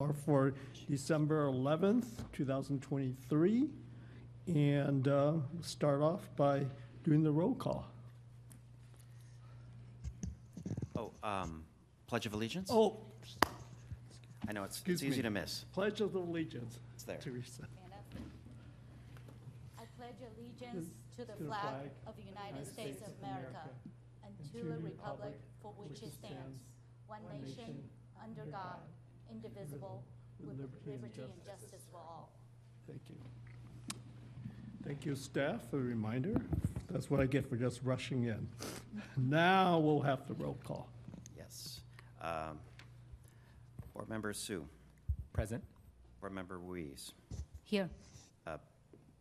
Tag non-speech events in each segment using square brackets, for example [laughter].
are for December 11th, 2023. And uh, start off by doing the roll call. Oh, um, Pledge of Allegiance? Oh, I know, it's, excuse it's easy me. to miss. Pledge of Allegiance. It's there. Teresa. Stand up. I pledge allegiance to the To the flag flag of the United States of America and to the republic for which it stands, one nation, under God, indivisible, with liberty and justice for all. Thank you. Thank you, staff, for the reminder. That's what I get for just rushing in. Now we'll have the roll call. Yes. Um, Board Member Sue, Present. Board Member Ruiz, Here. uh,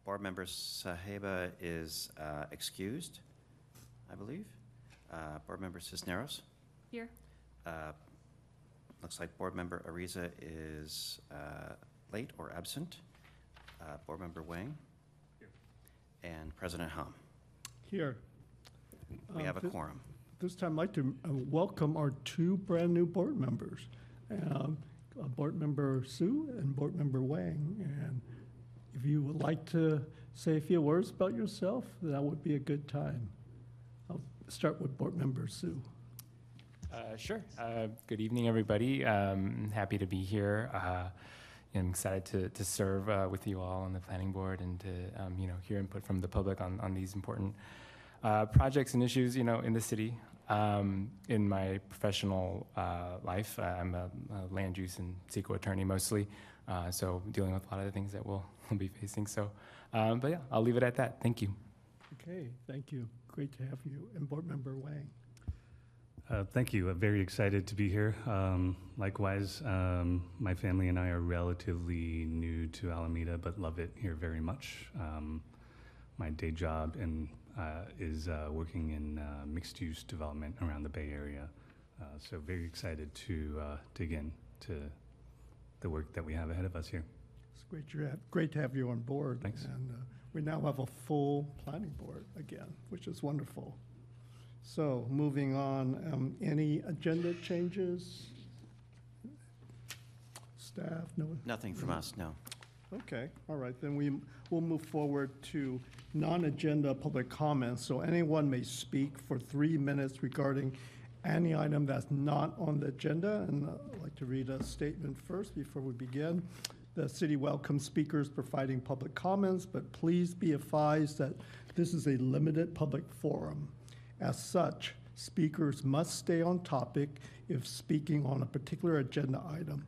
Board Member Saheba is uh, excused, I believe. Uh, Board Member Cisneros, Here. Looks like Board Member Ariza is uh, late or absent. Uh, Board Member Wang. And President Hom. Here. We Um, have a thi- quorum. This time, I'd like to uh, welcome our two brand-new board members. Um, uh, Board Member Sue and Board Member Wang. And if you would like to say a few words about yourself, that would be a good time. I'll start with Board Member Sue. Uh, sure. Uh, good evening, everybody. Um, happy to be here. Uh, I'm excited to, to serve uh, with you all on the planning board and to um, you know hear input from the public on, on these important uh, projects and issues you know in the city. Um, in my professional uh, life, I'm a, a land use and CEQA attorney mostly, so dealing with a lot of the things that we'll, [laughs] we'll be facing. So, but yeah, I'll leave it at that. Thank you. Okay, thank you. Great to have you. And Board Member Wang. Uh, Thank you. I'm very excited to be here. Um, Likewise, um, my family and I are relatively new to Alameda, but love it here very much. Um, My day job and uh, is uh, working in uh, mixed-use development around the Bay Area. Uh, So very excited to uh, dig in to the work that we have ahead of us here. It's great to have, great to have you on board. Thanks. And uh, we now have a full planning board again, which is wonderful. So moving on, um, any agenda changes? Staff, no? Nothing from us, no. Okay, all right, then we, we'll move forward to non-agenda public comments. So anyone may speak for three minutes regarding any item that's not on the agenda. And I'd like to read a statement first before we begin. The city welcomes speakers providing public comments, but please be advised that this is a limited public forum. As such, speakers must stay on topic if speaking on a particular agenda item.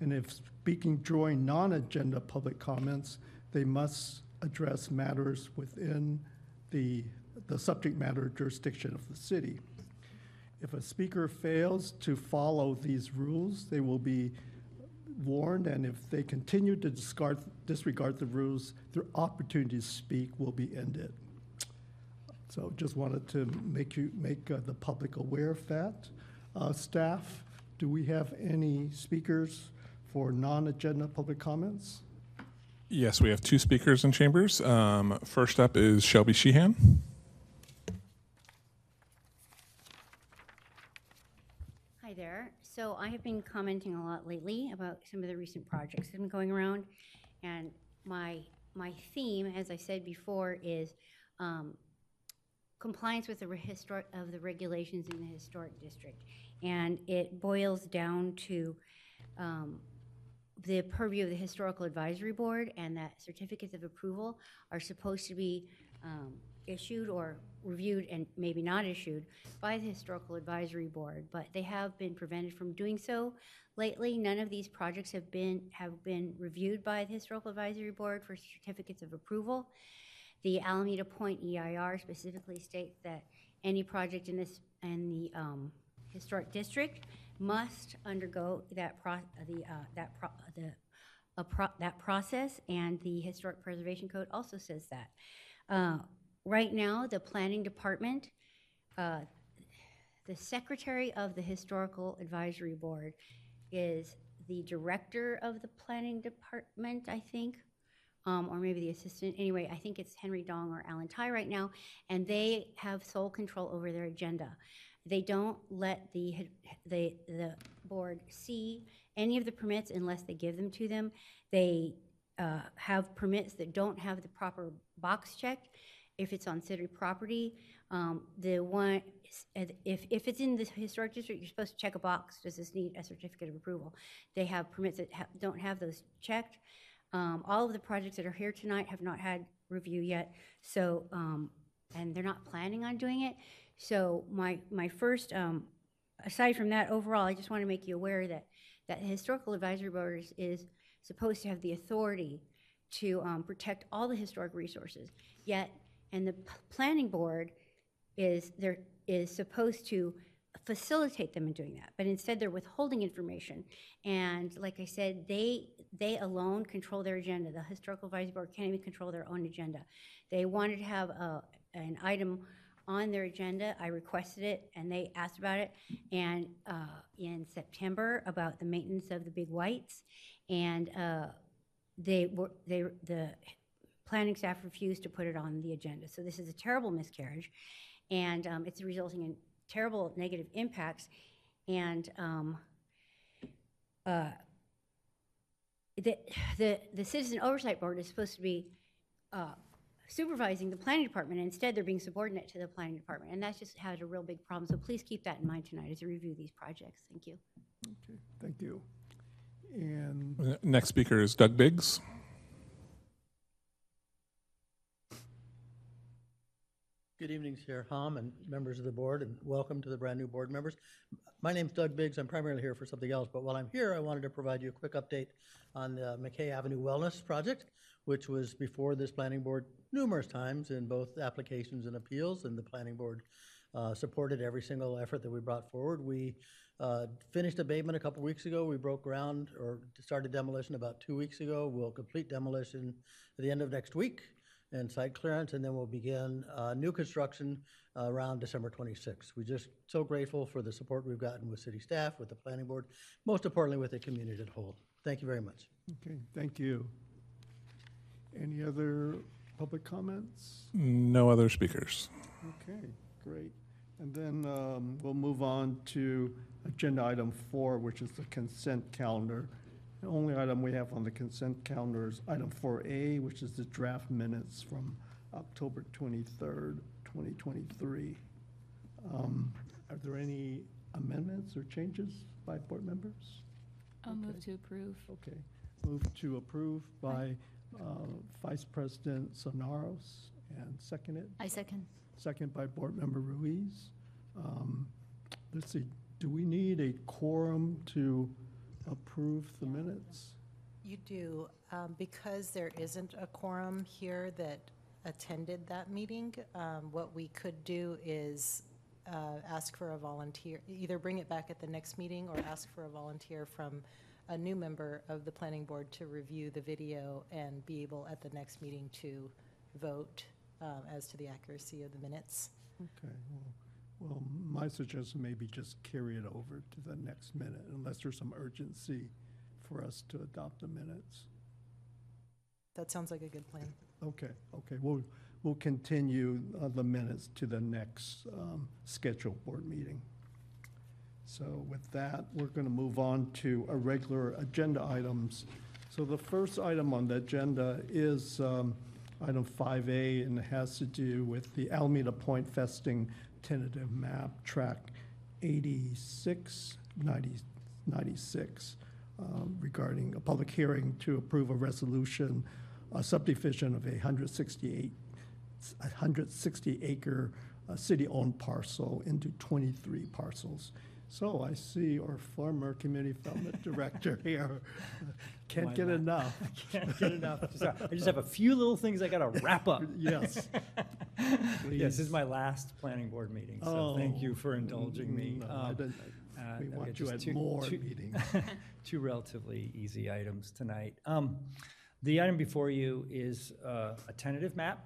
And if speaking during non-agenda public comments, they must address matters within the, the subject matter jurisdiction of the city. If a speaker fails to follow these rules, they will be warned, and if they continue to discard, disregard the rules, their opportunity to speak will be ended. So just wanted to make you, make uh, the public aware of that. Uh, Staff, do we have any speakers for non-agenda public comments? Yes, we have two speakers in chambers. Um, first up is Shelby Sheehan. Hi there. So I have been commenting a lot lately about some of the recent projects that have been going around. And my, my theme, as I said before, is um, compliance with the historic, of the regulations in the historic district. And it boils down to um, the purview of the Historical Advisory Board and that certificates of approval are supposed to be um, issued or reviewed and maybe not issued by the Historical Advisory Board, but they have been prevented from doing so lately. None of these projects have been, have been reviewed by the Historical Advisory Board for certificates of approval. The Alameda Point EIR specifically states that any project in this, in the um, historic district must undergo that pro, the, uh, that pro, the, pro, that process, and the Historic Preservation Code also says that. Uh, Right now, the Planning Department, uh, the Secretary of the Historical Advisory Board is the Director of the Planning Department, I think, um, or maybe the Assistant. Anyway, I think it's Henry Dong or Allen Tai right now, and they have sole control over their agenda. They don't let the, the, the board see any of the permits unless they give them to them. They uh, have permits that don't have the proper box checked. If it's on city property, um, the one, if, if it's in the historic district, you're supposed to check a box, does this need a certificate of approval? They have permits that ha- don't have those checked. Um, All of the projects that are here tonight have not had review yet, so, um, and they're not planning on doing it. So my, my first, um, aside from that, overall, I just want to make you aware that, that the Historical Advisory Board is, is supposed to have the authority to um, protect all the historic resources. Yet, and the p- planning board is, there, is supposed to facilitate them in doing that, but instead they're withholding information. And like I said, they, they alone control their agenda. The Historical Advisory Board can't even control their own agenda. They wanted to have a, an item on their agenda. I requested it, and they asked about it, and uh, in September, about the maintenance of the big whites. And uh, they were, they, the planning staff refused to put it on the agenda. So this is a terrible miscarriage, and um, it's resulting in terrible negative impacts. And um, uh, the, the, the Citizen Oversight Board is supposed to be uh, supervising the planning department, and instead they're being subordinate to the planning department. And that's just had a real big problem. So please keep that in mind tonight as you review these projects. Thank you. Okay, thank you. And Next speaker is Doug Biggs. Good evening, Chair Hom and members of the board, and welcome to the brand-new board members. My name's Doug Biggs. I'm primarily here for something else, but while I'm here, I wanted to provide you a quick update on the McKay Avenue Wellness Project, which was before this planning board numerous times in both applications and appeals, and the planning board uh, supported every single effort that we brought forward. We uh, finished abatement a couple weeks ago. We broke ground or started demolition about two weeks ago. We'll complete demolition at the end of next week and site clearance, and then we'll begin uh, new construction uh, around December 26th. We're just so grateful for the support we've gotten with city staff, with the planning board, most importantly with the community at whole. Thank you very much. Okay, thank you. Any other public comments? No other speakers. Okay, great. And then um, we'll move on to agenda item four, which is the consent calendar. The only item we have on the consent calendar is item 4A, which is the draft minutes from October 23rd, 2023. Um, Are there any amendments or changes by board members? I'll move to approve. Okay, move to approve by uh, Vice President Cisneros and second it, I second. second by Board Member Ruiz. Um, Let's see, do we need a quorum to approve the minutes? You do, um, because there isn't a quorum here that attended that meeting, um, what we could do is uh, ask for a volunteer, either bring it back at the next meeting or ask for a volunteer from a new member of the planning board to review the video and be able at the next meeting to vote um, as to the accuracy of the minutes. Okay, well, well, my suggestion may be just carry it over to the next minute unless there's some urgency for us to adopt the minutes. That sounds like a good plan. Okay, okay, we'll, we'll continue uh, the minutes to the next um, scheduled board meeting. So with that, we're going to move on to our regular agenda items. So the first item on the agenda is um, item 5A, and it has to do with the Alameda Point Festing tentative map, track 86, 90 96, um, regarding a public hearing to approve a resolution, a subdivision of a 168 160 acre uh, city-owned parcel into 23 parcels. So I see our former community development [laughs] director here. Can't get enough. [laughs] Can't get enough. Just, uh, I just have a few little things I gotta wrap up. [laughs] Yes. [laughs] Yes, this is my last planning board meeting, so thank you for indulging me. No, I Um, uh, We I've want you just at two- more two- meetings. Two relatively easy items tonight. Um, The item before you is uh, a tentative map.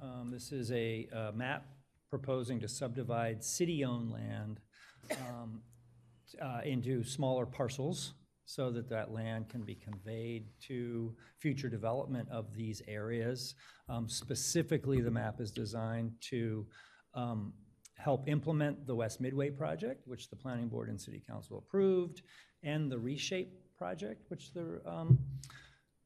Um, This is a uh, map proposing to subdivide city-owned land um, uh, into smaller parcels so that that land can be conveyed to future development of these areas. Um, Specifically, the map is designed to um, help implement the West Midway project, which the Planning Board and City Council approved, and the Reshape project, which the um,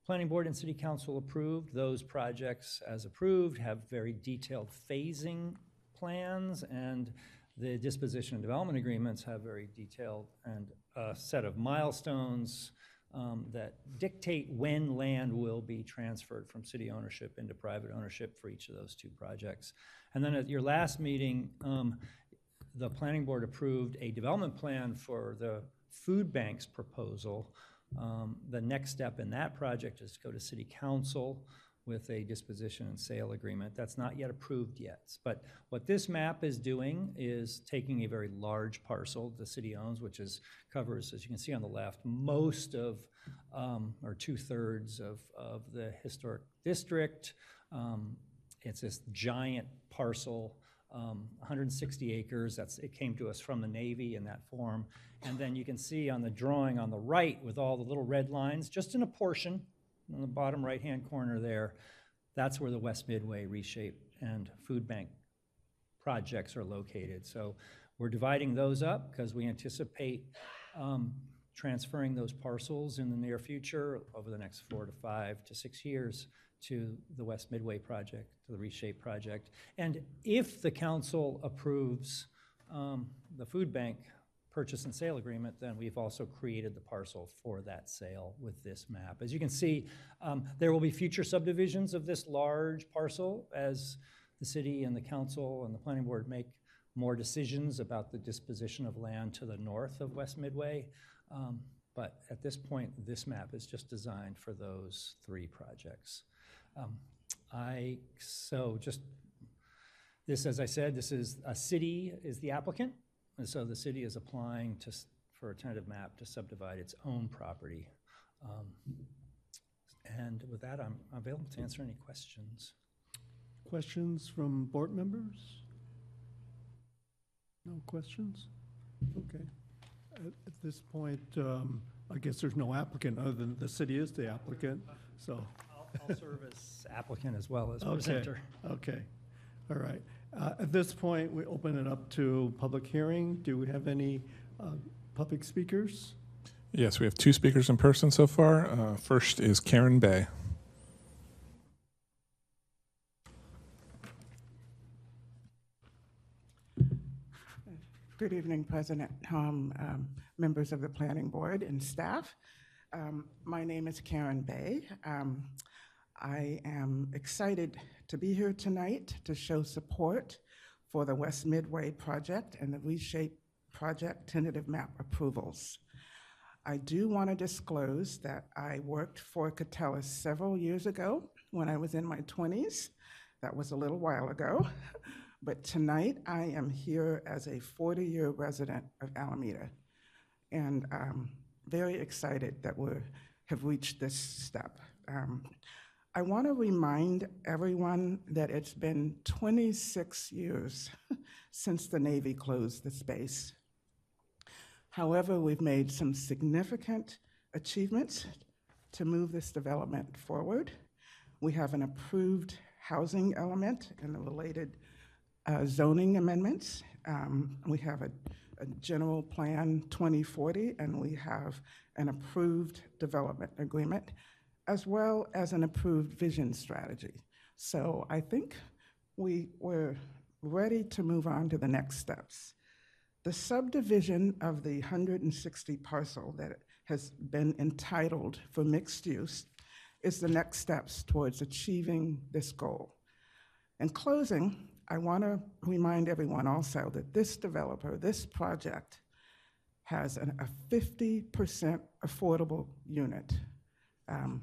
Planning Board and City Council approved. Those projects, as approved, have very detailed phasing plans, and the disposition and development agreements have very detailed and a set of milestones um, that dictate when land will be transferred from city ownership into private ownership for each of those two projects. And then at your last meeting, um, the planning board approved a development plan for the food bank's proposal. Um, The next step in that project is to go to city council with a disposition and sale agreement. That's not yet approved yet. But what this map is doing is taking a very large parcel the city owns, which is, covers, as you can see on the left, most of, um, or two-thirds of, of the historic district. Um, It's this giant parcel, um, 160 acres. That's, it came to us from the Navy in that form. And then you can see on the drawing on the right with all the little red lines, just in a portion, in the bottom right-hand corner there, that's where the West Midway Reshape and Food Bank projects are located. So we're dividing those up because we anticipate um, transferring those parcels in the near future over the next four to five to six years to the West Midway project, to the Reshape project. And if the council approves um, the food bank purchase and sale agreement, then we've also created the parcel for that sale with this map. As you can see, um, there will be future subdivisions of this large parcel as the city and the council and the planning board make more decisions about the disposition of land to the north of West Midway. Um, But at this point, this map is just designed for those three projects. Um, I, so just, this, as I said, this is, a city is the applicant, and so the city is applying to, for a tentative map to subdivide its own property. Um, And with that, I'm available to answer any questions. Questions from board members? No questions? Okay. At at this point, um, I guess there's no applicant other than the city is the applicant, so. I'll I'll serve as applicant as well as Okay, presenter. okay, all right. Uh, At this point, we open it up to public hearing. Do we have any uh, public speakers? Yes, we have two speakers in person so far. Uh, first is Karen Bey. Good evening, President Hom, um, members of the Planning Board and staff. Um, My name is Karen Bey. Um, I am excited to be here tonight to show support for the West Midway project and the Reshape project tentative map approvals. I do want to disclose that I worked for Catellus several years ago when I was in my 20s. That was a little while ago. [laughs] But tonight, I am here as a 40-year resident of Alameda, and um, very excited that we have reached this step. Um, I want to remind everyone that it's been 26 years [laughs] since the Navy closed the space. However, we've made some significant achievements to move this development forward. We have an approved housing element and the related uh, zoning amendments. Um, We have a, a general plan 2040, and we have an approved development agreement, as well as an approved vision strategy. So I think we, we're ready to move on to the next steps. The subdivision of the 160 parcel that has been entitled for mixed use is the next steps towards achieving this goal. In closing, I want to remind everyone also that this developer, this project, has an, a 50% affordable unit, um,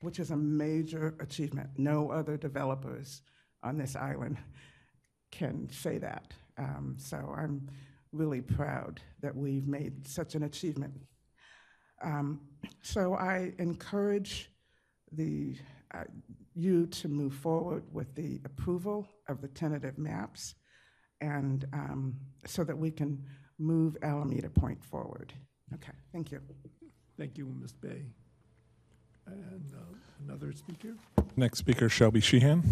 which is a major achievement. No other developers on this island can say that. Um, so I'm really proud that we've made such an achievement. Um, so I encourage the uh, you to move forward with the approval of the tentative maps, and um, so that we can move Alameda Point forward. Okay, thank you. Thank you, Ms. Bey. And uh, another speaker? Next speaker, Shelby Sheehan.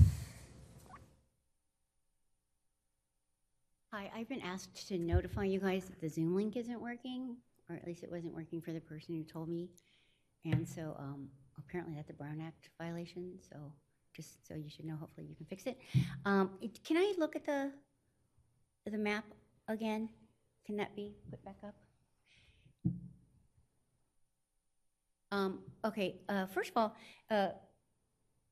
Hi, I've been asked to notify you guys that the Zoom link isn't working, or at least it wasn't working for the person who told me. And so um, apparently that's a Brown Act violation, so just so you should know, hopefully you can fix it. Um, it- Can I look at the, the map again? Can that be put back up? Um, Okay, uh, first of all, uh,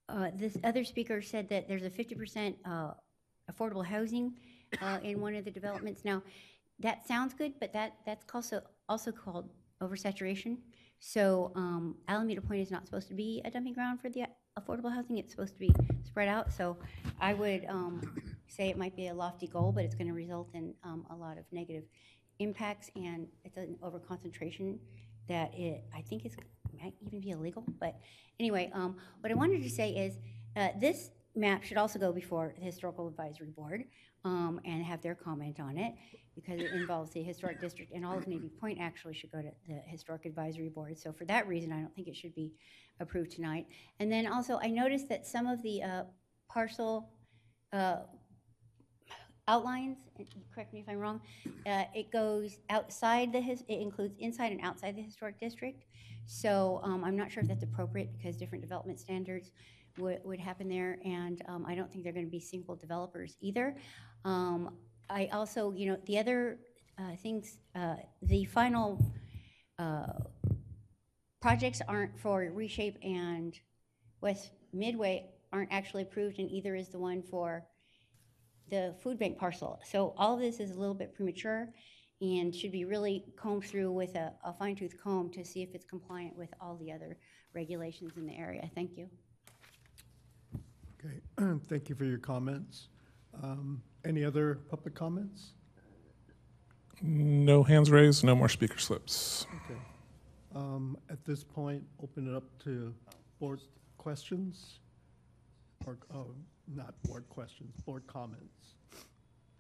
uh, this other speaker said that there's a 50% uh, affordable housing uh, [coughs] in one of the developments. Now, that sounds good, but that, that's also, also called oversaturation. So um, Alameda Point is not supposed to be a dumping ground for the affordable housing. It's supposed to be spread out. So I would um, [coughs] say it might be a lofty goal, but it's going to result in um, a lot of negative impacts, and it's an overconcentration that it, I think is, might even be illegal. But anyway, um, what I wanted to say is, uh, this map should also go before the Historical Advisory Board um, and have their comment on it, because it involves the Historic District, and all of Navy Point actually should go to the Historic Advisory Board. So for that reason, I don't think it should be approved tonight. And then also, I noticed that some of the uh, parcel uh, outlines, correct me if I'm wrong, uh, it goes outside the, it includes inside and outside the historic district. So um, I'm not sure if that's appropriate because different development standards would, would happen there. And um, I don't think they're going to be single developers either. Um, I also, you know, the other uh, things, uh, the final uh, projects aren't for Reshape and West Midway aren't actually approved, and either is the one for the food bank parcel. So all of this is a little bit premature and should be really combed through with a a fine tooth comb to see if it's compliant with all the other regulations in the area. Thank you. Okay, [clears throat] thank you for your comments. Um, Any other public comments? No hands raised, no more speaker slips. Okay. Um, At this point, open it up to board questions? Or, oh, not board questions, board comments.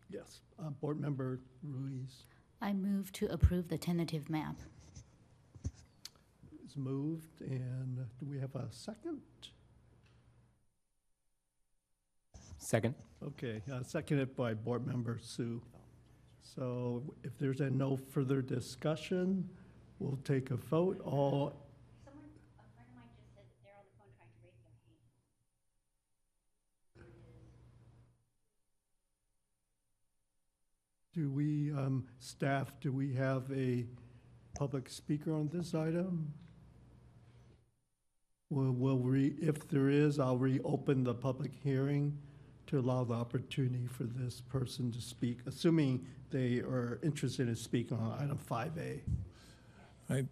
Yes, uh, Board Member Ruiz I move to approve the tentative map. It's moved, and do we have a second? Second? Okay, uh, seconded by Board Member Sue. So if there's a no further discussion, we'll take a vote. All, Someone, a friend of mine just said that they're on the phone trying to raise their hand. Do we, um, staff, do we have a public speaker on this item? Will, will re, if there is, I'll reopen the public hearing to allow the opportunity for this person to speak, assuming they are interested in speaking on item five A. I,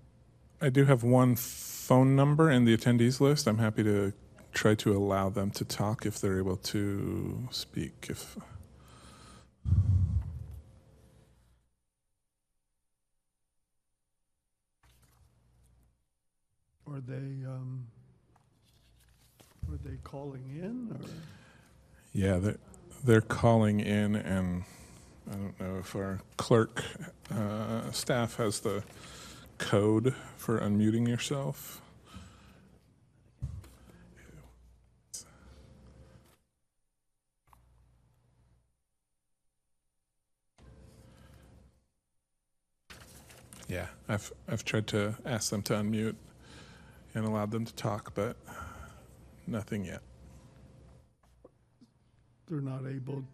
I do have one phone number in the attendees list. I'm happy to try to allow them to talk if they're able to speak. If they, um, are they calling in, or? yeah, they're, they're calling in, and I don't know if our clerk uh, staff has the code for unmuting yourself. Yeah, I've I've tried to ask them to unmute and allowed them to talk, but nothing yet. They're not able,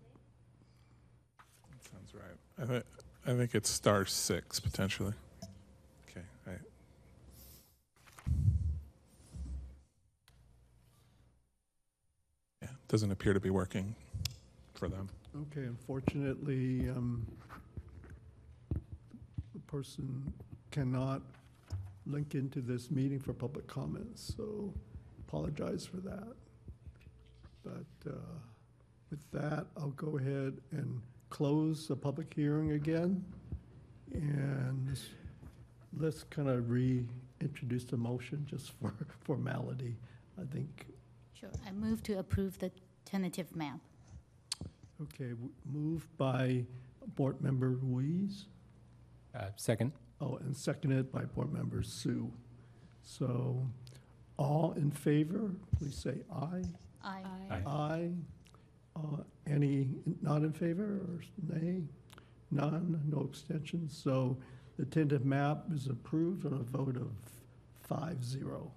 Sounds right. I think I think it's star six potentially. Okay, I, yeah, doesn't appear to be working for them. okay, unfortunately, um, the person cannot link into this meeting for public comments, so apologize for that. But, uh, with that, I'll go ahead and close the public hearing again. And let's- let's kind of reintroduce the motion just for [laughs] formality. I think, Sure. I move to approve the tentative map. okay, w- moved by Board Member Ruiz. Uh, Second? Oh, and seconded by Board Member Sue. So, all in favor, please say aye. Aye. Aye. Aye. Uh, Any not in favor or nay? None, no extensions. So the tentative map is approved on a vote of five zero.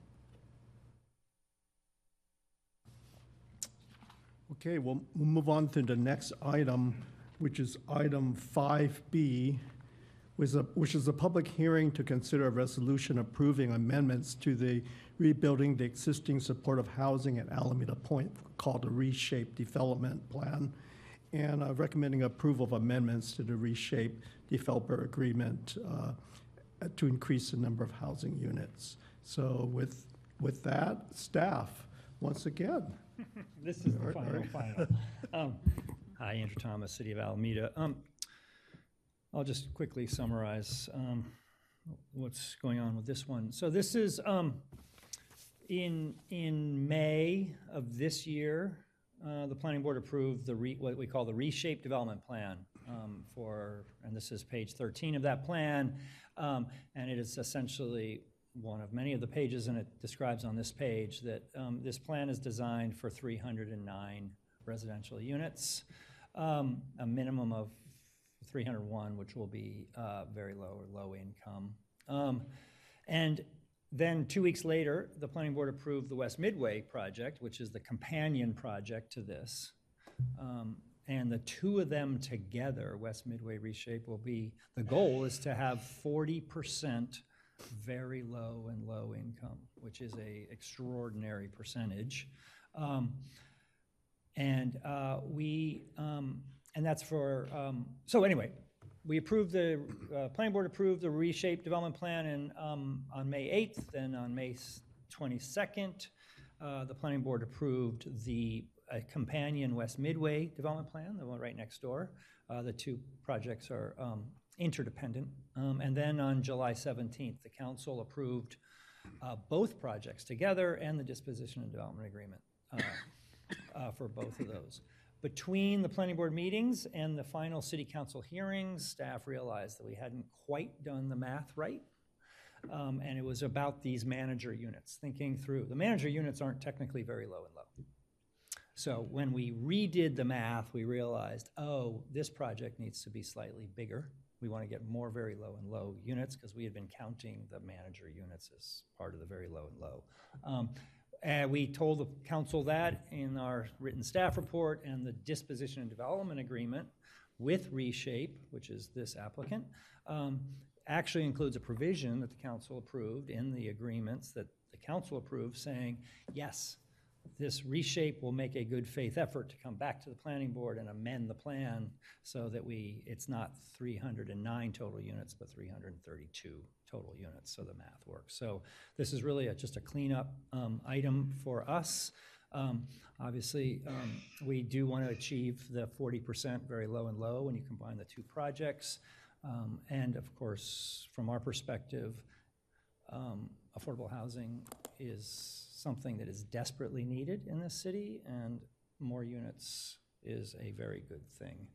Okay, we'll, we'll move on to the next item, which is item 5B, which is a, which is a public hearing to consider a resolution approving amendments to the rebuilding the existing supportive housing at Alameda Point called the Reshape Development Plan, and uh, recommending approval of amendments to the Reshape Developer Agreement uh, to increase the number of housing units. So with, with that, staff, once again. [laughs] This is the final, final. Um, Hi, Andrew Thomas, City of Alameda. Um, I'll just quickly summarize um, what's going on with this one. So this is, um, in, in May of this year, uh, the planning board approved the, re- what we call the reshape development plan um, for, and this is page 13 of that plan. Um, And it is essentially one of many of the pages, and it describes on this page that um, this plan is designed for 309 residential units, um, a minimum of 301, which will be uh, very low or low income. Um, And then, two weeks later, the planning board approved the West Midway project, which is the companion project to this. Um, And the two of them together, West Midway Reshape, will be, the goal is to have 40% very low and low income, which is a extraordinary percentage. Um, And uh, we, um, and that's for, um, so anyway, we approved the, uh, planning board approved the reshape development plan in, um, on May 8th, then on May s- 22nd, uh, the planning board approved the uh, companion West Midway development plan, the one right next door. Uh, The two projects are um, interdependent. Um, And then on July 17th, the council approved uh, both projects together and the disposition and development agreement uh, uh, for both of those. Between the planning board meetings and the final city council hearings, staff realized that we hadn't quite done the math right. Um, And it was about these manager units, thinking through. The manager units aren't technically very low and low. So when we redid the math, we realized, oh, this project needs to be slightly bigger. We want to get more very low and low units because we had been counting the manager units as part of the very low and low. Um, And we told the council that in our written staff report and the disposition and development agreement with Reshape, which is this applicant, um, actually includes a provision that the council approved in the agreements that the council approved, saying, yes, this reshape will make a good faith effort to come back to the planning board and amend the plan so that we, it's not 309 total units, but 332 total units, so the math works. So this is really a- just a cleanup um, item for us. Um, Obviously, um, we do want to achieve the 40% very low and low when you combine the two projects. Um, And of course, from our perspective, um, affordable housing is something that is desperately needed in this city, and more units is a very good thing.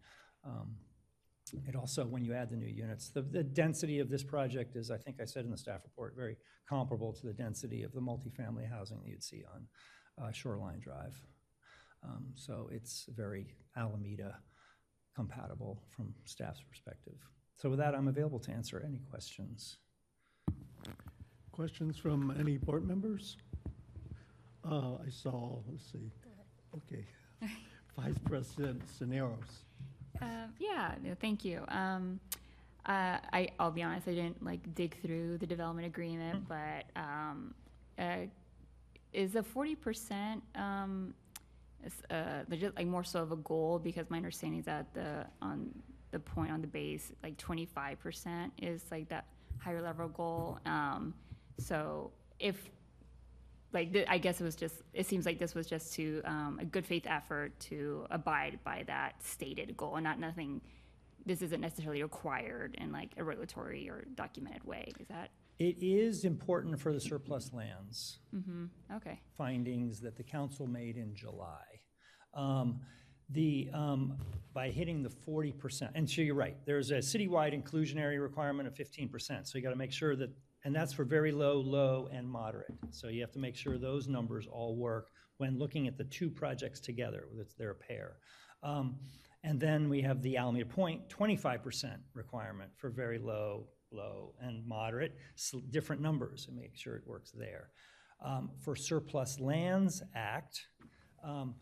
Um, It also, when you add the new units, the, the density of this project is, I think I said in the staff report, very comparable to the density of the multifamily housing that you'd see on uh, Shoreline Drive. Um, So it's very Alameda compatible from staff's perspective. So with that, I'm available to answer any questions. Questions from any board members? Uh, I saw, let's see, okay. [laughs] Vice President Cisneros. Uh, yeah, no, thank you. Um, uh, I, I'll be honest, I didn't like dig through the development agreement, but um, uh, is the forty percent um, is, uh, the ju- like more so of a goal? Because my understanding is that the on the point on the base, like twenty five percent is like that higher level goal. Um, so if like th- I guess it was just it seems like this was just to um, a good faith effort to abide by that stated goal and not nothing this isn't necessarily required in like a regulatory or documented way is that It is important for the surplus lands mm-hmm. okay findings that the council made in July. Um, The, um, by hitting the forty percent, and so you're right, there's a citywide inclusionary requirement of fifteen percent. So you gotta make sure that, and that's for very low, low, and moderate. So you have to make sure those numbers all work when looking at the two projects together, they're a pair. Um, And then we have the Alameda Point 25% requirement for very low, low, and moderate, different numbers, and make sure it works there. Um, For Surplus Lands Act, um,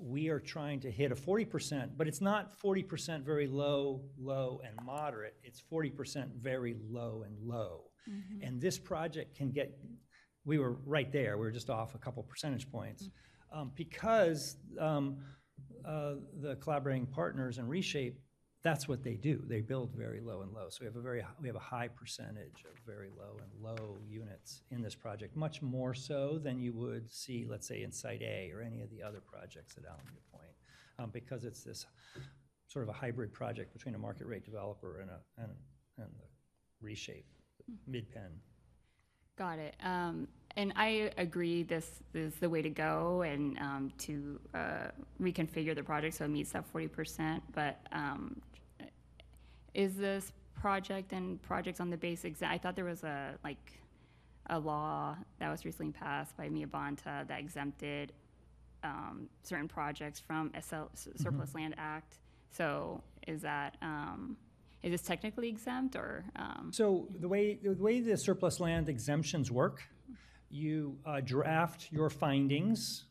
we are trying to hit a 40%, but it's not 40% very low, low, and moderate. It's 40% very low and low. And this project can get, we were right there, we were just off a couple percentage points. Um, Because um, uh, the collaborating partners and Reshape, that's what they do. They build very low and low. So we have a very, we have a high percentage of very low and low units in this project, much more so than you would see, let's say, in Site A or any of the other projects at Alameda Point. um, Because it's this sort of a hybrid project between a market rate developer and a, and, and the Reshape, MidPen. Got it. Um, and I agree this is the way to go and um, to uh, reconfigure the project so it meets that 40%. But um, is this project and projects on the basics? I thought there was a like a law that was recently passed by Mia Bonta that exempted um, certain projects from SL, Surplus Land Act. So is that um, is this technically exempt or? Um, So the way, the way the surplus land exemptions work, you uh, draft your findings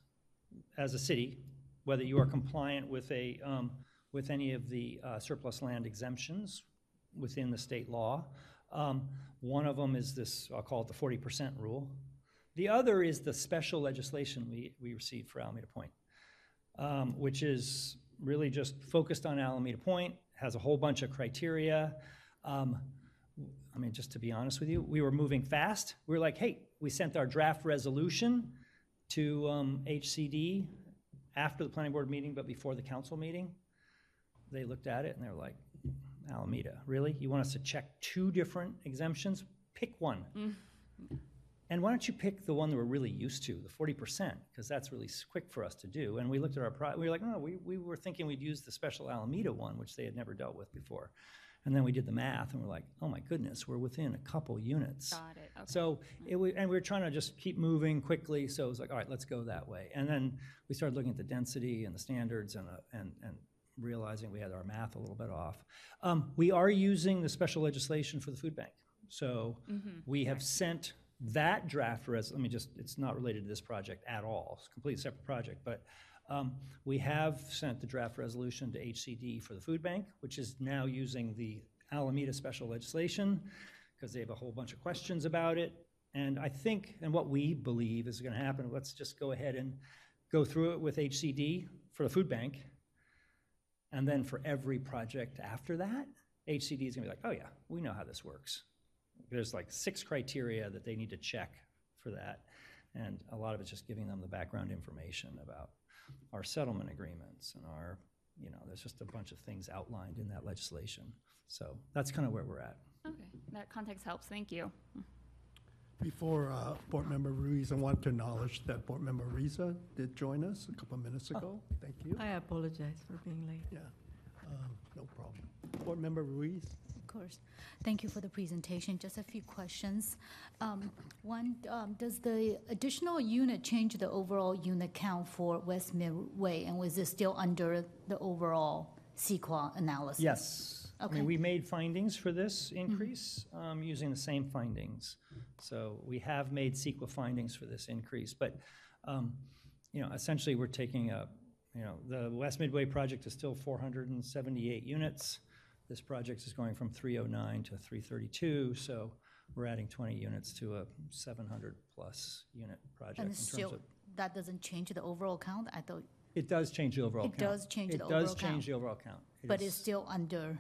as a city, whether you are compliant with a, um, with any of the uh, surplus land exemptions within the state law. Um, One of them is this, I'll call it the forty percent rule. The other is the special legislation we, we received for Alameda Point, um, which is really just focused on Alameda Point, has a whole bunch of criteria. Um, I mean, just to be honest with you, we were moving fast. We were like, hey, we sent our draft resolution to um, HCD after the planning board meeting, but before the council meeting. They looked at it and they were like, Alameda, really? You want us to check two different exemptions? Pick one. And why don't you pick the one that we're really used to, the forty percent, because that's really quick for us to do. And we looked at our, pro- we were like, no, we, we were thinking we'd use the special Alameda one, which they had never dealt with before. And then we did the math and we're like, oh my goodness, we're within a couple units. Got it, okay. So it was, and we were trying to just keep moving quickly, so it was like, all right, let's go that way. And then we started looking at the density and the standards and, uh, and, and realizing we had our math a little bit off. Um, we are using the special legislation for the food bank. So we have sent that draft res, let me just, it's not related to this project at all, it's a completely separate project, but um, we have sent the draft resolution to HCD for the food bank, which is now using the Alameda special legislation, because they have a whole bunch of questions about it. And I think, and what we believe is gonna happen, let's just go ahead and go through it with HCD for the food bank. And then for every project after that, HCD is gonna be like, oh yeah, we know how this works. There's like six criteria that they need to check for that. And a lot of it's just giving them the background information about our settlement agreements and our, you know, there's just a bunch of things outlined in that legislation. So that's kind of where we're at. okay, that context helps. Thank you. Before uh, Board Member Ruiz, I want to acknowledge that Board Member Riza did join us a couple of minutes ago. Thank you. I apologize for being late. Yeah, um, no problem. Board Member Ruiz? Of course. Thank you for the presentation. Just a few questions. Um, One, um, does the additional unit change the overall unit count for West Midway? And was it still under the overall CEQA analysis? Yes. I Okay. mean, we made findings for this increase um, using the same findings. So we have made CEQA findings for this increase, but, um, you know, essentially, we're taking a, you know, the West Midway project is still 478 units. This project is going from 309 to 332, so we're adding 20 units to a 700-plus unit project in And terms still, of. that doesn't change the overall count? I thought, It does change the overall It count. does change the It overall does change count. the overall count. It but is- it's still under,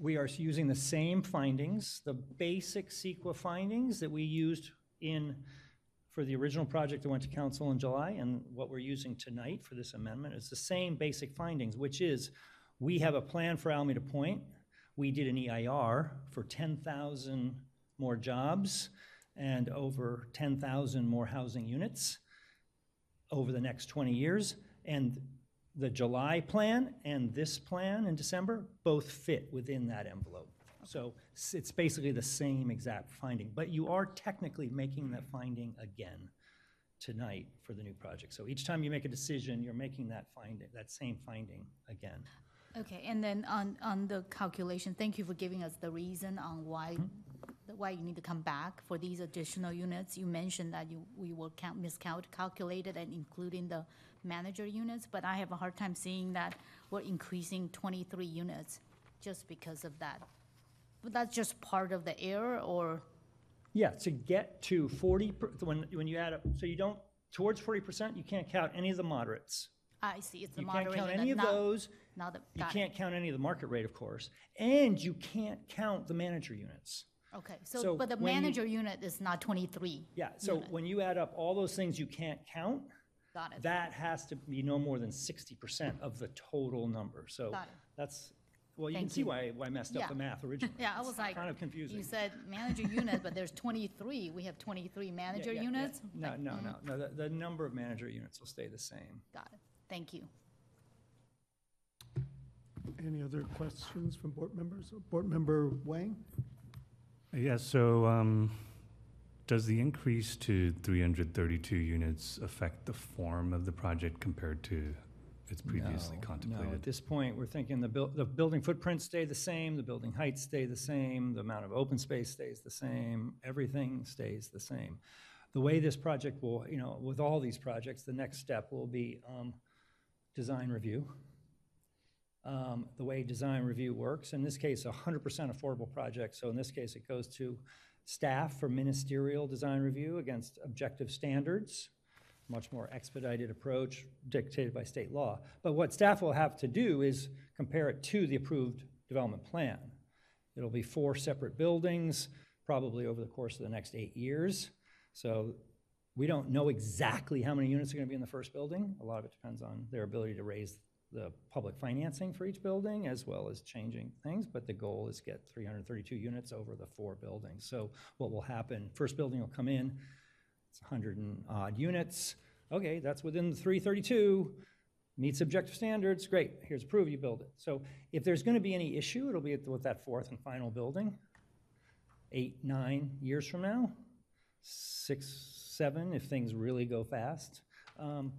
We are using the same findings, the basic CEQA findings that we used in, for the original project that went to council in July, and what we're using tonight for this amendment is the same basic findings, which is, we mm-hmm. have a plan for Alameda Point. We did an EIR for 10,000 more jobs and over 10,000 more housing units over the next 20 years. And the July plan and this plan in December both fit within that envelope. So it's basically the same exact finding, but you are technically making that finding again. tonight for the new project. So each time you make a decision, you're making that finding, that same finding again. Okay, and then on, on the calculation, thank you for giving us the reason on why, hmm? why you need to come back for these additional units. You mentioned that you, we will count, miscalculated and including the manager units, but I have a hard time seeing that we're increasing twenty-three units just because of that. But that's just part of the error, or, Yeah, to get to 40, per- when, when you add up, so you don't, towards 40%, you can't count any of the moderates. I see, it's the You can't moderator. count any of those. Now that, You can't count any of the market rate, of course, and you can't count the manager units. Okay, so so, but the when you- manager unit is not twenty-three. Yeah, so unit. when you add up all those things you can't count, Got it. that has to be no more than 60% of the total number. So Got it. that's, well, you can Thank see you. why, why I messed up Yeah. the math originally. [laughs] Yeah, I It's was like. Kind of confusing. You said manager unit, but there's twenty-three, we have twenty-three [laughs] Yeah, manager yeah, yeah. units? No, no, mhm, no, no, the, the number of manager units will stay the same. Got it, thank you. Any other questions from board members? Board Member Wang? Yeah, so um, does the increase to 332 units affect the form of the project compared to its previously No, No, at this point, we're thinking the buil, the building footprints stay the same, the building heights stay the same, the amount of open space stays the same, everything stays the same. The way this project will, you know, with all these projects, the next step will be um, design review. Um, The way design review works, in this case, a 100% affordable project, so in this case, it goes to staff for ministerial design review against objective standards much more expedited approach dictated by state law. But what staff will have to do is compare it to the approved development plan. It'll be four separate buildings, probably over the course of the next eight years. So we don't know exactly how many units are gonna be in the first building. A lot of it depends on their ability to raise the public financing for each building, as well as changing things, but the goal is get 332 units over the four buildings. So what will happen, first building will come in, it's 100 and odd units. Okay, that's within the 332, meets objective standards, great, here's proof, you build it. So if there's going to be any issue, it'll be with that fourth and final building, eight, nine years from now, six, seven, if things really go fast. Um,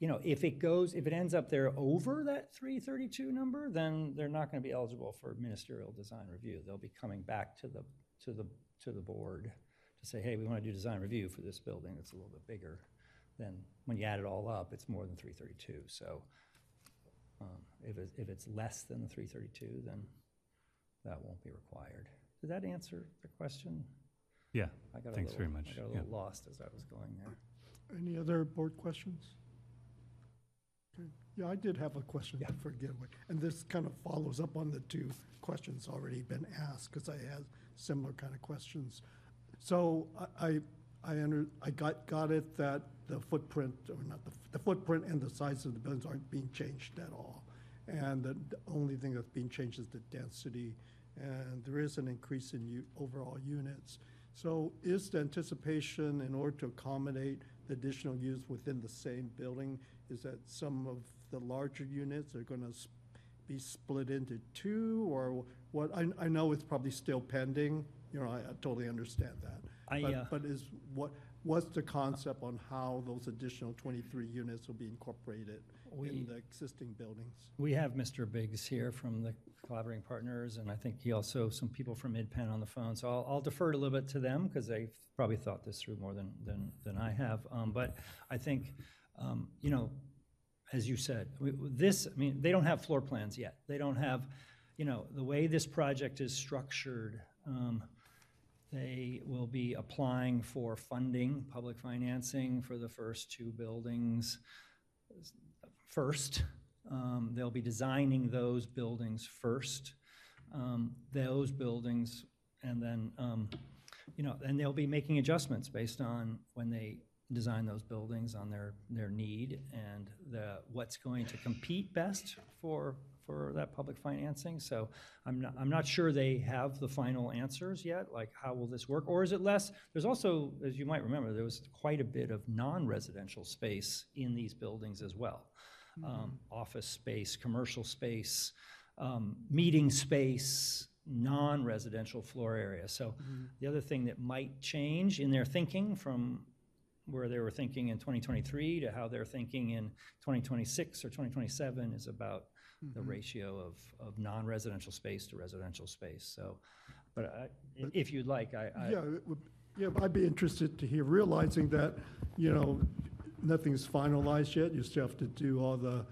You know, if it goes, if it ends up there over that 332 number, then they're not going to be eligible for ministerial design review. They'll be coming back to the, to the, to the board to say, hey, we want to do design review for this building that's a little bit bigger. Then when you add it all up, it's more than 332. So um, if it, if it's less than the 332, then that won't be required. Did that answer the question? Yeah, I got a thanks very much. I got a Yeah. little lost as I was going there. Any other board questions? Yeah, I did have a question to forget, what- and this kind of follows up on the two questions already been asked, because I had similar kind of questions. So I, I, I under, I got, got it that the footprint, or not the, the footprint and the size of the buildings aren't being changed at all. And the the only thing that's being changed is the density, and there is an increase in u, overall units. So is the anticipation, in order to accommodate additional use within the same building, is that some of the larger units are gonna s- be split into two, or what? I, I know it's probably still pending, you know, I I totally understand that. I, But- uh, But is, what, what's the concept on how those additional twenty-three units will be incorporated We- in the existing buildings? We have Mr. Biggs here from the collaborating partners, and I think he also, some people from MidPen on the phone. So I'll, I'll defer it a little bit to them, because they've probably thought this through more than, than, than I have. Um, But I think, um, you know, as you said, we- this, I mean, they don't have floor plans yet. They don't have, you know, the way this project is structured, um, they will be applying for funding, public financing for the first two buildings first. Um, They'll be designing those buildings first, um, those buildings, and then, um, you know, and they'll be making adjustments based on when they design those buildings on their, their need and the, what's going to compete best for, for that public financing. So I'm not, I'm not sure they have the final answers yet, like how will this work? Or is it less? There's also, as you might remember, there was quite a bit of non-residential space in these buildings as well. Um, Office space, commercial space, um, meeting space, non-residential floor area. So the other thing that might change in their thinking from where they were thinking in 2023 to how they're thinking in 2026 or 2027 is about the ratio of, of non-residential space to residential space. So, but I- if you'd like, I, I, Yeah, would- yeah, I'd be interested to hear, realizing that, you know, nothing's finalized yet, you still have to do all the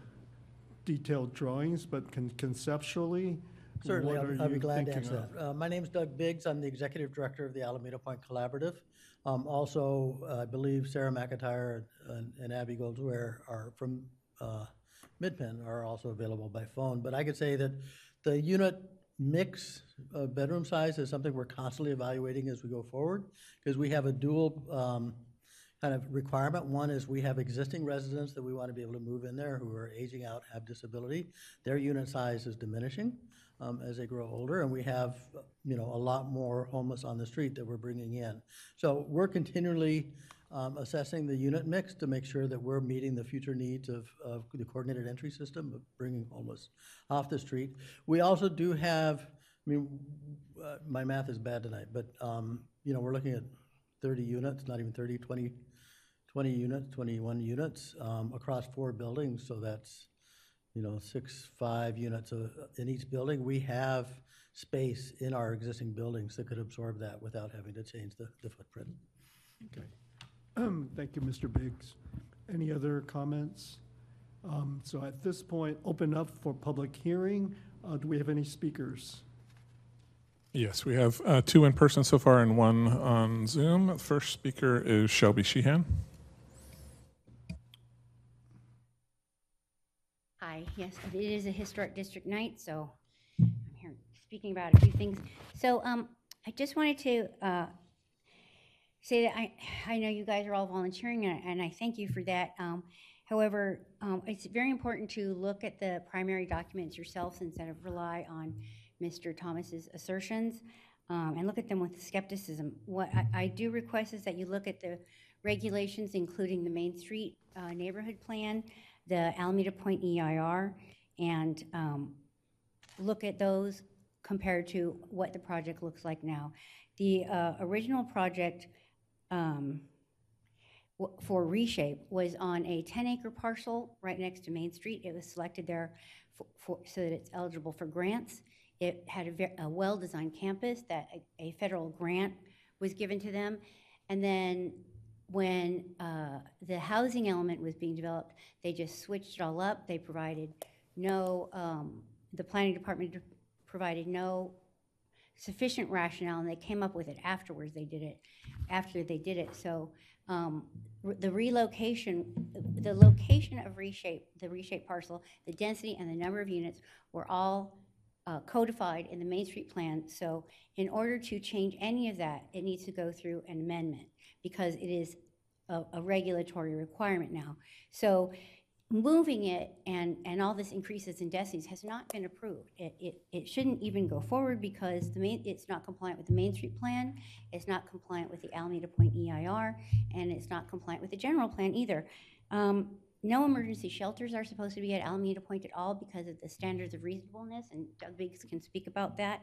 detailed drawings, but con- conceptually, Certainly, what are I'll- I'll be you glad to thinking answer of? that. Uh, My name's Doug Biggs. I'm the Executive Director of the Alameda Point Collaborative. Um, Also, uh, I believe Sarah McIntyre and and Abby Goldswear are from uh, MidPen are also available by phone. But I could say that the unit mix of bedroom size is something we're constantly evaluating as we go forward, because we have a dual um, kind of requirement. One is we have existing residents that we want to be able to move in there who are aging out, have disability. Their unit size is diminishing um, as they grow older, and we have, you know, a lot more homeless on the street that we're bringing in. So we're continually um, assessing the unit mix to make sure that we're meeting the future needs of, of the coordinated entry system of bringing homeless off the street. We also do have, I mean, uh, my math is bad tonight, but, um, you know, we're looking at 30 units, not even 30, 20, 20 units, 21 units um, across four buildings, so that's, you know, six, five units uh, in each building. We have space in our existing buildings that could absorb that without having to change the, the footprint. Okay. Thank you, Mr. Biggs. Any other comments? Um, So at this point, open up for public hearing. Uh, Do we have any speakers? Yes, we have uh, two in person so far and one on Zoom. The First speaker is Shelby Sheehan. Hi, yes, it is a historic district night, so I'm here speaking about a few things. So um, I just wanted to uh, say that I, I know you guys are all volunteering, and and I thank you for that. Um, However, um, it's very important to look at the primary documents yourselves instead of rely on Mr. Thomas's assertions, um, and look at them with skepticism. What I I do request is that you look at the regulations, including the Main Street uh, Neighborhood Plan, the Alameda Point EIR, and um, look at those compared to what the project looks like now. The uh, original project um, for Reshape was on a 10-acre parcel right next to Main Street. It was selected there for- for, so that it's eligible for grants. It had a a well-designed campus that a- a federal grant was given to them. And then when uh, the housing element was being developed, they just switched it all up. They provided no, um, the planning department provided no sufficient rationale, and they came up with it afterwards. They did it after they did it. So um, the relocation, the location of reshape, the reshape parcel, the density and the number of units were all uh, codified in the Main Street plan. So in order to change any of that, it needs to go through an amendment because it is a, a regulatory requirement now. So moving it and, and all this increases in densities has not been approved. It, it, it shouldn't even go forward because the main, it's not compliant with the Main Street Plan, it's not compliant with the Alameda Point EIR, and it's not compliant with the general plan either. Um, no emergency shelters are supposed to be at Alameda Point at all because of the standards of reasonableness, and Doug Biggs can speak about that.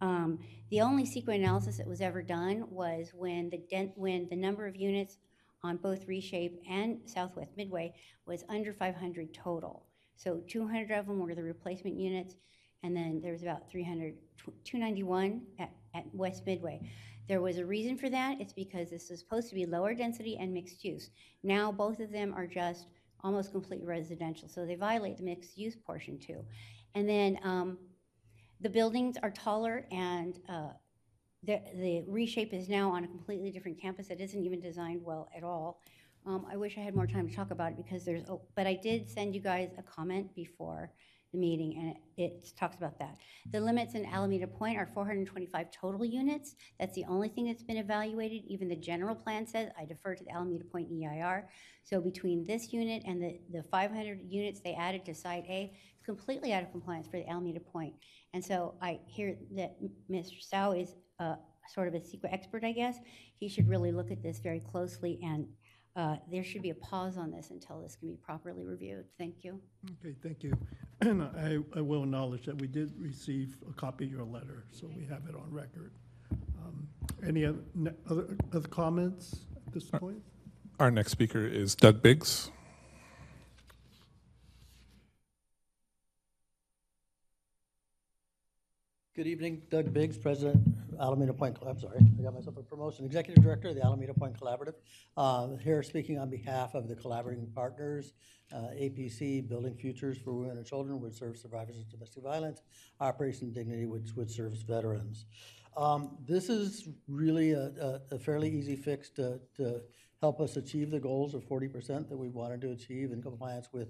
Um, the only CEQA analysis that was ever done was when the dent, when the number of units on both Reshape and Southwest Midway was under 500 total. So 200 of them were the replacement units, and then there was about 300, 291 at, at West Midway. There was a reason for that. It's because this is supposed to be lower density and mixed use. Now, both of them are just almost completely residential, so they violate the mixed use portion too. And then um, the buildings are taller and uh, the, the reshape is now on a completely different campus that isn't even designed well at all. Um, I wish I had more time to talk about it because there's, oh, but I did send you guys a comment before the meeting and it, it talks about that. The limits in Alameda Point are 425 total units. That's the only thing that's been evaluated. Even the general plan says, I defer to the Alameda Point EIR. So between this unit and the, the 500 units they added to Site A, it's completely out of compliance for the Alameda Point. And so I hear that Mr. Stowe is uh, sort of a secret expert, I guess. He should really look at this very closely, and uh, there should be a pause on this until this can be properly reviewed. Thank you. Okay, thank you. [clears throat] And I, I will acknowledge that we did receive a copy of your letter, so we have it on record. Um, Any oth- ne- other, other comments at this point? Our next speaker is Doug Biggs. Good evening, Doug Biggs, President, Alameda Point, I'm sorry, I got myself a promotion, Executive Director of the Alameda Point Collaborative. Uh, Here speaking on behalf of the collaborating partners, uh, APC, Building Futures for Women and Children, which serves survivors of domestic violence, Operation Dignity, which, which serves veterans. Um, This is really a, a- a fairly easy fix to, to help us achieve the goals of forty percent that we wanted to achieve in compliance with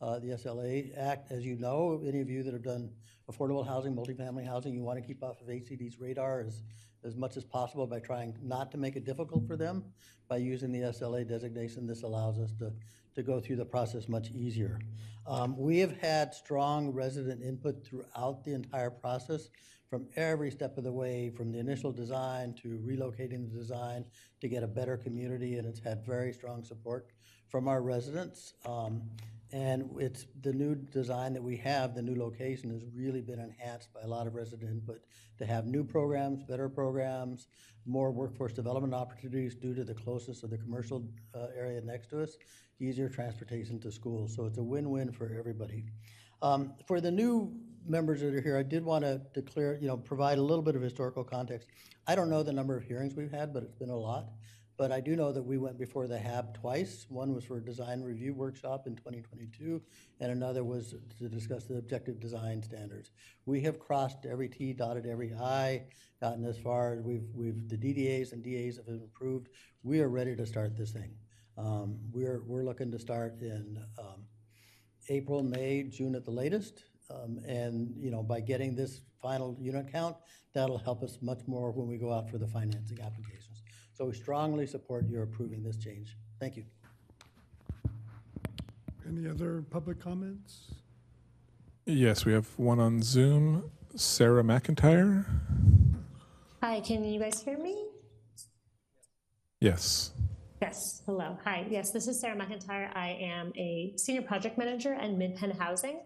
uh, the SLA Act. As you know, any of you that have done affordable housing, multifamily housing, you want to keep off of HCD's radar as, as much as possible by trying not to make it difficult for them. By using the SLA designation, this allows us to, to go through the process much easier. Um, We have had strong resident input throughout the entire process, from every step of the way, from the initial design to relocating the design to get a better community, and it's had very strong support from our residents. Um, and it's, the new design that we have, the new location has really been enhanced by a lot of resident input to have new programs, better programs, more workforce development opportunities due to the closeness of the commercial uh, area next to us, easier transportation to schools. So it's a win-win for everybody. Um, For the new members that are here, I did want to declare, you know, provide a little bit of historical context. I don't know the number of hearings we've had, but it's been a lot. But I do know that we went before the HAB twice. One was for a design review workshop in 2022, and another was to discuss the objective design standards. We have crossed every T, dotted every I, gotten as far, as we've, we've, the DDAs and DAs have improved. We are ready to start this thing. Um, We're, we're looking to start in um, April, May, June at the latest. Um, And, you know, by getting this final unit count, that'll help us much more when we go out for the financing applications. So we strongly support your approving this change. Thank you. Any other public comments? Yes, we have one on Zoom. Sarah McIntyre. Hi, can you guys hear me? Yes. Yes, hello. Hi, yes, this is Sarah McIntyre. I am a senior project manager at MidPen Housing,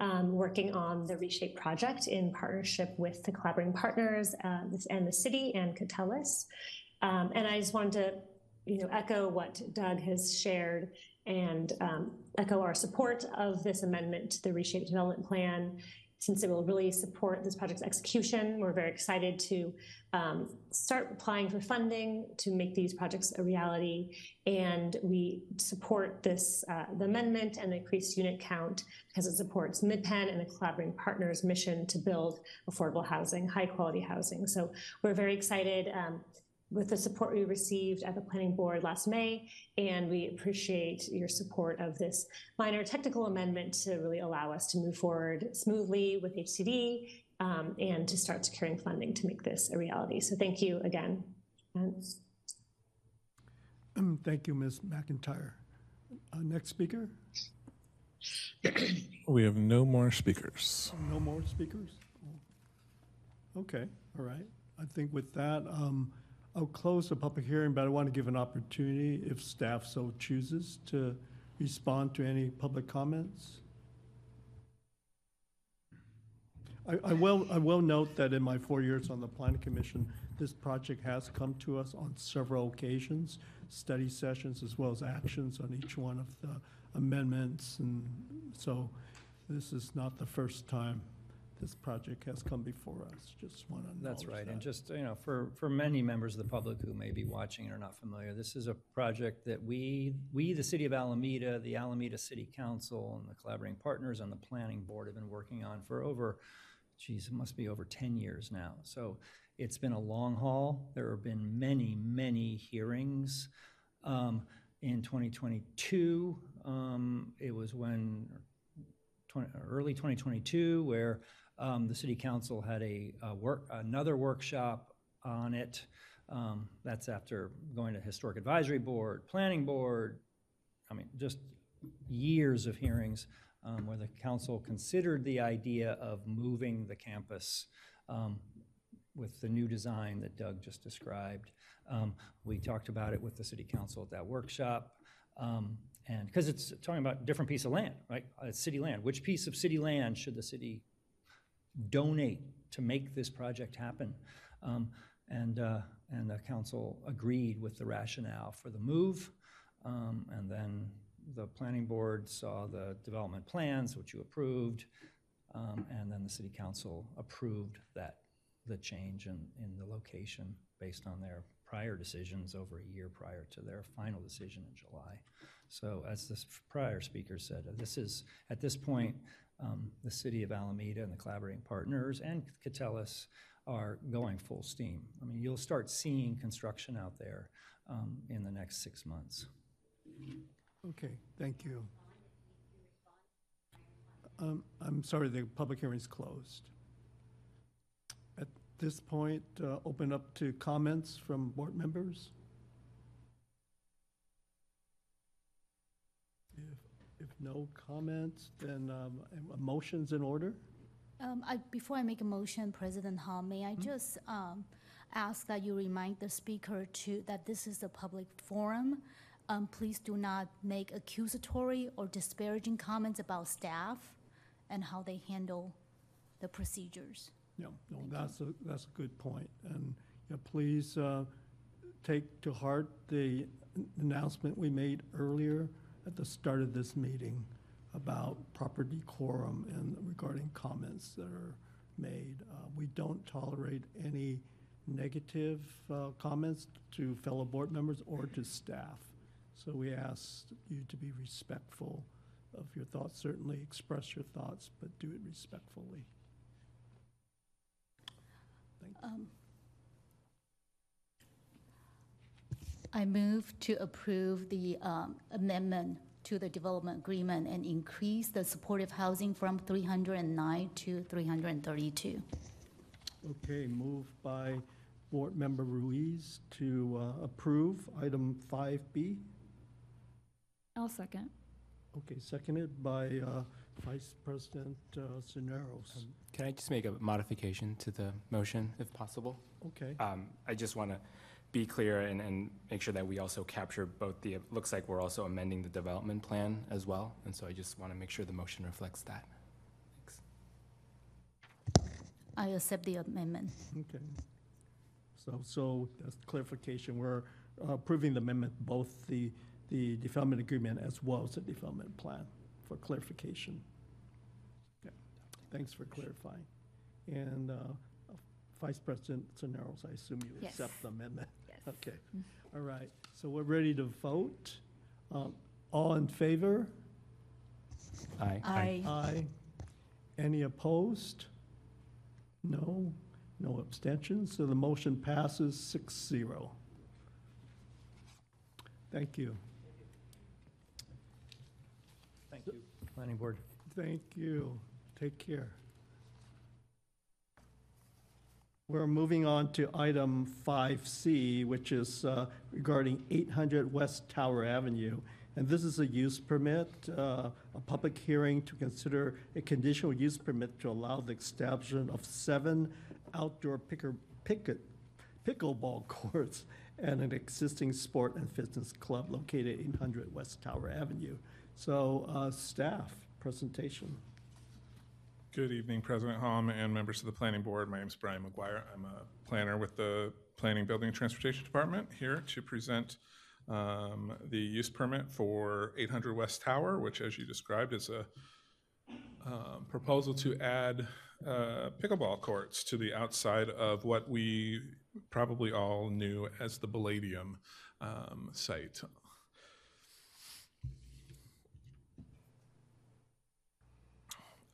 um, working on the Reshape project in partnership with the collaborating partners uh, and the city and Catellus. Um, and I just wanted to, you know, echo what Doug has shared and um, echo our support of this amendment to the Reshape Development Plan since it will really support this project's execution. We're very excited to um, start applying for funding to make these projects a reality. And we support this, uh, the amendment and the increased unit count because it supports MidPen and the collaborating partners' mission to build affordable housing, high quality housing. So we're very excited. Um, with the support we received at the planning board last May, and we appreciate your support of this minor technical amendment to really allow us to move forward smoothly with HCD um, and to start securing funding to make this a reality. So thank you again. Um, Thank you, Ms. McIntyre. Uh, Next speaker? We have no more speakers. No more speakers? Okay, all right. I think with that, um, I'll close the public hearing, but I want to give an opportunity, if staff so chooses, to respond to any public comments. I, I will, I will note that in my four years on the planning commission, this project has come to us on several occasions, study sessions as well as actions on each one of the amendments, and so this is not the first time this project has come before us. Just want to That's right, and just, you know, for, for many members of the public who may be watching and are not familiar, this is a project that we, we, the city of Alameda, the Alameda City Council, and the collaborating partners on the planning board have been working on for over, geez, it must be over 10 years now. So it's been a long haul. There have been many, many hearings. Um, In 2022, um, it was when, 20 early 2022, where um, the city council had a, a work, another workshop on it. Um, That's after going to Historic Advisory Board, Planning Board, I mean, just years of hearings um, where the council considered the idea of moving the campus um, with the new design that Doug just described. Um, We talked about it with the city council at that workshop. um, And, because it's talking about different piece of land, right? Uh, It's city land. Which piece of city land should the city donate to make this project happen? Um, And, uh, and the council agreed with the rationale for the move. Um, And then the planning board saw the development plans, which you approved, um, and then the city council approved that, the change in, in the location based on their prior decisions over a year prior to their final decision in July. So as this prior speaker said, this is, at this point, um, the city of Alameda and the collaborating partners and Catellus are going full steam. I mean, you'll start seeing construction out there um, in the next six months. Okay, thank you. Um, I'm sorry, the public hearing is closed. At this point, uh, open up to comments from board members. If, no comments, then um, a motion's in order? Um, I, before I make a motion, President Hom, may I just, um, ask that you remind the speaker to, that this is a public forum? Um, please do not make accusatory or disparaging comments about staff and how they handle the procedures. No, no, that's a, that's a good point. And, know, please, uh, take to heart the announcement we made earlier at the start of this meeting about proper decorum and regarding comments that are made. Uh, We don't tolerate any negative uh, comments to fellow board members or to staff. So we ask you to be respectful of your thoughts. Certainly express your thoughts, but do it respectfully. Thank you. Um, I move to approve the um, amendment to the development agreement and increase the supportive housing from 309 to 332. Okay, moved by Board Member Ruiz to uh, approve item 5B. I'll second. Okay, seconded by uh, Vice President uh, Cisneros. Can I just make a modification to the motion, if possible? Okay, Um, I just want to be clear and, and make sure that we also capture both the, it looks like we're also amending the development plan as well, and so I just want to make sure the motion reflects that. Thanks. I accept the amendment. okay. So, so that's clarification. We're uh, approving the amendment, both the, the development agreement as well as the development plan for clarification. Okay, Thanks for clarifying. And uh, Vice President Cisneros, I assume you Yes. accept the amendment? Yes. Okay, all right. So we're ready to vote. Um, All in favor? Aye. I, Aye. Any opposed? No? No abstentions? So the motion passes 6-0. Thank you. Thank you. Planning board. Thank you. Take care. We're moving on to item 5C, which is uh, regarding 800 West Tower Avenue. And this is a use permit, uh, a public hearing to consider a conditional use permit to allow the establishment of seven outdoor picker, picket, pickleball [laughs] courts and an existing sport and fitness club located at 800 West Tower Avenue. So, uh, staff presentation. Good evening, President Hom and members of the Planning Board. My name is Brian McGuire. I'm a planner with the Planning, Building, and Transportation Department here to present um, the use permit for 800 West Tower, which, as you described, is a um, proposal to add uh, pickleball courts to the outside of what we probably all knew as the Palladium um, site.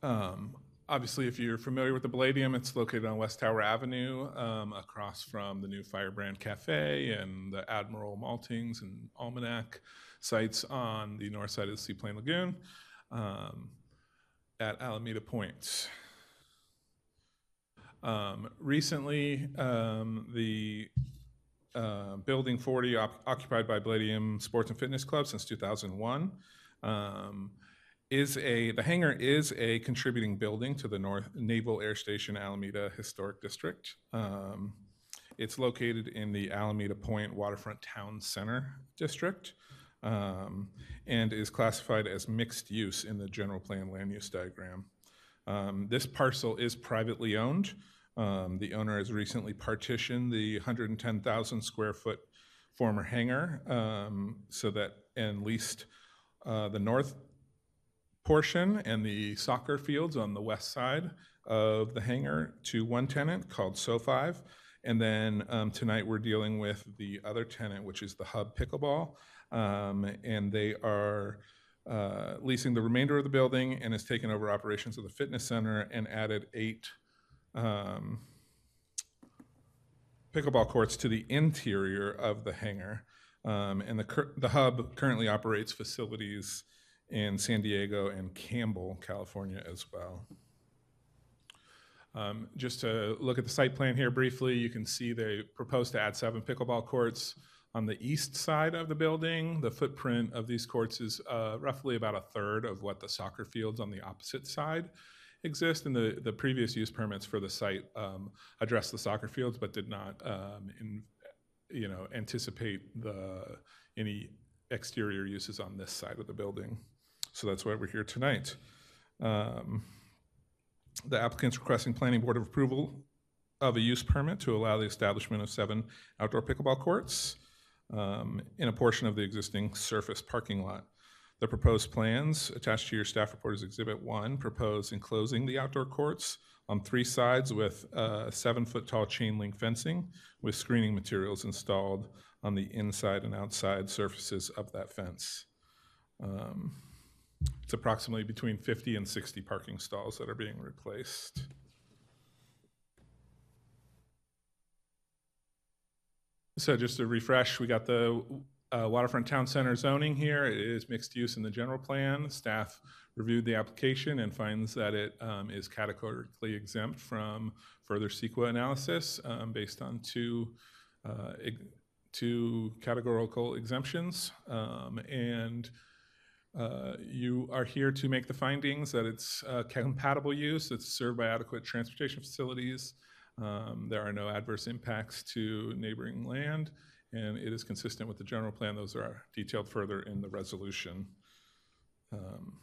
Um, obviously, if you're familiar with the Palladium, it's located on West Tower Avenue, um, across from the new Firebrand Cafe and the Admiral Maltings and Almanac sites on the north side of the Seaplane Lagoon um, at Alameda Point. Um, recently, um, the uh, Building 40 op- occupied by Palladium Sports and Fitness Club since 2001. Um, is a the hangar is a contributing building to the North Naval Air Station Alameda Historic District. Um, it's located in the Alameda Point Waterfront Town Center District um, and is classified as mixed use in the general plan land use diagram. Um, this parcel is privately owned. Um, the owner has recently partitioned the 110,000 square foot former hangar, um, so that, and leased uh, the north portion and the soccer fields on the west side of the hangar to one tenant called So5. And then um, tonight we're dealing with the other tenant, which is the Hub Pickleball. Um, and they are uh, leasing the remainder of the building and has taken over operations of the fitness center and added eight um, pickleball courts to the interior of the hangar. Um, and the, the hub currently operates facilities in San Diego and Campbell, California as well. Um, just to look at the site plan here briefly, you can see they propose to add seven pickleball courts on the east side of the building. The footprint of these courts is uh, roughly about a third of what the soccer fields on the opposite side exist. And the, the previous use permits for the site um, addressed the soccer fields, but did not, um, in, you know, anticipate the any exterior uses on this side of the building. So that's why we're here tonight. Um, the applicant's requesting planning board of approval of a use permit to allow the establishment of seven outdoor pickleball courts um, in a portion of the existing surface parking lot. The proposed plans attached to your staff report is Exhibit 1 propose enclosing the outdoor courts on three sides with uh, seven foot tall chain link fencing with screening materials installed on the inside and outside surfaces of that fence. Um, it's approximately between 50 and 60 parking stalls that are being replaced. So just to refresh, we got the uh, waterfront town center zoning here. It is mixed use in the general plan. Staff reviewed the application and finds that it um, is categorically exempt from further CEQA analysis um, based on two, uh, two categorical exemptions. Um, and uh, you are here to make the findings that it's uh, compatible use, it's served by adequate transportation facilities, um, there are no adverse impacts to neighboring land, and it is consistent with the general plan. Those are detailed further in the resolution. Um,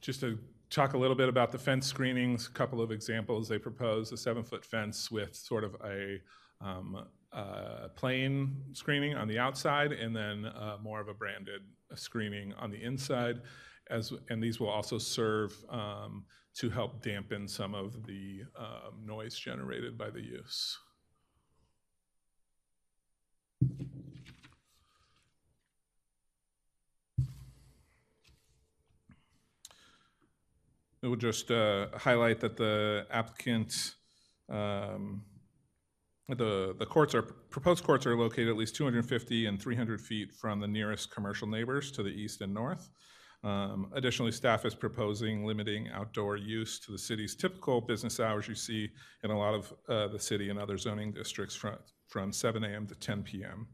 just to talk a little bit about the fence screenings, a couple of examples. They propose a seven foot fence with sort of a um, uh, plain screening on the outside and then uh, more of a branded screening on the inside. As, and these will also serve um, to help dampen some of the um, noise generated by the use. It will just uh, highlight that the applicant, um, the, the courts are, proposed courts are located at least 250 and 300 feet from the nearest commercial neighbors to the east and north. Um, additionally, staff is proposing limiting outdoor use to the city's typical business hours you see in a lot of uh, the city and other zoning districts from, from 7 a.m. to 10 p.m.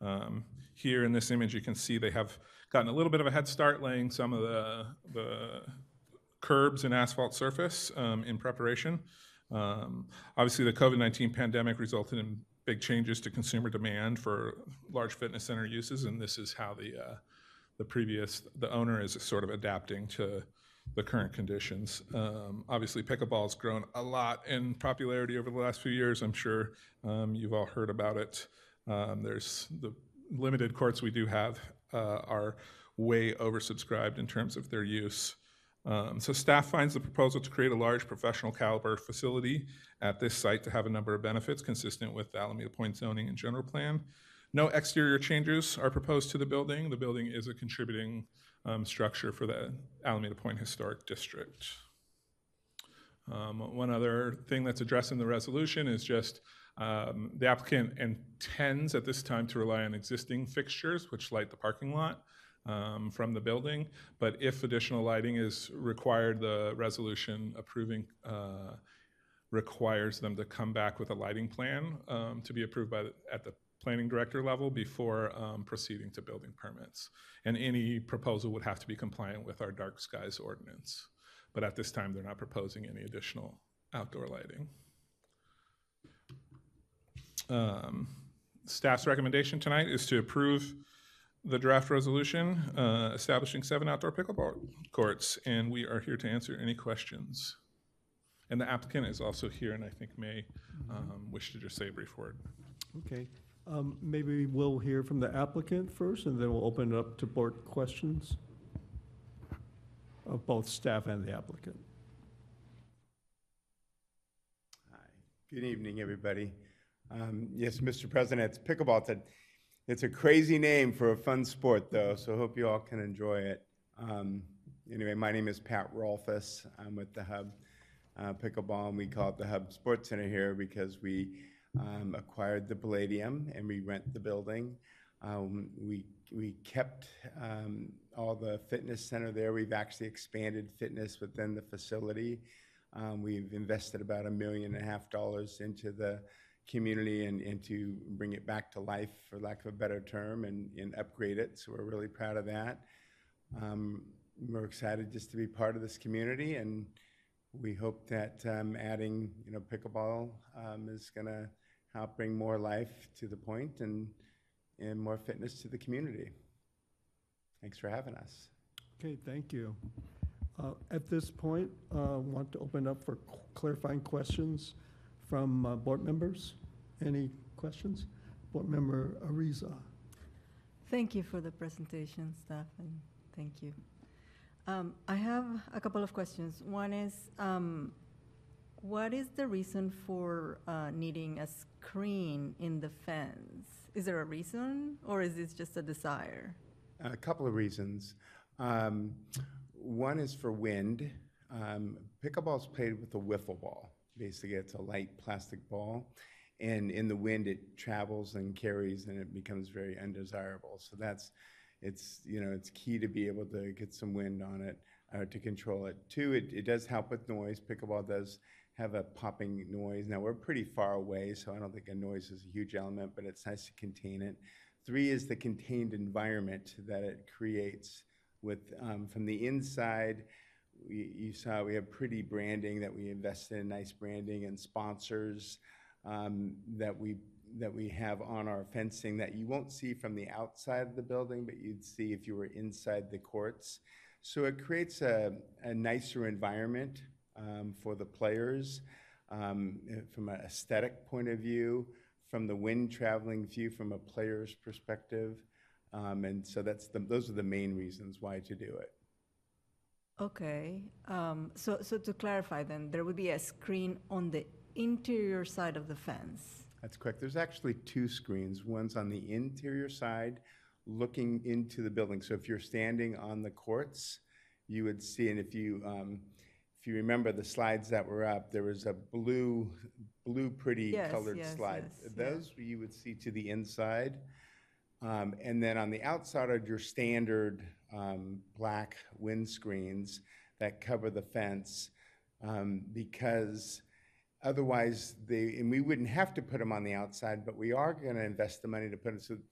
Um, here in this image, you can see they have gotten a little bit of a head start laying some of the, the curbs and asphalt surface um, in preparation. Um, obviously, the COVID 19 pandemic resulted in big changes to consumer demand for large fitness center uses, and this is how the uh, the previous, the owner is sort of adapting to the current conditions. Um, obviously, has grown a lot in popularity over the last few years. I'm sure um, you've all heard about it. Um, there's the limited courts we do have uh, are way oversubscribed in terms of their use. Um, so staff finds the proposal to create a large professional caliber facility at this site to have a number of benefits consistent with the Alameda Point zoning and general plan. No exterior changes are proposed to the building. The building is a contributing um, structure for the Alameda Point Historic District. Um, one other thing that's addressed in the resolution is just um, the applicant intends at this time to rely on existing fixtures which light the parking lot um, from the building. But if additional lighting is required, the resolution approving uh, requires them to come back with a lighting plan um, to be approved by the, at the planning director level before um, proceeding to building permits. And any proposal would have to be compliant with our dark skies ordinance. But at this time, they're not proposing any additional outdoor lighting. Um, staff's recommendation tonight is to approve the draft resolution uh, establishing seven outdoor pickleball courts, and we are here to answer any questions. And the applicant is also here, and I think may um, wish to just say a brief word. Okay, um, maybe we'll hear from the applicant first, and then we'll open it up to board questions of both staff and the applicant. Hi. Good evening, everybody. Um, Yes, Mr. President, it's pickleball. It's a, it's a crazy name for a fun sport, though, so I hope you all can enjoy it. Um, Anyway, my name is Pat Rolfus. I'm with the Hub uh, Pickleball, and we call it the Hub Sports Center here because we um, acquired the Palladium and we rent the building. Um, We, we kept um, all the fitness center there. We've actually expanded fitness within the facility. Um, We've invested about a million and a half dollars into the community and, and to bring it back to life, for lack of a better term, and, and upgrade it. So we're really proud of that. Um, We're excited just to be part of this community, and we hope that um, adding, you know, pickleball um, is going to help bring more life to the point and, and more fitness to the community. Thanks for having us. Okay, thank you. Uh, At this point, uh, want to open up for clarifying questions from uh, board members? Any questions? Board Member Ariza. Thank you for the presentation, staff, and thank you. Um, I have a couple of questions. One is, um, what is the reason for uh, needing a screen in the fence? Is there a reason, or is this just a desire? A couple of reasons. Um, One is for wind. Um, is played with a wiffle ball. Basically, it's a light plastic ball, and in the wind, it travels and carries, and it becomes very undesirable. So that's, it's, you know, it's key to be able to get some wind on it, uh, to control it. Two, it, it does help with noise. Pickleball does have a popping noise. Now, we're pretty far away, so I don't think a noise is a huge element, but it's nice to contain it. Three is the contained environment that it creates with, um, from the inside, we, you saw we have pretty branding that we invested in, nice branding and sponsors um, that we, that we have on our fencing that you won't see from the outside of the building, but you'd see if you were inside the courts. So it creates a, a nicer environment um, for the players um, from an aesthetic point of view, from the wind traveling view from a player's perspective. Um, and so that's the, those are the main reasons why to do it. Okay, um, so, so to clarify then, there would be a screen on the interior side of the fence? That's correct. There's actually two screens. One's on the interior side, looking into the building. So if you're standing on the courts, you would see, and if you, um, if you remember the slides that were up, there was a blue, blue pretty Yes, colored yes, slide. yes, yeah. Those you would see to the inside. Um, And then on the outside are your standard um, black windscreens that cover the fence um, because otherwise they, and we wouldn't have to put them on the outside, but we are going to invest the money to put them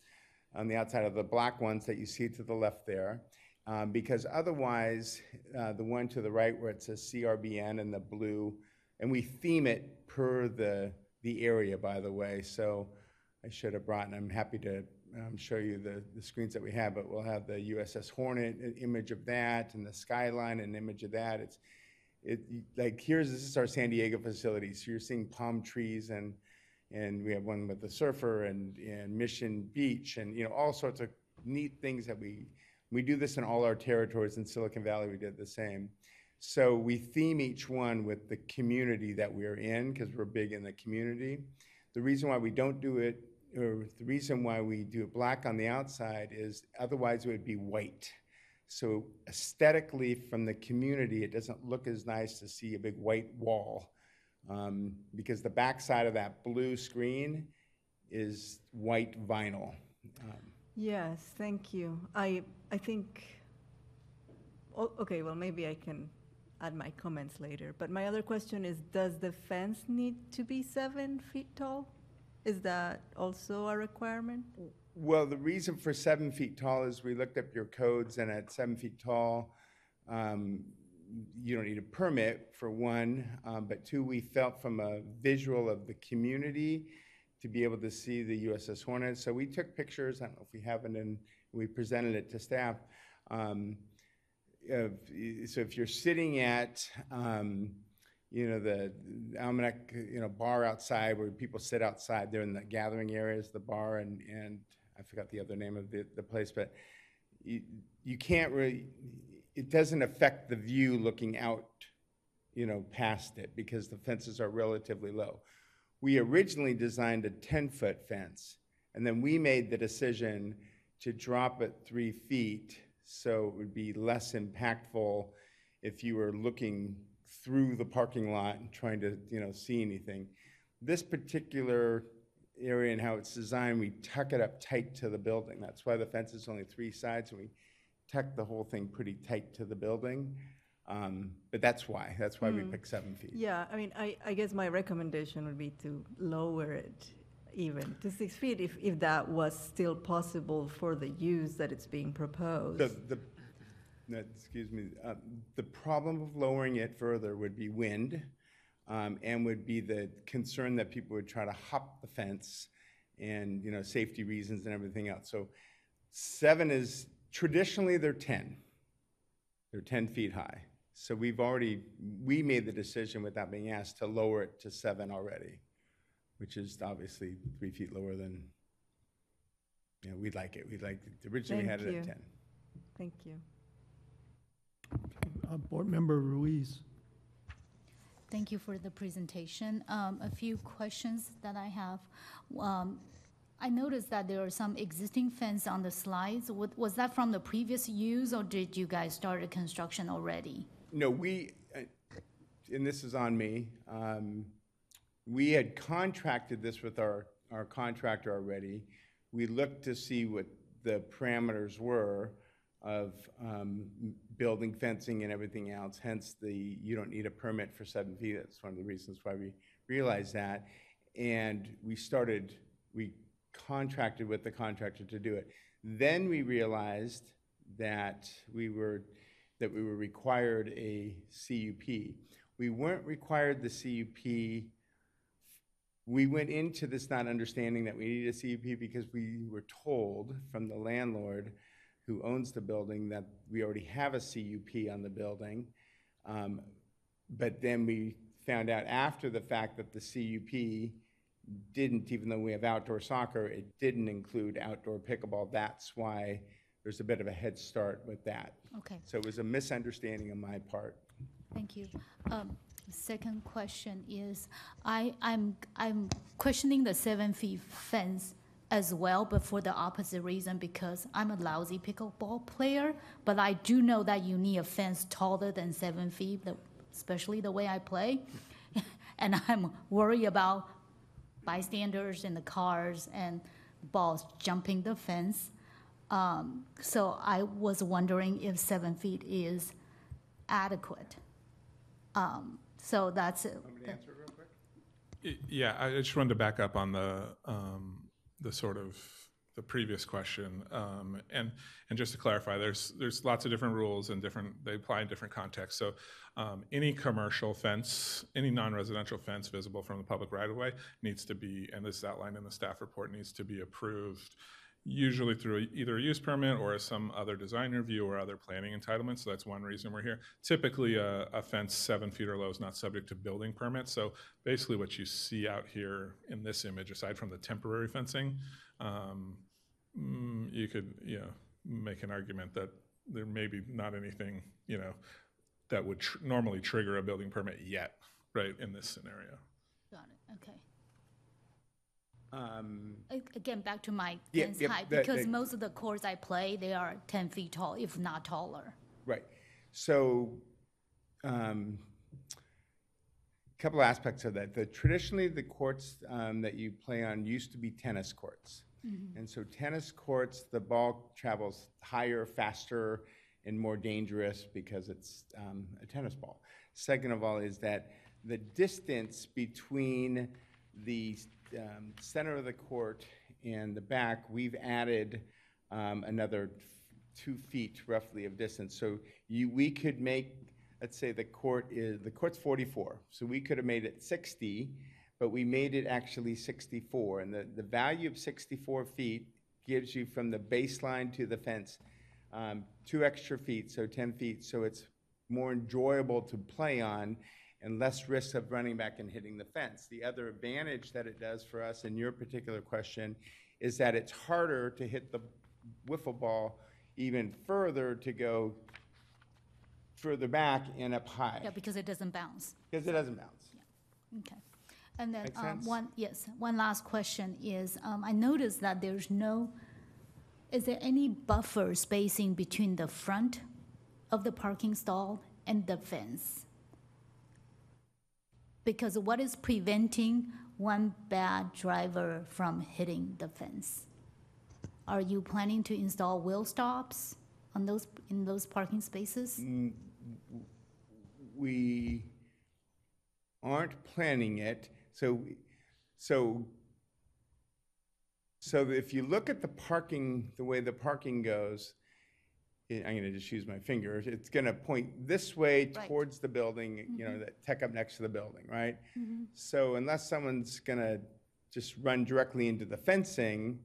on the outside of the black ones that you see to the left there. um, Because otherwise, uh, the one to the right where it says CRBN and the blue, and we theme it per the, the area, by the way. So I should have brought, and I'm happy to um, show you the, the screens that we have, but we'll have the USS Hornet, an image of that, and the skyline, an image of that. It's, it, like, here's, this is our San Diego facility, so you're seeing palm trees and, and we have one with the surfer and, and Mission Beach and, you know, all sorts of neat things that we, we do this in all our territories. In Silicon Valley, we did the same. So we theme each one with the community that we're in, because we're big in the community. The reason why we don't do it, or the reason why we do it black on the outside is otherwise it would be white. So aesthetically, from the community, it doesn't look as nice to see a big white wall. um, Because the backside of that blue screen is white vinyl. Um, Yes, thank you. I, I think, o- okay, well, maybe I can add my comments later. But my other question is, does the fence need to be seven feet tall? Is that also a requirement? Well, the reason for seven feet tall is we looked up your codes, and at seven feet tall, um, you don't need a permit, for one, um, but two, we felt from a visual of the community to be able to see the USS Hornet. So we took pictures, I don't know if we haven't, and we presented it to staff. Um, So if you're sitting at, um, you know, the Almanac, you know, bar outside where people sit outside. They're in the gathering areas, the bar, and, and I forgot the other name of the, the place, but you, you can't really, it doesn't affect the view looking out, you know, past it because the fences are relatively low. We originally designed a 10-foot fence, and then we made the decision to drop it three feet so it would be less impactful if you were looking through the parking lot and trying to, you know, see anything. This particular area and how it's designed, we tuck it up tight to the building. That's why the fence is only three sides, and we tuck the whole thing pretty tight to the building. Um, But that's why, that's why we Hmm. picked seven feet. Yeah, I mean, I, I guess my recommendation would be to lower it even to six feet if, if that was still possible for the use that it's being proposed. The, the, excuse me, uh, the problem of lowering it further would be wind, um, and would be the concern that people would try to hop the fence and, you know, safety reasons and everything else. So seven is, traditionally, they're 10. They're 10 feet high. So we've already, we made the decision without being asked to lower it to seven already, which is obviously three feet lower than, you know, we'd like it. We'd like, originally we had Thank it at you. 10. Thank you. Uh, Board Member Ruiz. Thank you for the presentation. Um, A few questions that I have. Um, I noticed that there are some existing fence on the slides. Wa- Was that from the previous use, or did you guys start the construction already? No, we, uh, and this is on me, um, we had contracted this with our, our contractor already. We looked to see what the parameters were of um, m- building fencing and everything else, hence the, you don't need a permit for seven feet. That's one of the reasons why we realized that. And we started, we contracted with the contractor to do it. Then we realized that we were, that we were required a CUP. We weren't required the CUP. We went into this not understanding that we needed a CUP because we were told from the landlord who owns the building that we already have a CUP on the building. Um, But then we found out after the fact that the CUP didn't, even though we have outdoor soccer, it didn't include outdoor pickleball. That's why there's a bit of a head start with that. Okay. So it was a misunderstanding on my part. Thank you. Um, Second question is, I, I'm, I'm questioning the seven feet fence as well, but for the opposite reason, because I'm a lousy pickleball player, but I do know that you need a fence taller than seven feet, especially the way I play. [laughs] And I'm worried about bystanders in the cars and balls jumping the fence. Um, So I was wondering if seven feet is adequate. Um, So that's it. Y- Yeah, I just wanted to back up on the, um, the sort of, the previous question. Um, And, and just to clarify, there's, there's lots of different rules and different, they apply in different contexts. So um, any commercial fence, any non-residential fence visible from the public right-of-way needs to be, and this is outlined in the staff report, needs to be approved usually through either a use permit or some other design review or other planning entitlement. So that's one reason we're here. Typically, a, a fence seven feet or low is not subject to building permits. So basically what you see out here in this image, aside from the temporary fencing, um, mm, you could, you know, make an argument that there may be not anything, you know, that would tr- normally trigger a building permit yet, right, in this scenario. Got it, okay. Um, Again, back to my Yeah, yep, height, that- because that- most of the courts I play, they are 10 feet tall, if not taller. Right. So, um, a couple aspects of that. The traditionally, the courts um, that you play on used to be tennis courts. And so tennis courts, the ball travels higher, faster, and more dangerous because it's um, a tennis ball. Second of all is that the distance between the um, center of the court and the back, we've added um, another two feet roughly of distance. So you, we could make, let's say the court is, the court's 44, so we could have made it 60, but we made it actually 64. And the, the value of 64 feet gives you from the baseline to the fence um, two extra feet, so 10 feet, so it's more enjoyable to play on. And less risk of running back and hitting the fence. The other advantage that it does for us in your particular question is that it's harder to hit the wiffle ball even further to go further back and up high, Yeah, because it doesn't bounce. because it doesn't bounce. Okay. And then, Make um, sense? one, yes, one last question is, um, I noticed that there's no, is there any buffer spacing between the front of the parking stall and the fence? Because what is preventing one bad driver from hitting the fence? Are you planning to install wheel stops on those, in those parking spaces? Mm, We aren't planning it, so, so, so if you look at the parking, the way the parking goes, I'm gonna just use my finger, it's gonna point this way Right. towards the building, you know, that tech up next to the building, right? Mhm. So unless someone's gonna just run directly into the fencing,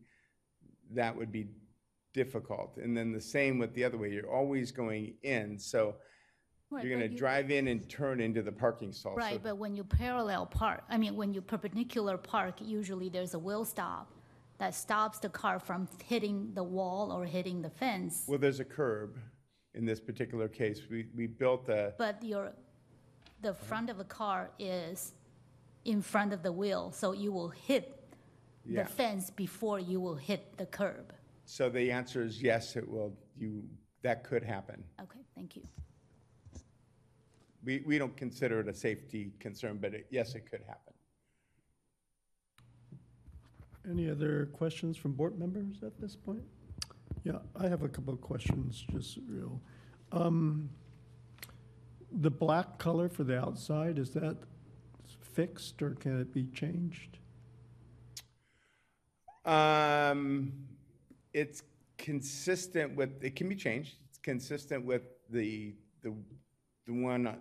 that would be difficult. And then the same with the other way, you're always going in, so Right, you're but gonna you- drive in and turn into the parking stall. So- Right, but when you parallel park, I mean, when you perpendicular park, usually there's a wheel stop that stops the car from hitting the wall or hitting the fence. Well, there's a curb in this particular case. We, we built a, But your, the front of the car is in front of the wheel, so you will hit Yeah. the fence before you will hit the curb. so the answer is yes, it will, you, that could happen. Okay, thank you. We, we don't consider it a safety concern, but it, yes, it could happen. Any other questions from board members at this point? Yeah, I have a couple of questions, just real. Um, The black color for the outside, is that fixed or can it be changed? Um, it's consistent with, it can be changed. It's consistent with the, the, the one on-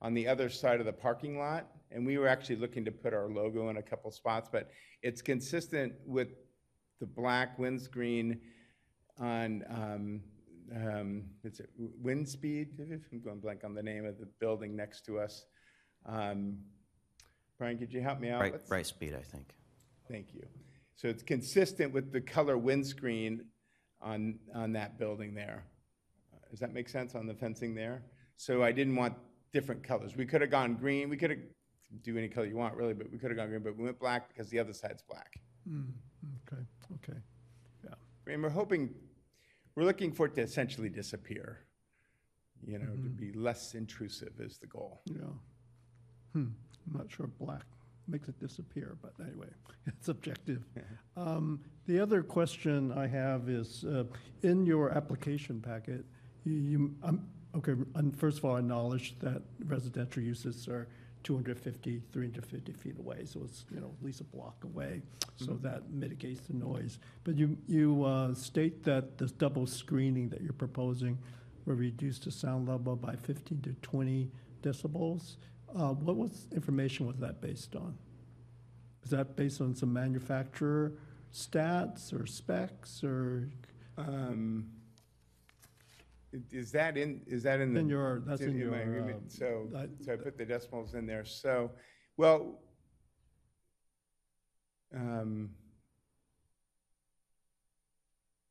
on the other side of the parking lot. And we were actually looking to put our logo in a couple spots, but it's consistent with the black windscreen on, um, um, is it Windspeed? I'm going blank on the name of the building next to us. Um, Brian, could you help me out? Right, Wrightspeed, I think. Thank you. So it's consistent with the color windscreen on, on that building there. Does that make sense on the fencing there? So I didn't want different colors. We could have gone green, we could have, do any color you want really, but we could have gone green, but we went black because the other side's black. Hmm, Okay, okay, And we're hoping, we're looking for it to essentially disappear. You know, to be less intrusive is the goal. yeah. Hmm, I'm not sure black makes it disappear, but anyway, [laughs] it's objective. [laughs] Um, The other question I have is, uh, in your application packet, you- you, um, okay, and first of all, I acknowledge that residential uses are 250, 350 feet away, so it's, you know, at least a block away, so that mitigates the noise. But you, you uh, state that this double screening that you're proposing will reduce the sound level by 15 to 20 decibels. Uh, What was, information was that based on? Is that based on some manufacturer stats or specs or? Um, Is that in, is that in the? In your- that's in my your, agreement? um, So, I- so I put the decimals in there. So, well, um,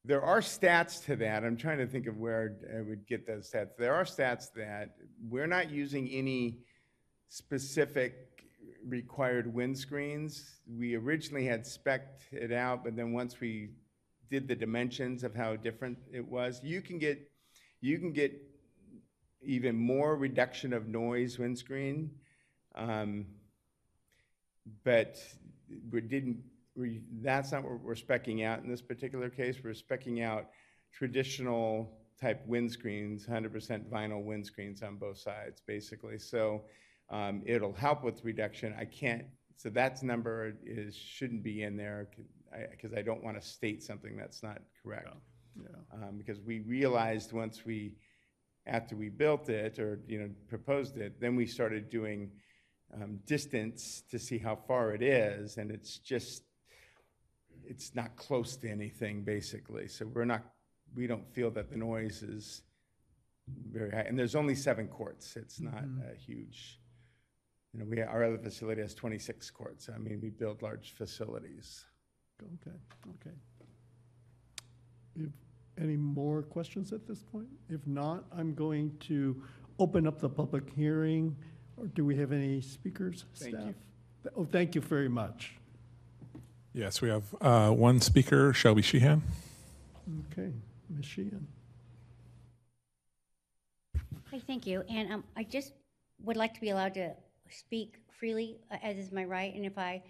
there are stats to that. I'm trying to think of where I would get those stats. There are stats that we're not using any specific required windscreens. We originally had spec'd it out, but then once we did the dimensions of how different it was, you can get, you can get even more reduction of noise windscreen. Um, But we didn't, we, that's not what we're specking out in this particular case. We're specking out traditional type windscreens, hundred percent vinyl windscreens on both sides, basically. So um, it'll help with reduction. I can't, so that's number is, shouldn't be in there because I don't want to state something that's not correct. Yeah. Um, Because we realized once we, after we built it or, you know, proposed it, then we started doing um, distance to see how far it is, and it's just, it's not close to anything, basically. So we're not, we don't feel that the noise is very high. And there's only seven courts. It's not Mhm. a huge You know, we, our other facility has 26 courts. I mean, we build large facilities. Okay, okay. If, any more questions at this point? If not, I'm going to open up the public hearing, or do we have any speakers, Thank you. staff? Oh, thank you very much. Yes, we have uh, one speaker, Shelby Sheehan. Okay, Ms. Sheehan. Hi, thank you. And um, I just would like to be allowed to speak freely, uh, as is my right. And if I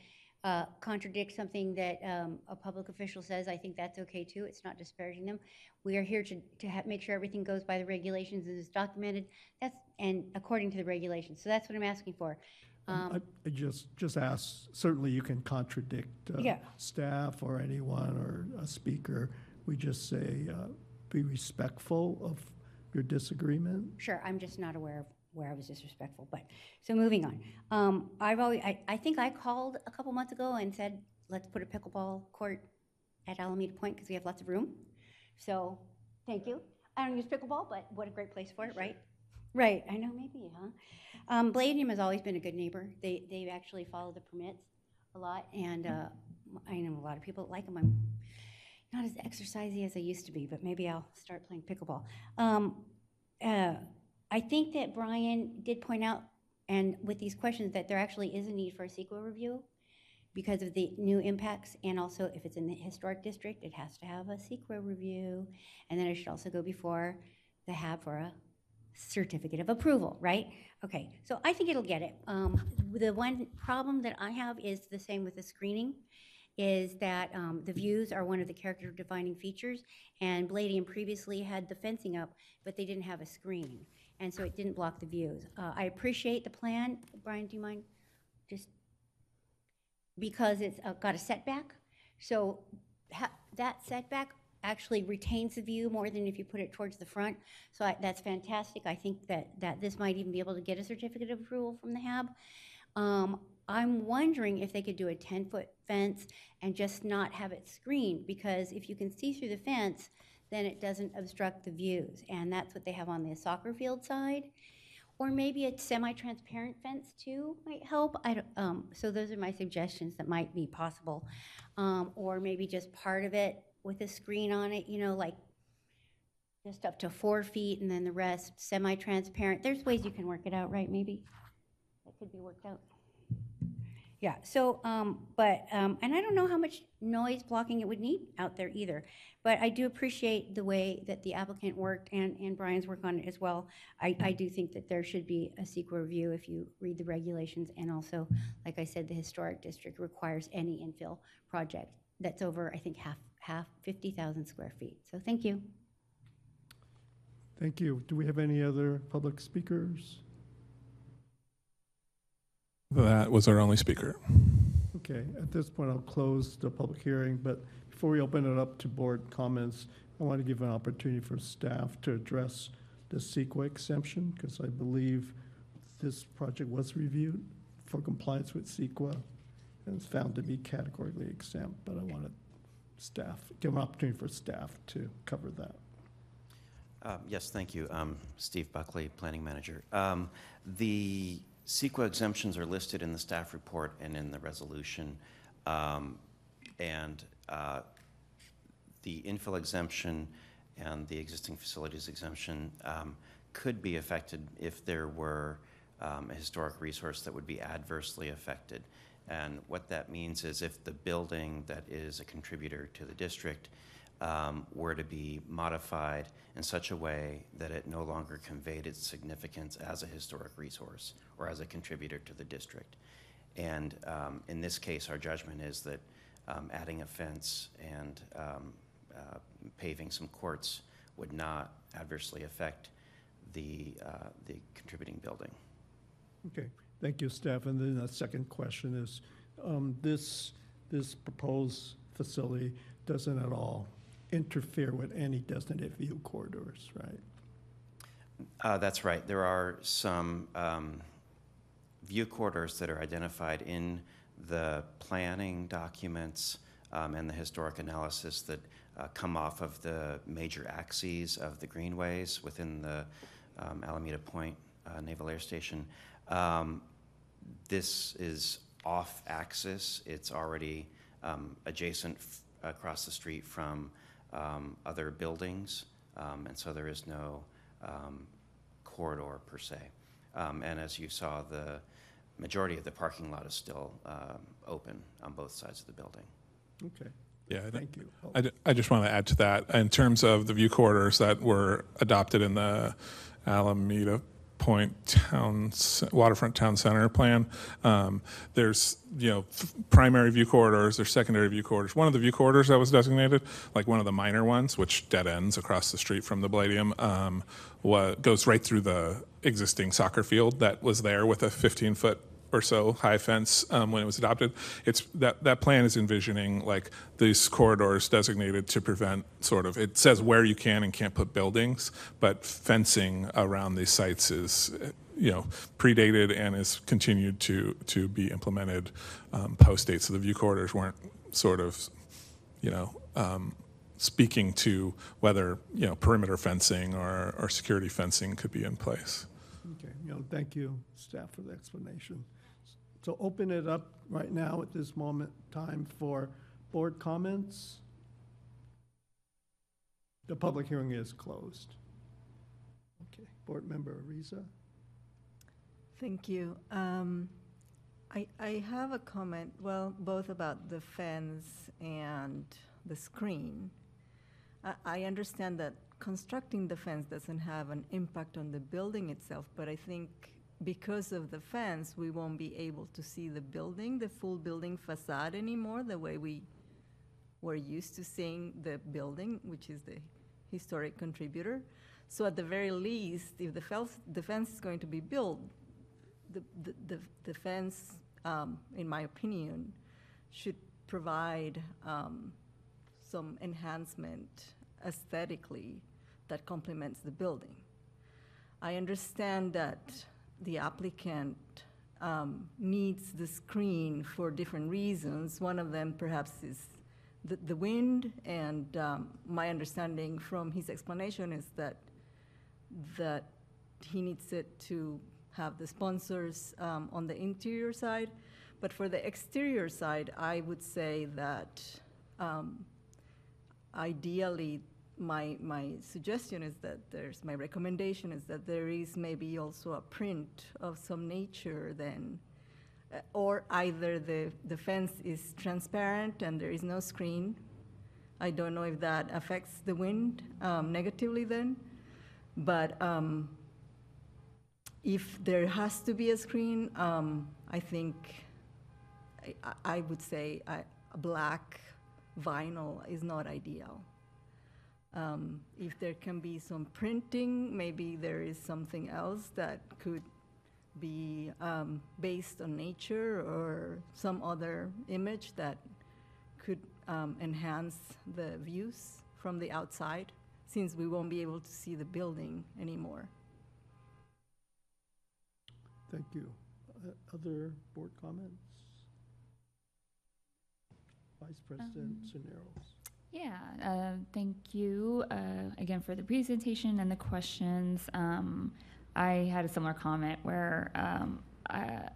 uh, contradict something that um, a public official says, I think that's okay too. It's not disparaging them. We are here to, to ha- make sure everything goes by the regulations and is documented. That's, and according to the regulations. So that's what I'm asking for. Um, Um, I I just, just ask, certainly you can contradict uh, Yeah. staff or anyone or a speaker. We just say, uh, be respectful of your disagreement. Sure, I'm just not aware of where I was disrespectful, but, so moving on. Um, I've always, I, I think I called a couple months ago and said, let's put a pickleball court at Alameda Point because we have lots of room. So, thank you. I don't use pickleball, but what a great place for it, right? Right, I know, maybe, huh? Um, has always been a good neighbor. They, they actually follow the permits a lot, and, uh, I know a lot of people like them. I'm not as exercisey as I used to be, but maybe I'll start playing pickleball. Um, uh, I think that Brian did point out, and with these questions, that there actually is a need for a CEQA review because of the new impacts, and also if it's in the historic district, it has to have a CEQA review, and then it should also go before the HAB for a certificate of approval, right? Okay, so I think it'll get it. Um, the one problem that I have is the same with the screening, is that um, the views are one of the character defining features, and Bladium previously had the fencing up, but they didn't have a screening, and so it didn't block the views. Uh, I appreciate the plan. Brian, do you mind just because it's uh, got a setback. So ha- that setback actually retains the view more than if you put it towards the front. So I, that's fantastic. I think that, that this might even be able to get a certificate of approval from the HAB. Um, I'm wondering if they could do a 10-foot fence and just not have it screened, because if you can see through the fence, then it doesn't obstruct the views. And that's what they have on the soccer field side. Or maybe a semi-transparent fence too might help. I don't, um, so those are my suggestions that might be possible. Um, or maybe just part of it with a screen on it, you know, like just up to four feet and then the rest semi-transparent. There's ways you can work it out, right, maybe? That could be worked out. Yeah, so, um, but, um, and I don't know how much noise blocking it would need out there either. But I do appreciate the way that the applicant worked and, and Brian's work on it as well. I, I do think that there should be a CEQA review if you read the regulations. And also, like I said, the historic district requires any infill project that's over, I think, half, half, 50,000 square feet. So thank you. Thank you. Do we have any other public speakers? That was our only speaker. Okay, at this point, I'll close the public hearing, but before we open it up to board comments, I want to give an opportunity for staff to address the CEQA exemption, because I believe this project was reviewed for compliance with CEQA and it's found to be categorically exempt, but I wanted staff, give an opportunity for staff to cover that. Um, Yes, thank you. Um, Steve Buckley, Planning Manager. Um, The CEQA exemptions are listed in the staff report and in the resolution. Um, And uh, the infill exemption and the existing facilities exemption um, could be affected if there were um, a historic resource that would be adversely affected. And what that means is if the building that is a contributor to the district um, were to be modified in such a way that it no longer conveyed its significance as a historic resource or as a contributor to the district. And um, in this case, our judgment is that um, adding a fence and um, uh, paving some courts would not adversely affect the, uh, the contributing building. Okay, thank you, staff. And then the second question is, um, this, this proposed facility doesn't at all interfere with any designated view corridors, right? Uh, That's right. There are some um, view corridors that are identified in the planning documents um, and the historic analysis that uh, come off of the major axes of the greenways within the um, Alameda Point uh, Naval Air Station. Um, This is off-axis. It's already um, adjacent f- across the street from um, other buildings, um, and so there is no um, corridor per se. Um, And as you saw, the majority of the parking lot is still um, open on both sides of the building. Okay. Yeah, I Thank you. I, I just want to add to that in terms of the view corridors that were adopted in the Alameda Point Town Waterfront Town Center plan. Um, there's you know f- primary view corridors, there's secondary view corridors. One of the view corridors that was designated, like one of the minor ones, which dead ends across the street from the Bladium, um, goes right through the existing soccer field that was there with a 15 foot or so high fence um, when it was adopted. It's that that plan is envisioning like these corridors designated to prevent sort of it says where you can and can't put buildings, but fencing around these sites is uh, you know predated and is continued to to be implemented um, post date. So the view corridors weren't sort of you know. Um, speaking to whether you know perimeter fencing or, or security fencing could be in place. Okay, you know, thank you, staff, for the explanation. So open it up right now at this moment, time for board comments. The public hearing is closed. Okay, Board Member Ariza? Thank you. Um, I, I have a comment, well, both about the fence and the screen. I, I understand that constructing the fence doesn't have an impact on the building itself, but I think because of the fence, we won't be able to see the building, the full building facade anymore, the way we were used to seeing the building, which is the historic contributor. So at the very least, if the fence, the fence is going to be built, the, the, the, the fence, um, in my opinion, should provide, um, some enhancement aesthetically that complements the building. I understand that the applicant, um, needs the screen for different reasons. One of them perhaps is the, the wind, and, um, my understanding from his explanation is that, that he needs it to have the sponsors um, on the interior side. But for the exterior side, I would say that um, ideally, my, my suggestion is that there's, my recommendation is that there is maybe also a print of some nature then, uh, or either the, the fence is transparent and there is no screen. I don't know if that affects the wind um, negatively then, but um, if there has to be a screen, um, I think I, I would say a black vinyl is not ideal. Um, if there can be some printing, maybe there is something else that could be um, based on nature or some other image that could um, enhance the views from the outside, since we won't be able to see the building anymore. Thank you. Uh, Other board comments? Vice President Cisneros? Yeah, uh, thank you uh, again for the presentation and the questions. Um, I had a similar comment where um, uh,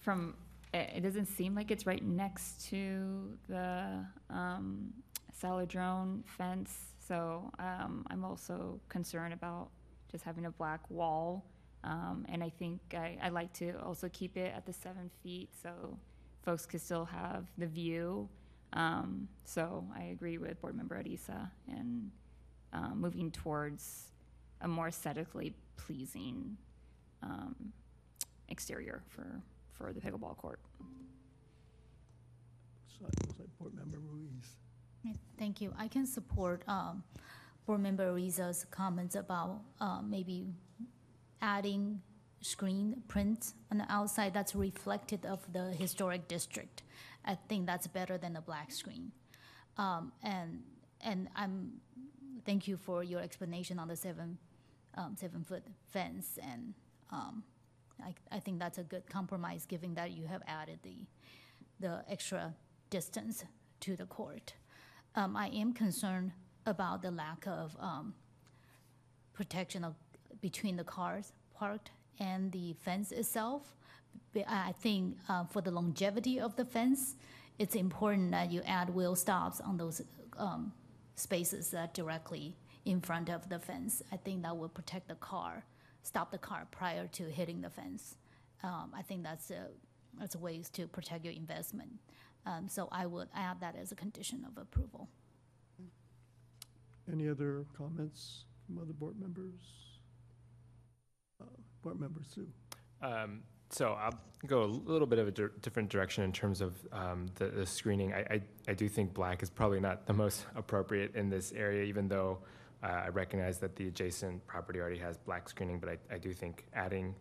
from it, doesn't seem like it's right next to the um, Saildrone fence, so um, I'm also concerned about just having a black wall. Um, and I think I, I like to also keep it at the seven feet so folks could still have the view. Um, so I agree with Board Member Ariza and um, moving towards a more aesthetically pleasing um, exterior for, for the pickleball court. So it was like Board Member Ruiz. Thank you. I can support um, Board Member Ariza's comments about uh, maybe adding screen print on the outside that's reflective of the historic district. I think that's better than a black screen. Um, And, and I'm, thank you for your explanation on the seven, um, seven-foot fence. And um, I, I think that's a good compromise, given that you have added the, the extra distance to the court. Um, I am concerned about the lack of um, protection of, between the cars parked and the fence itself, I I think uh, for the longevity of the fence, it's important that you add wheel stops on those um, spaces that directly in front of the fence. I think that will protect the car, stop the car prior to hitting the fence. Um, I think that's a, that's ways to protect your investment. Um, So I would add that as a condition of approval. Any other comments from other board members? Uh, Board Member Sue? Um, So I'll go a little bit of a dir- different direction in terms of um, the the screening. I I I do think black is probably not the [laughs] most appropriate in this area, even though uh, I recognize that the adjacent property already has black screening, but I I do think adding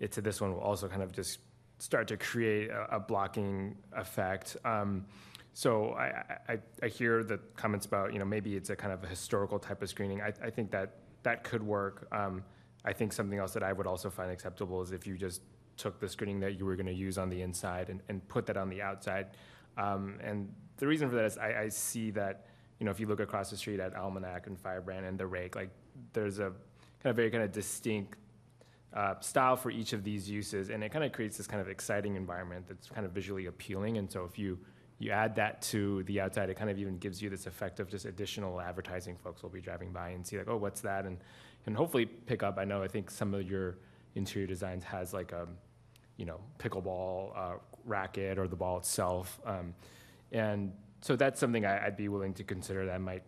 it to this one will also kind of just start to create a a blocking effect. Um, So I I I I hear the comments about, you know, maybe it's a kind of a historical type of screening. I I think that that could work. Um, I think something else that I would also find acceptable is if you just took the screening that you were going to use on the inside and, and put that on the outside. Um, and the reason for that is I, I see that, you know, if you look across the street at Almanac and Firebrand and the Rake, like there's a kind of very kind of distinct uh, style for each of these uses, and it kind of creates this kind of exciting environment that's kind of visually appealing. And so if you you add that to the outside, it kind of even gives you this effect of just additional advertising. Folks will be driving by and see like, oh, what's that? And and hopefully pick up. I know I think some of your interior designs has like a, you know, pickleball uh, racket or the ball itself, um, and so that's something I, I'd be willing to consider. That might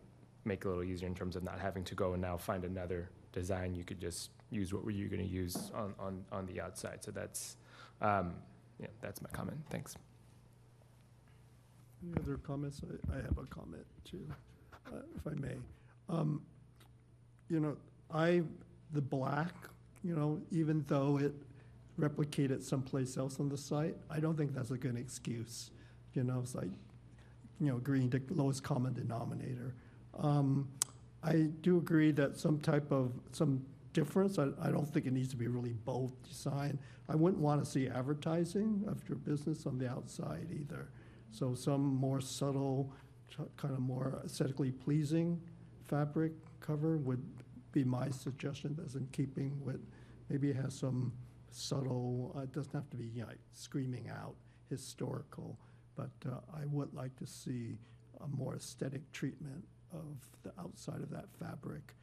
make a little easier in terms of not having to go and now find another design. You could just use what were you going to use on, on, on the outside. So that's, um, yeah, that's my comment. Thanks. Any other comments? I, I have a comment too, uh, if I may. Um, You know, I, the black, you know, even though it replicated someplace else on the site, I don't think that's a good excuse. You know, it's like, you know, agreeing to lowest common denominator. Um, I do agree that some type of, some difference, I, I don't think it needs to be really bold design. I wouldn't want to see advertising of your business on the outside either. So some more subtle, kind of more aesthetically pleasing fabric cover would be my suggestion, that's in keeping with, maybe it has some subtle, uh, it doesn't have to be, you know, screaming out historical, but uh, I would like to see a more aesthetic treatment of the outside of that fabric.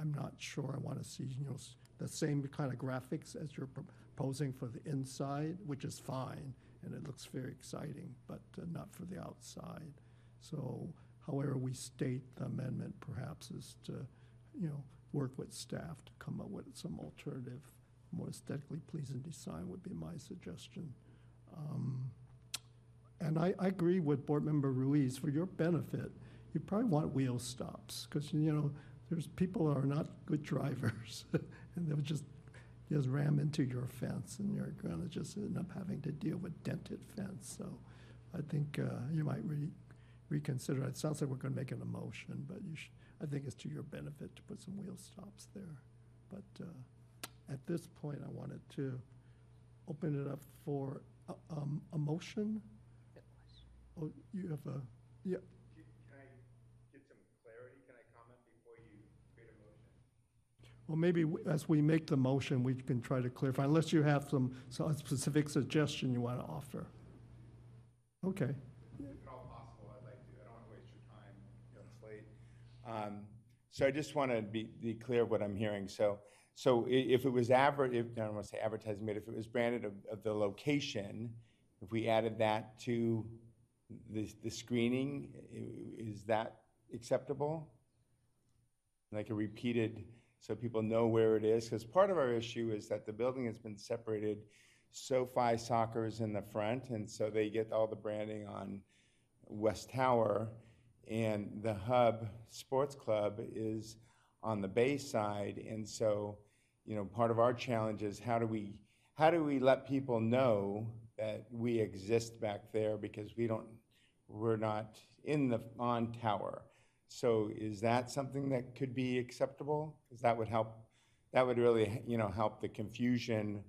I'm not sure I want to see, you know, the same kind of graphics as you're proposing for the inside, which is fine, and it looks very exciting, but uh, not for the outside. So however we state the amendment perhaps is to, you know, work with staff to come up with some alternative, more aesthetically pleasing design would be my suggestion. Um, And I, I agree with Board Member Ruiz, for your benefit, you probably want wheel stops, because, you know, there's people are not good [laughs] drivers, [laughs] and they'll just, just ram into your fence, and you're gonna just end up having to deal with dented fence, so I think uh, you might re- reconsider, it sounds like we're gonna make an emotion, but should, I think it's to your benefit to put some wheel stops there. But uh, at this point, I wanted to open it up for a, um, a motion. Oh, you have a, yeah, Can I get some clarity? Can I comment before you create a motion? well, maybe as we make the motion, we can try to clarify, unless you have some, some specific suggestion you want to offer. Okay, If at all possible, I'd like to, I don't want to waste your time, you know, it's late. Um, So I just want to be, be clear of what I'm hearing. So, so if it was adver, if, I don't want to say advertising, but if it was branded of, of the location, if we added that to the, the screening, is that acceptable? Like a repeated, so people know where it is? Because part of our issue is that the building has been separated. SoFi Soccer is in the front, and so they get all the branding on West Tower, and the Hub Sports Club is on the bay side, and so, you know, part of our challenge is how do we, how do we let people know that we exist back there because we don't, we're not in the, on tower. So is that something that could be acceptable? Because that would help, that would really, you know, help the confusion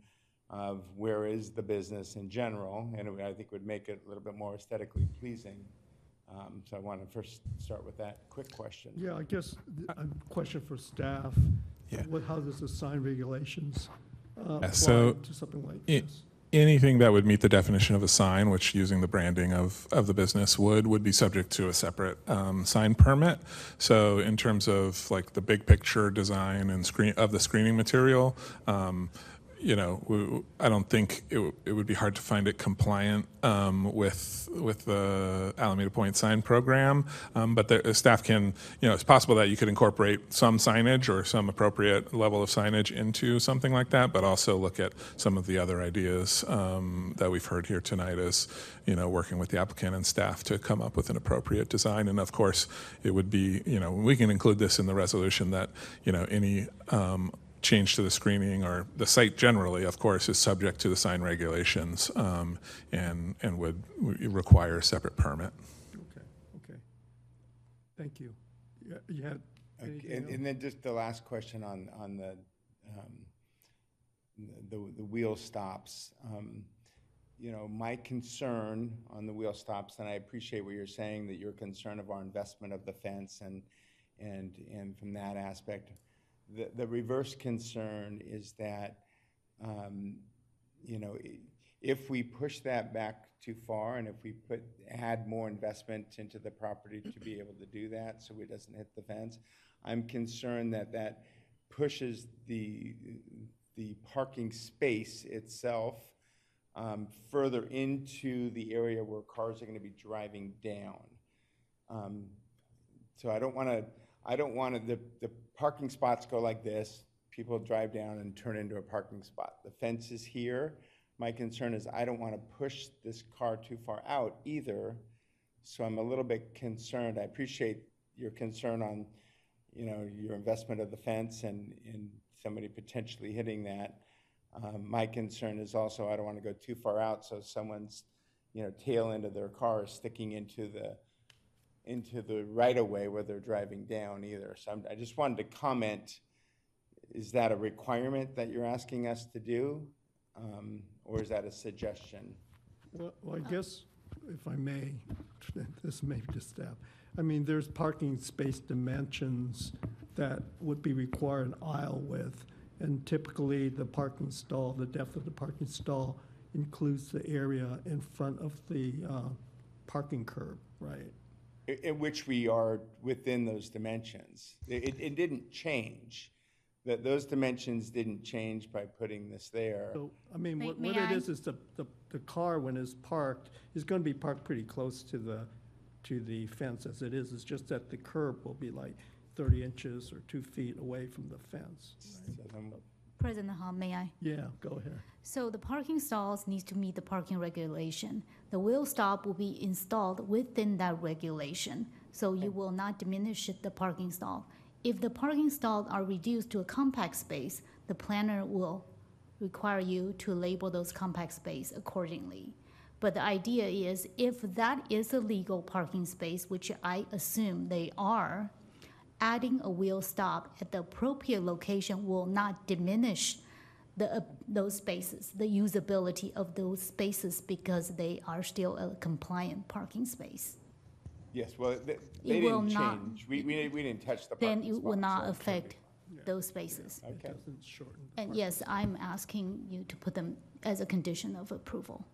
of where is the business in general, and I think would make it a little bit more aesthetically pleasing. Um, So I want to first start with that quick question. yeah, I guess, th- a question for staff. Yeah. What, how does the sign regulations uh, Yeah, apply so to something like it- this? anything that would meet the definition of a sign, which using the branding of, of the business would, would be subject to a separate um, sign permit. So in terms of like the big picture design and screen of the screening material, um, you know, I don't think it, it would be hard to find it compliant um, with with the Alameda Point sign program. Um, but the staff can, you know, it's possible that you could incorporate some signage or some appropriate level of signage into something like that. But also look at some of the other ideas um, that we've heard here tonight, as you know, working with the applicant and staff to come up with an appropriate design. And of course, it would be, you know, we can include this in the resolution that, you know, any um, change to the screening or the site generally, of course, is subject to the sign regulations um, and, and would require a separate permit. Okay, okay. Thank you. You- You had Okay, And, and then just the last question on, on the, um, the, the wheel stops. Um, You know, my concern on the wheel stops, and I appreciate what you're saying, that you're concerned of our investment of the fence and, and, and from that aspect. The, the reverse concern is that, um, you know, if we push that back too far and if we put, add more investment into the property to be able to do that, so it doesn't hit the fence, I'm concerned that that pushes the, the parking space itself um, further into the area where cars are gonna be driving down. Um, So I don't wanna, I don't wanna, the, the parking spots go like this, people drive down and turn into a parking spot. The fence is here. My concern is I don't wanna push this car too far out either. So I'm a little bit concerned. I appreciate your concern on, you know, your investment of the fence and, and somebody potentially hitting that. Um, my concern is also, I don't want to go too far out, so someone's, you know, tail end of their car is sticking into the, into the right-of-way where they're driving down either. So I'm, I just wanted to comment, is that a requirement that you're asking us to do? Um, or is that a suggestion? Well, well, I guess, if I may, [laughs] this may be to staff. I mean, there's parking space dimensions that would be required an aisle width. And typically, the parking stall, the depth of the parking stall includes the area in front of the uh, parking curb, right? I- In which we are within those dimensions. It, it- it didn't change. That, those dimensions didn't change by putting this there. So, I mean, May- what may what it I? is, is the, the, the car, when it's parked, is gonna be parked pretty close to the, to the fence as it is. It's just that the curb will be like thirty inches or two feet away from the fence. So then- President Hom, may I? Yeah, go ahead. So the parking stalls needs to meet the parking regulation. The wheel stop will be installed within that regulation, so you will not diminish the parking stall. If the parking stalls are reduced to a compact space, the planner will require you to label those compact space accordingly. But the idea is, if that is a legal parking space, which I assume they are, adding a wheel stop at the appropriate location will not diminish the, uh, those spaces, the usability of those spaces because they are still a compliant parking space. Yes, well, they, they will didn't not- change. We, we, we didn't touch the Then parking it will spots, not so- affect those spaces. It Okay. doesn't shorten. the And park- yes, I'm asking you to put them as a condition of approval.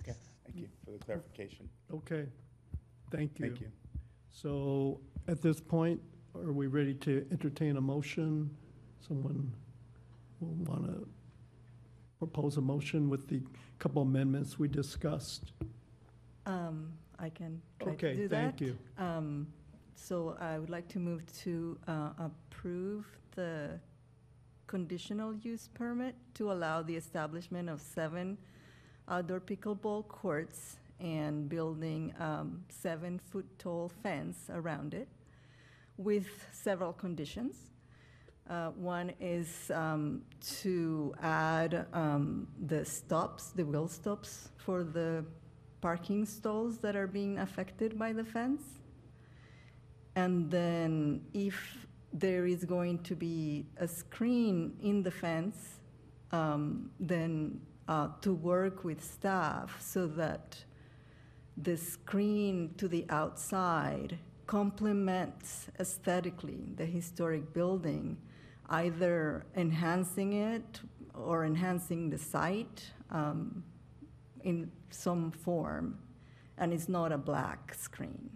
Okay, thank you for the clarification. Okay, thank you. Thank you. So at this point, are we ready to entertain a motion? Someone will want to propose a motion with the couple amendments we discussed? Um, I can try to Okay, do that. thank you. Um, So I would like to move to uh, approve the conditional use permit to allow the establishment of seven outdoor pickleball courts and building um, seven-foot tall fence around it with several conditions. Uh, One is um, to add um, the stops, the wheel stops for the parking stalls that are being affected by the fence. And then if there is going to be a screen in the fence, um, then uh, to work with staff so that the screen to the outside complements aesthetically the historic building, either enhancing it or enhancing the site um, in some form, and it's not a black screen.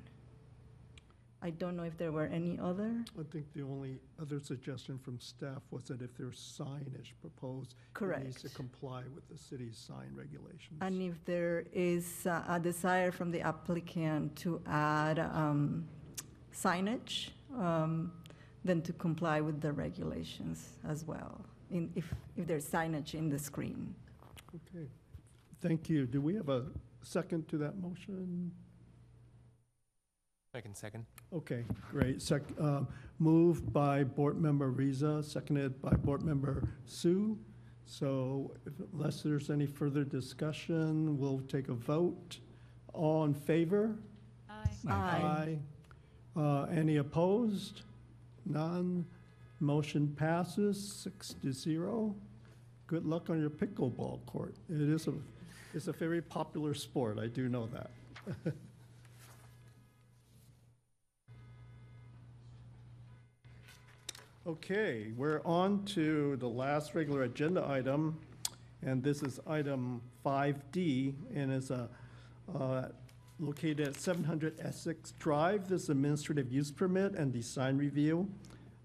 I don't know if there were any other. I think the only other suggestion from staff was that if there's signage proposed, it needs to comply with the city's sign regulations. And if there is uh, a desire from the applicant to add um, signage, um, then to comply with the regulations as well, in, if, if there's signage in the screen. Okay, thank you. Do we have a second to that motion? Second, second. Okay, great. Sec, um, moved by Board Member Ariza, seconded by Board Member Zhu. So if- unless there's any further discussion, we'll take a vote. All in favor? Aye. Aye. Aye. Uh, any opposed? None. Motion passes six to zero. Good luck on your pickleball court. It is a, it's a very popular sport, I do know that. [laughs] Okay, we're on to the last regular agenda item, and this is item 5D, and is a, uh, located at 700 Essex Drive. This is administrative use permit and design review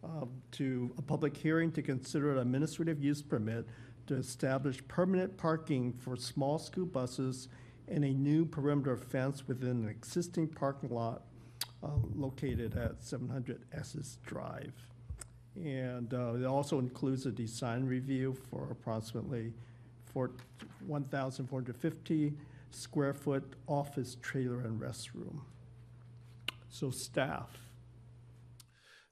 um, to a public hearing to consider an administrative use permit to establish permanent parking for small school buses and a new perimeter fence within an existing parking lot uh, located at 700 Essex Drive. And uh, it also includes a design review for approximately 1,450 square foot office trailer and restroom. So staff,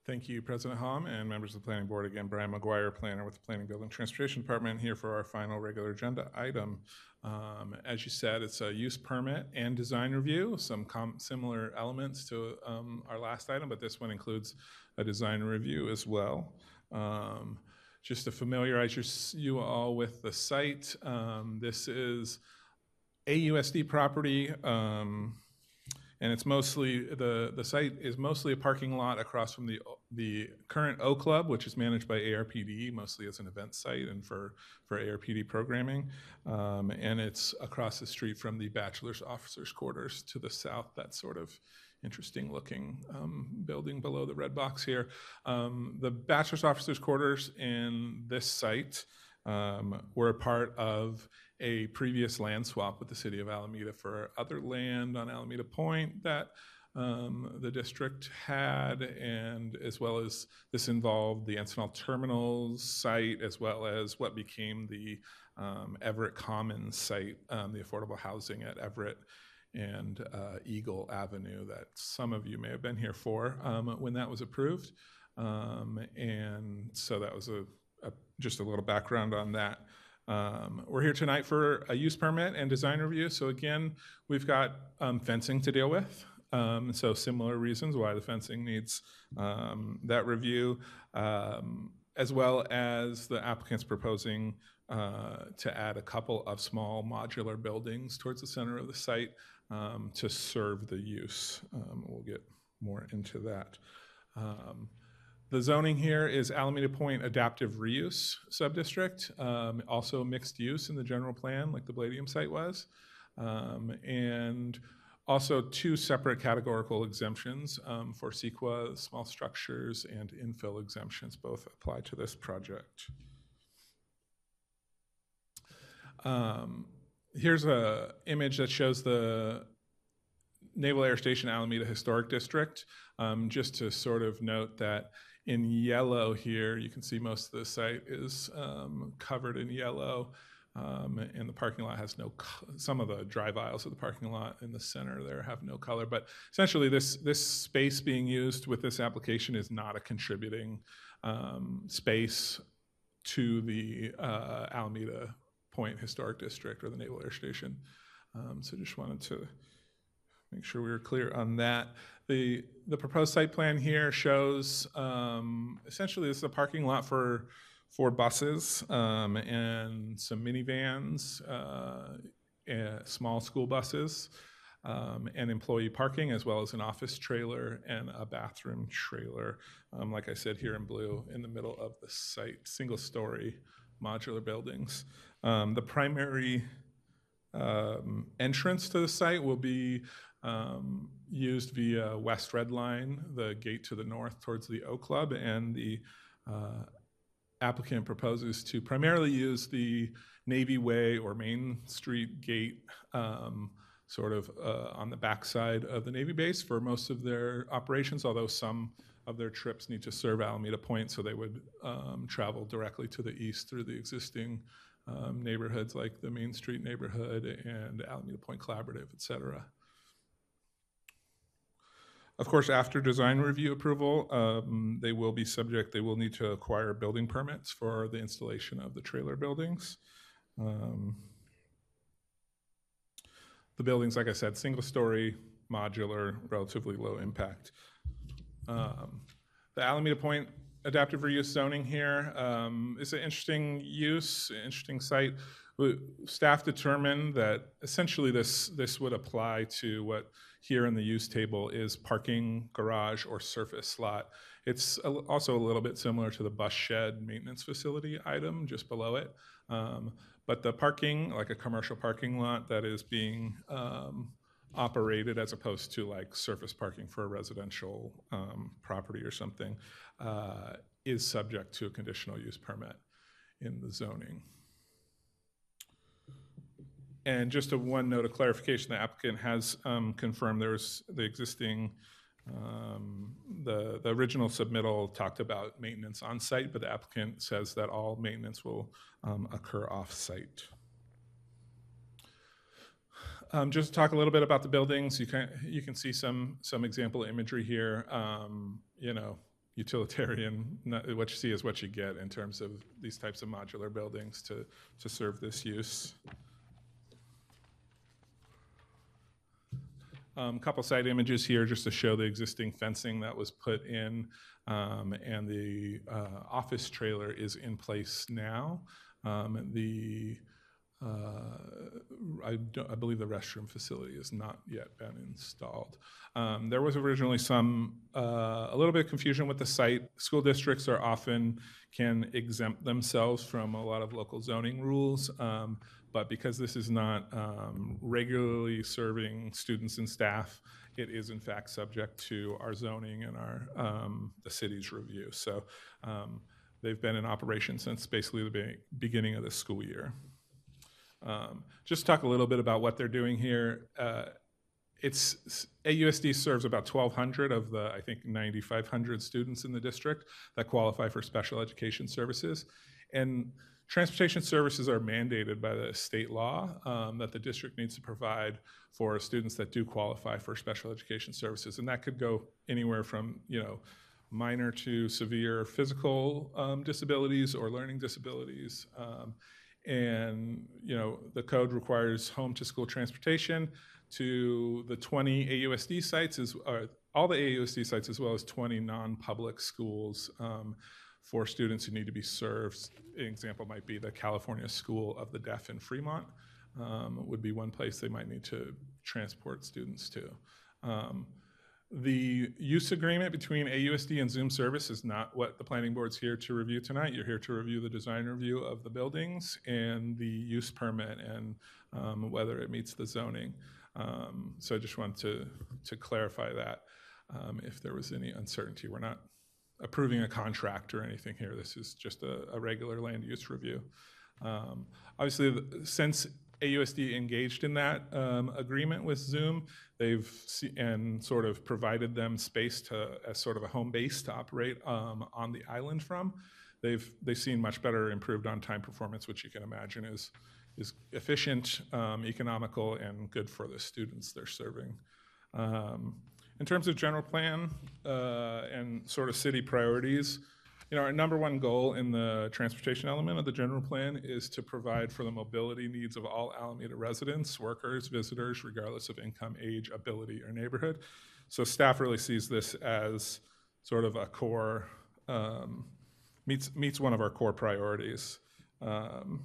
Thank you, President Hom, and members of the Planning Board. Again, Brian McGuire, planner with the Planning, Building, Transportation Department, here for our final regular agenda item. Um, As you said, it's a use permit and design review, some similar elements to um, our last item, but this one includes a design review as well. Um, Just to familiarize your- you all with the site, um, this is AUSD property. um, and it's mostly, the, the site is mostly a parking lot across from the, the current O Club, which is managed by ARPD, mostly as an event site and for, for ARPD programming. Um, and it's across the street from the bachelor's officers quarters to the south, that sort of interesting looking um, building below the red box here. Um, the bachelor's officers quarters in this site um, were a part of a previous land swap with the city of Alameda for other land on Alameda Point that um, the district had, and as well as this involved the Encinal Terminals site, as well as what became the um, Everett Commons site, um, the affordable housing at Everett and uh, Eagle Avenue that some of you may have been here for um, when that was approved. Um, and so that was a, a, just a little background on that. Um, we're here tonight for a use permit and design review. So again, we've got um, fencing to deal with. Um, so similar reasons why the fencing needs um, that review, um, as well as the applicant's proposing uh, to add a couple of small modular buildings towards the center of the site um, to serve the use. We'll get more into that. The zoning here is Alameda Point Adaptive Reuse Subdistrict, um, also mixed use in the general plan, like the Bladium site was. Um, and also two separate categorical exemptions um, for CEQA, small structures, and infill exemptions, both apply to this project. Um, here's a image that shows the Naval Air Station Alameda Historic District. Um, just to sort of note that in yellow here, you can see most of the site is um, covered in yellow. Um, and the parking lot has no, some of the drive aisles of the parking lot in the center there have no color. But essentially, this, this space being used with this application is not a contributing um, space to the uh, Alameda Point Historic District or the Naval Air Station. Um, so just wanted to make sure we were clear on that. The, the proposed site plan here shows, um, essentially this is a parking lot for, for buses, um, and some minivans, uh, and small school buses, um, and employee parking, as well as an office trailer and a bathroom trailer. Um, like I said, here in blue, in the middle of the site, single-story modular buildings. Um, The primary um, entrance to the site will be um, used via West Red Line, the gate to the north towards the O Club, and the uh, applicant proposes to primarily use the Navy Way or Main Street gate um, sort of uh, on the backside of the Navy base for most of their operations, although some of their trips need to serve Alameda Point, so they would um, travel directly to the east through the existing um, neighborhoods like the Main Street neighborhood and Alameda Point Collaborative, et cetera. Of course, after design review approval, um, they will be subject, they will need to acquire building permits for the installation of the trailer buildings. Um, The buildings, like I said, single-story, modular, relatively low impact. Um, The Alameda Point adaptive reuse zoning here um, is an interesting use, interesting site. Staff determined that essentially this, this would apply to what here in the use table is parking, garage, or surface lot. It's also a little bit similar to the bus shed maintenance facility item just below it. Um, But the parking, like a commercial parking lot that is being um, operated as opposed to like surface parking for a residential um, property or something, uh, is subject to a conditional use permit in the zoning. And just a one note of clarification, the applicant has um, confirmed there's the existing, um, the, the original submittal talked about maintenance on site, but the applicant says that all maintenance will um, occur off site. Um, just to talk a little bit about the buildings, you can you can see some some example imagery here. Um, you know, utilitarian. Not, what you see is what you get in terms of these types of modular buildings to to serve this use. Um, couple side images here just to show the existing fencing that was put in, um, and the uh, office trailer is in place now. Um, the I, don't- I believe the restroom facility has not yet been installed. Um, there was originally some, uh, a little bit of confusion with the site. School districts are often can exempt themselves from a lot of local zoning rules. Um, but because this is not um, regularly serving students and staff, it is in fact subject to our zoning and our um, the city's review. So um, they've been in operation since basically the be- beginning of the school year. Um, just talk a little bit about what they're doing here. Uh, it's AUSD serves about 1,200 of the I think 9,500 students in the district that qualify for special education services, and transportation services are mandated by the state law um, that the district needs to provide for students that do qualify for special education services, and that could go anywhere from you know minor to severe physical um, disabilities or learning disabilities. Um, and you know the code requires home to school transportation to the 20 AUSD sites is uh, all the AUSD sites as well as 20 non-public schools um, for students who need to be served. An example might be the California School of the Deaf in Fremont um, would be one place they might need to transport students to. Um, the use agreement between AUSD and Zum service is not what the planning board's here to review tonight. You're here to review the design review of the buildings and the use permit and um, whether it meets the zoning. Um, so I just wanted to, to clarify that um, if there was any uncertainty. We're not approving a contract or anything here. This is just a, a regular land use review. Um, obviously, since AUSD engaged in that um, agreement with Zum, they've and sort of provided them space to as sort of a home base to operate um, on the island from. They've they've seen much better improved on-time performance, which you can imagine is is efficient, um, economical, and good for the students they're serving. Um, in terms of general plan uh, and sort of city priorities, you know, our number one goal in the transportation element of the general plan is to provide for the mobility needs of all Alameda residents, workers, visitors, regardless of income, age, ability, or neighborhood. So staff really sees this as sort of a core, um, meets, meets one of our core priorities. Um,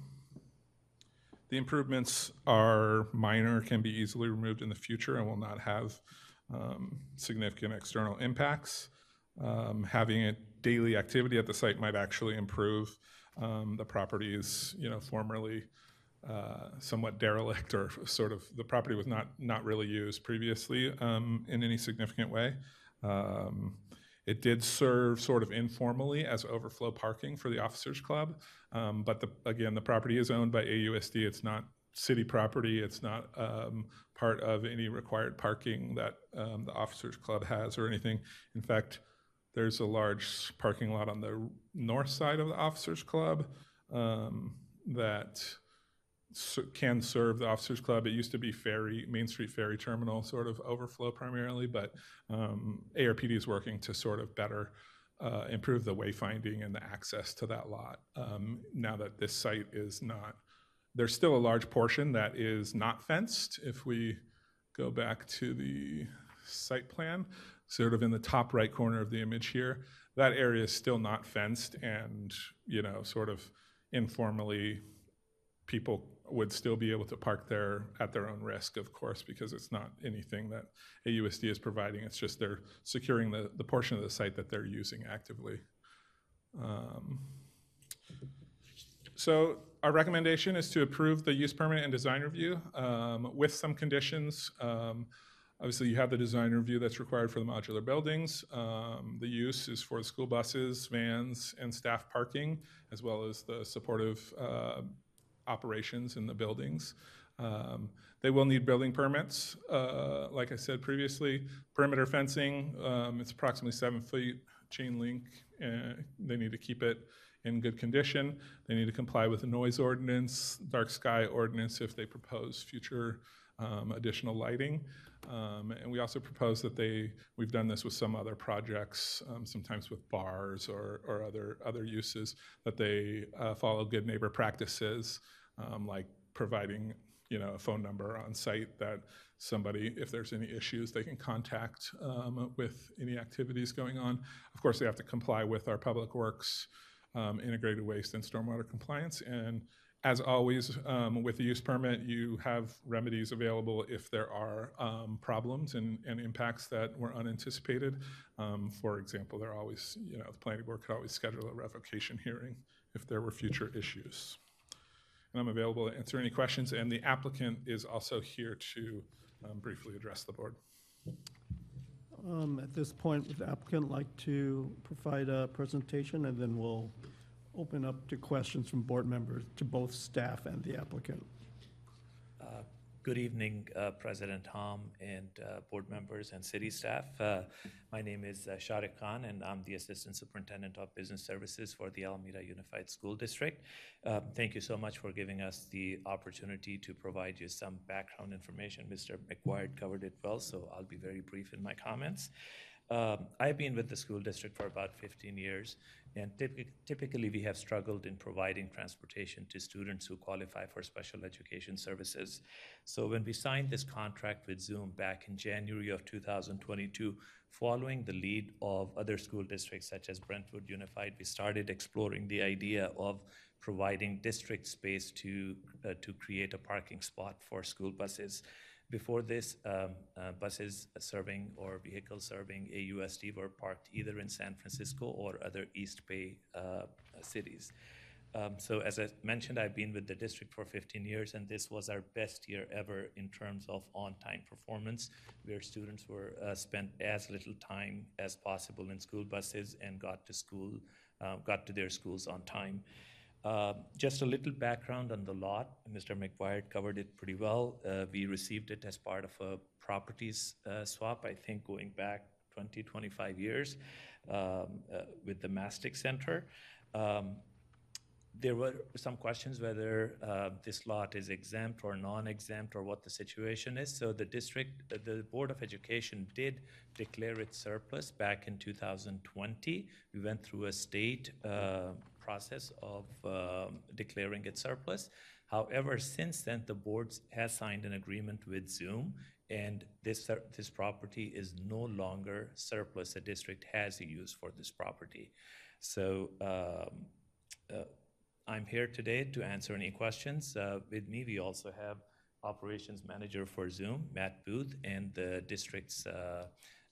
the improvements are minor, can be easily removed in the future, and will not have um, significant external impacts. Um, having a daily activity at the site might actually improve Um, The property is, you know, formerly uh, somewhat derelict or sort of, the property was not, not really used previously um, in any significant way. Um, It did serve sort of informally as overflow parking for the Officers Club. Um, But the, again, the property is owned by AUSD. It's not city property. It's not um, part of any required parking that um, the Officers Club has or anything. In fact, there's a large parking lot on the north side of the Officers Club um, that can serve the Officers Club. It used to be ferry, Main Street Ferry Terminal sort of overflow primarily, but um, ARPD is working to sort of better uh, improve the wayfinding and the access to that lot um, now that this site is not. There's still a large portion that is not fenced. If we go back to the site plan, sort of in the top right corner of the image here, that area is still not fenced and, you know, sort of informally, people would still be able to park there at their own risk, of course, because it's not anything that AUSD is providing. It's just they're securing the, the portion of the site that they're using actively. Um, so our recommendation is to approve the use permit and design review um, with some conditions. Um, Obviously, you have the design review that's required for the modular buildings. Um, The use is for school buses, vans, and staff parking, as well as the supportive uh, operations in the buildings. Um, They will need building permits, uh, like I said previously. Perimeter fencing, um, it's approximately seven feet, chain link. They need to keep it in good condition. They need to comply with the noise ordinance, dark sky ordinance if they propose future um, additional lighting. Um, And we also propose that they, we've done this with some other projects, um, sometimes with bars or, or other, other uses, that they uh, follow good neighbor practices, um, like providing, you know, a phone number on site that somebody, if there's any issues, they can contact um, with any activities going on. Of course, they have to comply with our Public Works um, integrated waste and stormwater compliance. And as always, um, with the use permit, you have remedies available if there are um, problems and, and impacts that were unanticipated. Um, for example, there always, you know, the planning board could always schedule a revocation hearing if there were future issues. And I'm available to answer any questions, and the applicant is also here to um, briefly address the board. Um, At this point, would the applicant like to provide a presentation, and then we'll open up to questions from board members, to both staff and the applicant. Uh, Good evening, uh, President Hom and uh, board members and city staff. Uh, My name is uh, Khan, and I'm the Assistant Superintendent of Business Services for the Alameda Unified School District. Uh, Thank you so much for giving us the opportunity to provide you some background information. Mr. McGuire covered it well, so I'll be very brief in my comments. Um, I've been with the school district for about 15 years, and typi- typically we have struggled in providing transportation to students who qualify for special education services. So when we signed this contract with Zum back in January of 2022, following the lead of other school districts such as Brentwood Unified, we started exploring the idea of providing district space to, uh, to create a parking spot for school buses. Before this, um, uh, buses serving or vehicles serving AUSD were parked either in San Francisco or other East Bay uh, cities. Um, so as I mentioned, I've been with the district for 15 years, and this was our best year ever in terms of on-time performance, where students were uh, spent as little time as possible in school buses and got to school, uh, got to their schools on time. Uh, Just a little background on the lot. Mr. McGuire covered it pretty well. Uh, We received it as part of a properties uh, swap, I think going back 20, 25 years um, uh, with the Mastick Center. Um, There were some questions whether uh, this lot is exempt or non-exempt or what the situation is. So the district, the Board of Education did declare it surplus back in 2020. We went through a state uh, process of um, declaring it surplus. However, since then, the board has signed an agreement with Zum, and this, this property is no longer surplus. The district has a use for this property. So um, uh, I'm here today to answer any questions. Uh, With me, we also have Operations Manager for Zum, Matt Booth, and the district's uh,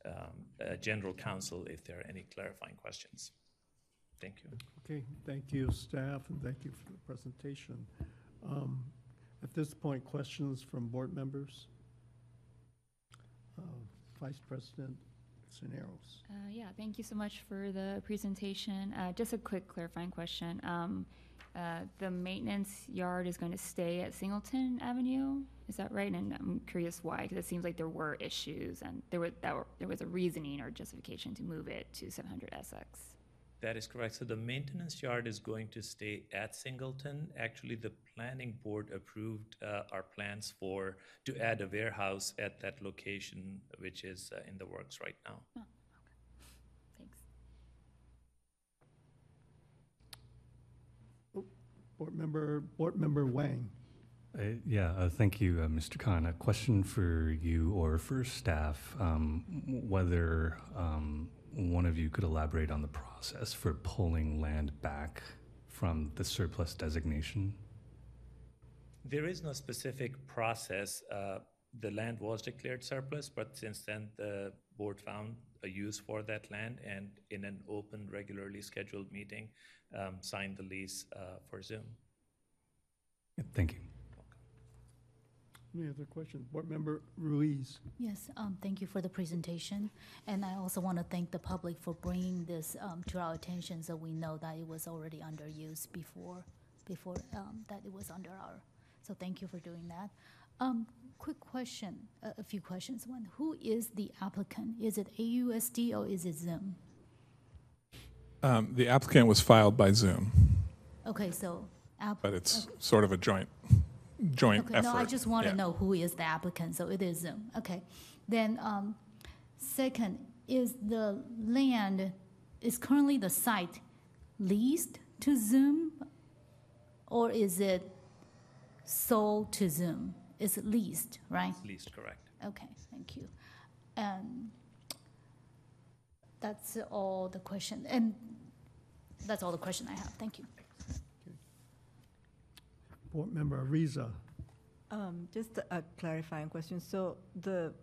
um, uh, General Counsel if there are any clarifying questions. Thank you. Okay, thank you, staff, and thank you for the presentation. Um, At this point, questions from board members? Uh, Vice President Cisneros. Uh, yeah, thank you so much for the presentation. Uh, just a quick clarifying question. Um, uh, the maintenance yard is going to stay at Singleton Avenue, is that right? And I'm curious why, because it seems like there were issues and there were, that were, there was a reasoning or justification to move it to 700 Essex. That is correct. So the maintenance yard is going to stay at Singleton. Actually, the planning board approved uh, our plans for, to add a warehouse at that location, which is uh, in the works right now. Thanks. Board Member, Board Member Wang. Uh, Yeah, uh, thank you, uh, Mr. Khan. A question for you or for staff, um, whether um, one of you could elaborate on the process for pulling land back from the surplus designation? There is no specific process. Uh, The land was declared surplus, but since then, the board found a use for that land and in an open, regularly scheduled meeting, um, signed the lease uh, for Zum. Thank you. Any other questions? Board Member Ruiz. Yes, um, thank you for the presentation. And I also want to thank the public for bringing this um, to our attention so we know that it was already under use before, before um, that it was under our, so thank you for doing that. Um, Quick question, a a few questions. One, who is the applicant? Is it AUSD or is it Zum? Um, The applicant was filed by Zum, Okay, so. app- but it's okay. sort of a joint, joint Okay, effort. no, I just want to Yeah. know who is the applicant, so it is Zum, okay. Then, um, second, is the land, is currently the site leased to Zum? Or is it sold to Zum? It's leased, right? Leased, correct. Okay, thank you. And that's all the question, and that's all the question I have, thank you. Board Member Ariza. Um, Just a clarifying question. So the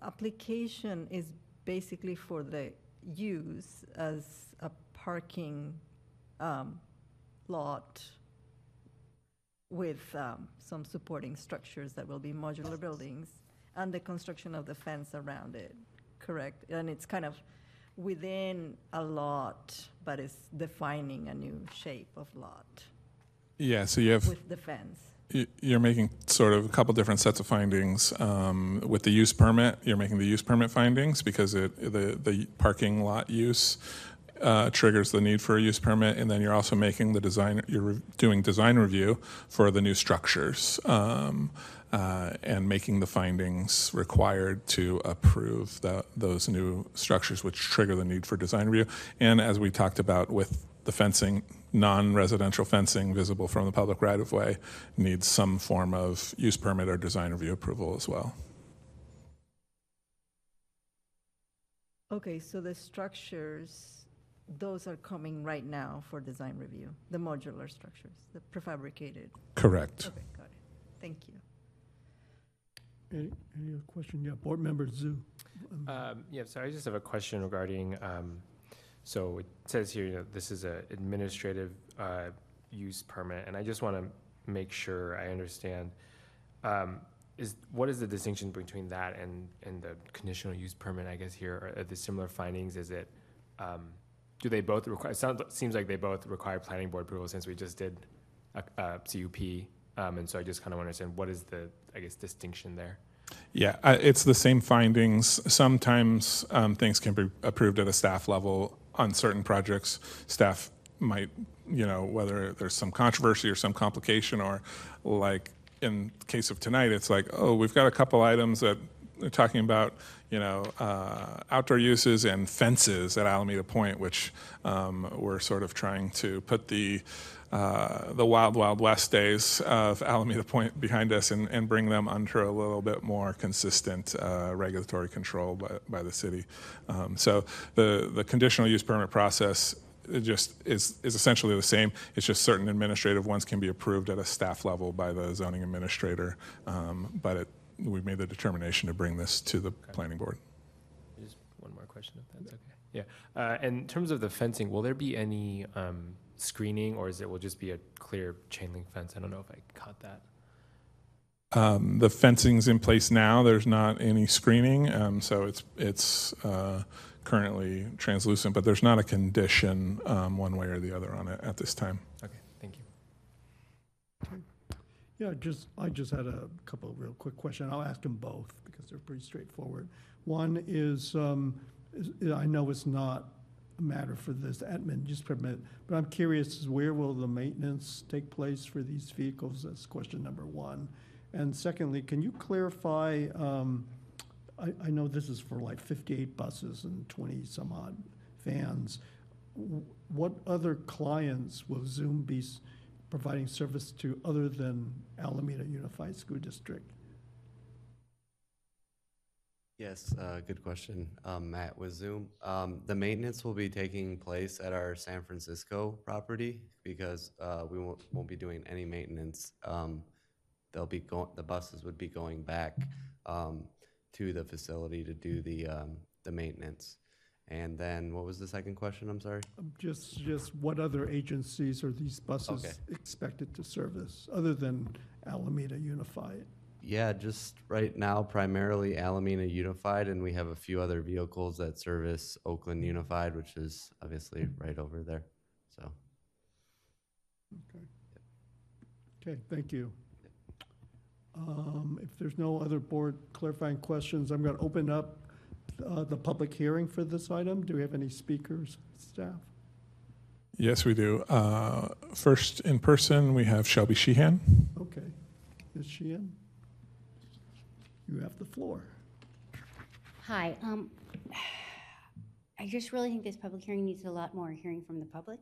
application is basically for the use as a parking um, lot with um, some supporting structures that will be modular buildings and the construction of the fence around it, correct? And it's kind of within a lot, but it's defining a new shape of lot Yeah, so you have. with the fence. Y- You're making sort of a couple different sets of findings. Um, With the use permit, you're making the use permit findings because it, the, the parking lot use uh, triggers the need for a use permit, and then you're also making the design, you're re- doing design review for the new structures, um, uh, and making the findings required to approve the, those new structures, which trigger the need for design review. And as we talked about with the fencing, non-residential fencing visible from the public right-of-way needs some form of use permit or design review approval as well. Okay, so the structures, those are coming right now for design review, the modular structures, the prefabricated? Correct. Okay, got it. Thank you. Any, any other question? Yeah, Board Member Zhu. Um, Yeah, sorry, I just have a question regarding, um, so it says here, you know, this is an administrative uh, use permit, and I just want to make sure I understand. um, Is, what is the distinction between that and, and the conditional use permit, I guess here? Are- the similar findings, is it, um, do they both require, it sounds, seems like they both require planning board approval since we just did a a CUP. um, And so I just kind of want to understand, what is the, I guess, distinction there? Yeah, uh, it's the same findings. Sometimes um, things can be approved at a staff level on certain projects. Staff might, you know, whether there's some controversy or some complication, or like in case of tonight, it's like, oh, we've got a couple items that they're talking about, you know, uh, outdoor uses and fences at Alameda Point, which um, we're sort of trying to put the uh, the wild, wild west days of Alameda Point behind us and, and bring them under a little bit more consistent uh, regulatory control by, by the city. Um, so the, the conditional use permit process it just is, is essentially the same. It's just certain administrative ones can be approved at a staff level by the zoning administrator. Um, but it, we made the determination to bring this to the planning board. Just one more question, if that's okay. Yeah, uh, and in terms of the fencing, will there be any um, screening, or is it will just be a clear chain link fence? I don't know if I caught that. Um, the fencing's in place now. There's not any screening, um, so it's it's uh, currently translucent. But there's not a condition um, one way or the other on it at this time. Okay, thank you. Yeah, just, I just had a couple of real quick questions. I'll ask them both because they're pretty straightforward. One is, um, is- I know it's not a matter for this admin use permit, but I'm curious, is where will the maintenance take place for these vehicles? That's question number one. And secondly, can you clarify, um, I, I know this is for like 58 buses and 20 some odd vans. What other clients will Zum be providing service to other than Alameda Unified School District? Yes, uh, good question. Um, Matt with Zum. Um, the maintenance will be taking place at our San Francisco property because uh, we won't, won't be doing any maintenance. Um, they'll be going, the buses would be going back um, to the facility to do the, um, the maintenance. And then what was the second question? I'm sorry. Just, just what other agencies are these Okay. buses expected to service, other than Alameda Unified? Yeah, just right now, primarily Alameda Unified, and we have a few other vehicles that service Oakland Unified, which is obviously right over there. So, Okay, Okay, thank you. Um, If there's no other board clarifying questions, I'm going to open up uh, the public hearing for this item. Do we have any speakers, staff? Yes, we do. Uh, first in person, we have Shelby Sheehan. Okay. Is she in? You have the floor. Hi, um, I just really think this public hearing needs a lot more hearing from the public,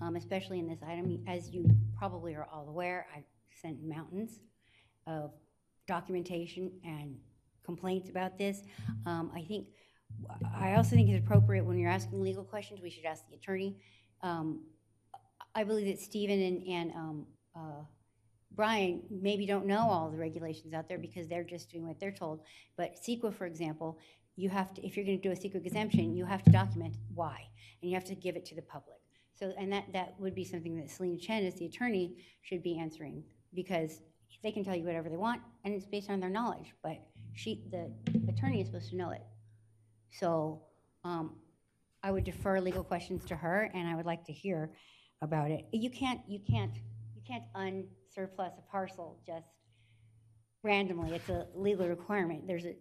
um, especially in this item. As you probably are all aware, I've sent mountains of documentation and complaints about this. Um, I think, I also think it's appropriate when you're asking legal questions, we should ask the attorney. Um, I believe that Stephen and, and, um, uh, Brian maybe don't know all the regulations out there because they're just doing what they're told. But CEQA, for example, you have to, if you're gonna do a CEQA exemption, you have to document why, and you have to give it to the public. So, and that, that would be something that Selena Chen, as the attorney, should be answering, because they can tell you whatever they want, and it's based on their knowledge, but she, the attorney is supposed to know it. So, um, I would defer legal questions to her, and I would like to hear about it. You can't, you can't, you can't unsurplus a parcel just randomly. It's a legal requirement. There's a,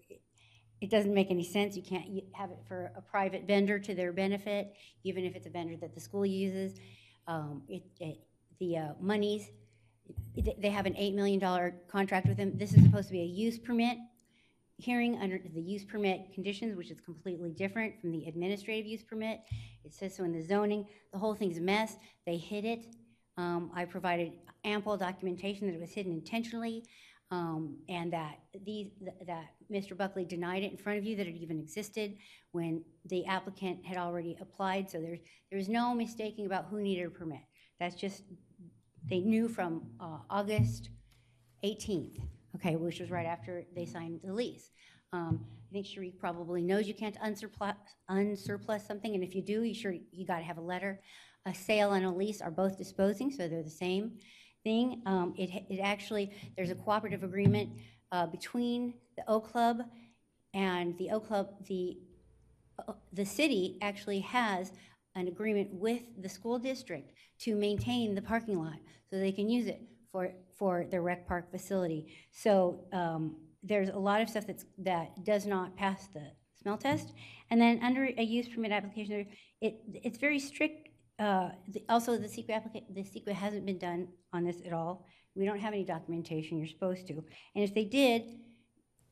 it doesn't make any sense. You can't have it for a private vendor to their benefit, even if it's a vendor that the school uses. Um, it, it, the uh, monies, they have an $8 million contract with them. This is supposed to be a use permit hearing under the use permit conditions, which is completely different from the administrative use permit. It says so in the zoning. The whole thing's a mess. They hid it. Um, I provided ample documentation that it was hidden intentionally, um, and that that Mr. Buckley denied it in front of you, that it even existed when the applicant had already applied. So there's, there's no mistaking about who needed a permit. That's just, they knew from, uh, August 18th, okay, which was right after they signed the lease. Um, I think Shariq probably knows you can't unsurplus, unsurplus something, and if you do, you sure, you gotta have a letter. A sale and a lease are both disposing, so they're the same thing. Um, it, it actually, there's a cooperative agreement, uh, between the O Club and the O Club, the, uh, the city actually has an agreement with the school district to maintain the parking lot, so they can use it for, for their rec park facility. So, um, there's a lot of stuff that's, that does not pass the smell test. And then under a use permit application, it, it's very strict. Uh, the- also, the CEQA the CEQA hasn't been done on this at all. We don't have any documentation, you're supposed to. And if they did,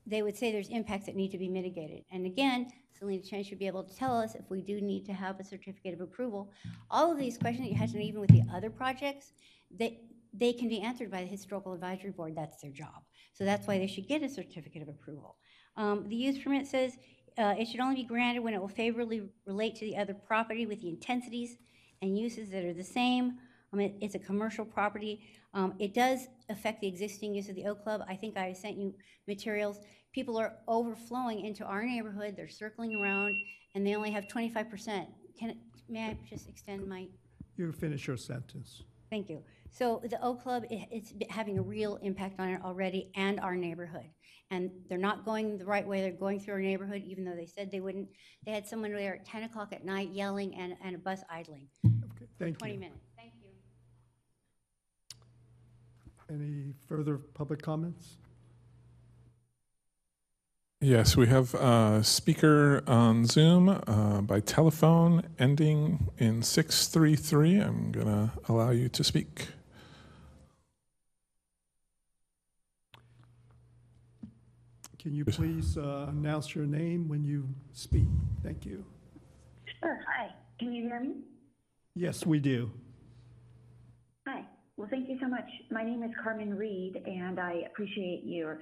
they would say there's impacts that need to be mitigated. And again, Selena Chen should be able to tell us if we do need to have a certificate of approval. All of these questions that you had to even with the other projects, they, they can be answered by the Historical Advisory Board, that's their job. So that's why they should get a certificate of approval. Um, the use permit says, uh, it should only be granted when it will favorably relate to the other property with the intensities and uses that are the same. Um, it- it's a commercial property. Um, it does affect the existing use of the O Club. I think I sent you materials. People are overflowing into our neighborhood. They're circling around and they only have 25%. Can, may I just extend my, You finish your sentence. thank you. So the O Club, i- it's having a real impact on it already and our neighborhood. And they're not going the right way, they're going through our neighborhood, even though they said they wouldn't. They had someone there at 10 o'clock at night yelling and, and a bus idling. Thank 20 you. minutes, thank you. Any further public comments? Yes, we have a speaker on Zoom uh, by telephone ending in 633. I'm going to allow you to speak. Can you please uh, announce your name when you speak? Thank you. Sure. Hi. Can you hear me? Yes, we do. Hi. Well, thank you so much. My name is Carmen Reed, and I appreciate your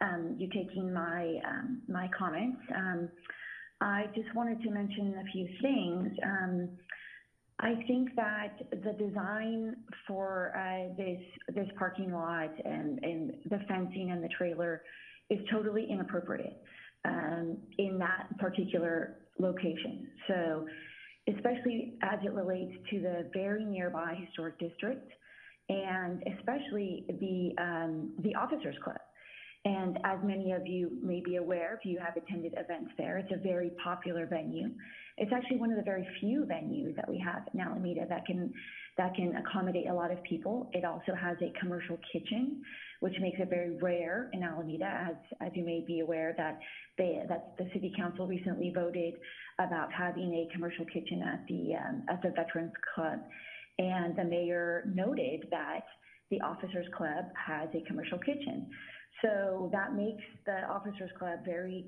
um, you taking my um, my comments. Um, I just wanted to mention a few things. Um, I think that the design for uh, this this parking lot and, and the fencing and the trailer is totally inappropriate um, in that particular location. So, especially as it relates to the very nearby historic district, and especially the um, the officers club. And as many of you may be aware, if you have attended events there, it's a very popular venue. It's actually one of the very few venues that we have in Alameda that can that can accommodate a lot of people. It also has a commercial kitchen, which makes it very rare in Alameda, as as you may be aware that they that the city council recently voted about having a commercial kitchen at the um, at the Veterans Club, and the mayor noted that the Officers Club has a commercial kitchen. So that makes the Officers Club very,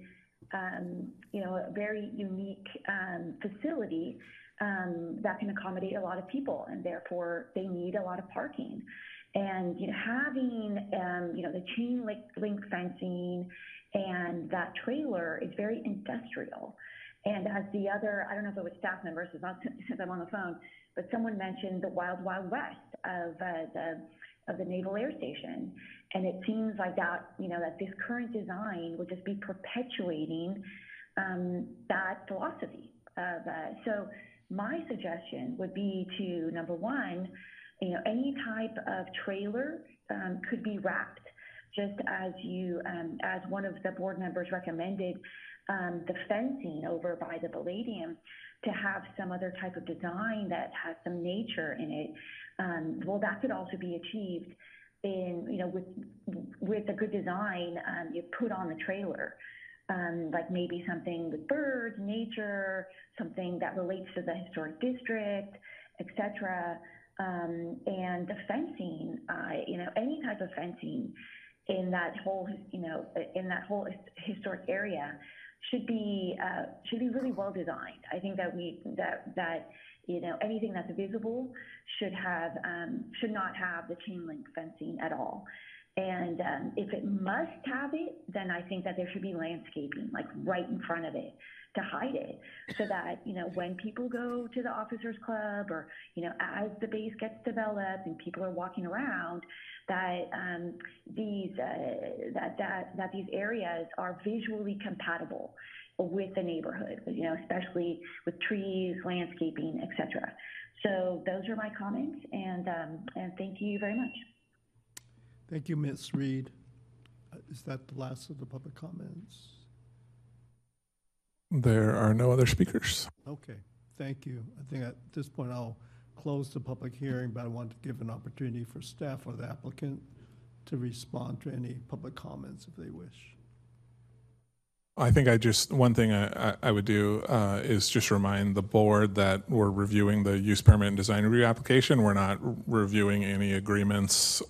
um, you know, a very unique um, facility um, that can accommodate a lot of people, and therefore they need a lot of parking. And you know, having um, you know the chain link, link fencing and that trailer is very industrial. And as the other, I don't know if it was staff members, [laughs] since I'm on the phone, but someone mentioned the wild, wild west of uh, the of the Naval Air Station. And it seems like that, you know, that this current design would just be perpetuating um, that philosophy. Of, uh, so my suggestion would be to, number one, you know, any type of trailer um, could be wrapped, just as you, um, as one of the board members recommended, um, the fencing over by the Bladium to have some other type of design that has some nature in it. Um, well, that could also be achieved in, you know, with with a good design. Um, you put on the trailer, um, like maybe something with birds, nature, something that relates to the historic district, etc. Um, and the fencing, uh, you know, any type of fencing in that whole, you know, in that whole historic area should be uh, should be really well designed. I think that we that that you know anything that's visible should have um, should not have the chain link fencing at all. And um, if it must have it, then I think that there should be landscaping like right in front of it to hide it, so that you know when people go to the officers club or you know as the base gets developed and people are walking around, that um, these uh, that that that these areas are visually compatible with the neighborhood, you know, especially with trees, landscaping, etc. So those are my comments, and um, and thank you very much. Thank you, Ms. Reed. Uh, Is that the last of the public comments? There are no other speakers. Okay, thank you. I think at this point I'll close the public hearing, but I want to give an opportunity for staff or the applicant to respond to any public comments if they wish. I think I just, one thing I, I- I would do uh, is just remind the board that we're reviewing the use permit and design review application. We're not reviewing any agreements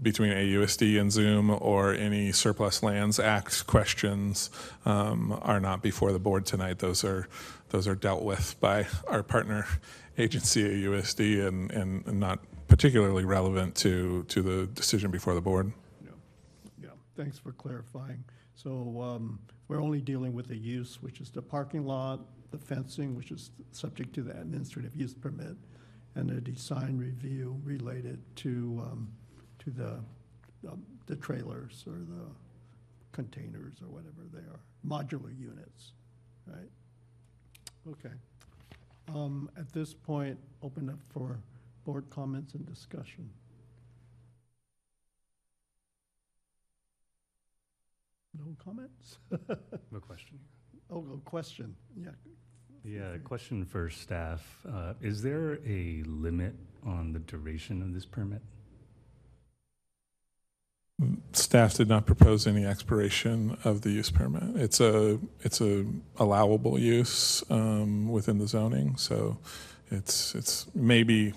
between AUSD and Zum or any surplus lands act questions um, are not before the board tonight. Those are, those are dealt with by our partner agency, AUSD, and, and not particularly relevant to, to the decision before the board. Yeah, thanks for clarifying. So um, we're only dealing with the use, which is the parking lot, the fencing, which is subject to the administrative use permit, and the design review related to, um, to the, um, the trailers or the containers or whatever they are, modular units, right? Okay. Um, At this point, open up for board comments and discussion. No comments? [laughs] No question. Oh, a question, yeah. Yeah, question for staff. Uh, Is there a limit on the duration of this permit? Staff did not propose any expiration of the use permit. It's a, it's a allowable use um, within the zoning, so it's, it's maybe,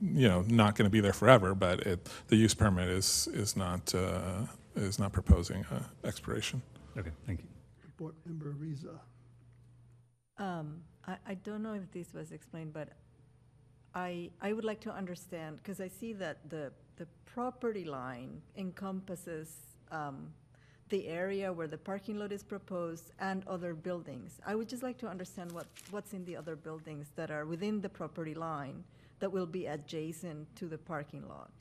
you know, not going to be there forever, but it, the use permit is, is not, uh, is not proposing a expiration. Okay, thank you. Board Member Ariza. Um, I, I don't know if this was explained, but I, I would like to understand, because I see that the, the property line encompasses um, the area where the parking lot is proposed and other buildings. I would just like to understand what, what's in the other buildings that are within the property line that will be adjacent to the parking lot.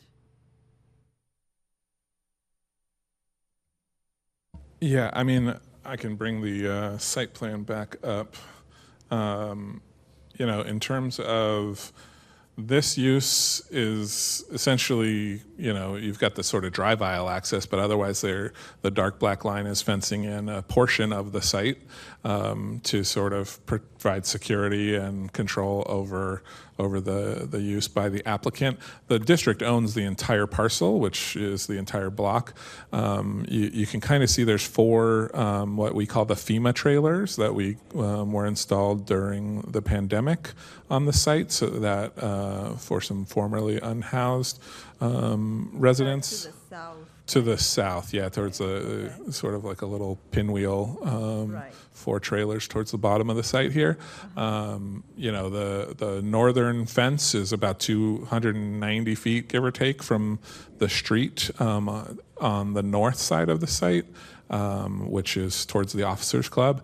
Yeah, I mean, I can bring the uh, site plan back up. Um, You know, in terms of, this use is essentially, you know, you've got the sort of drive aisle access, but otherwise there, the dark black line is fencing in a portion of the site um, to sort of provide security and control over over the, the use by the applicant. The district owns the entire parcel, which is the entire block. Um, you, you can kind of see there's four um, what we call the FEMA trailers that we um, were installed during the pandemic on the site, so that uh, for some formerly unhoused um, residents. To the south. To the south, yeah, towards a sort of like a little pinwheel, um, Right. four trailers towards the bottom of the site here. Um, you know, the the northern fence is about 290 feet, give or take, from the street um, on- on the north side of the site, um, which is towards the officers' club.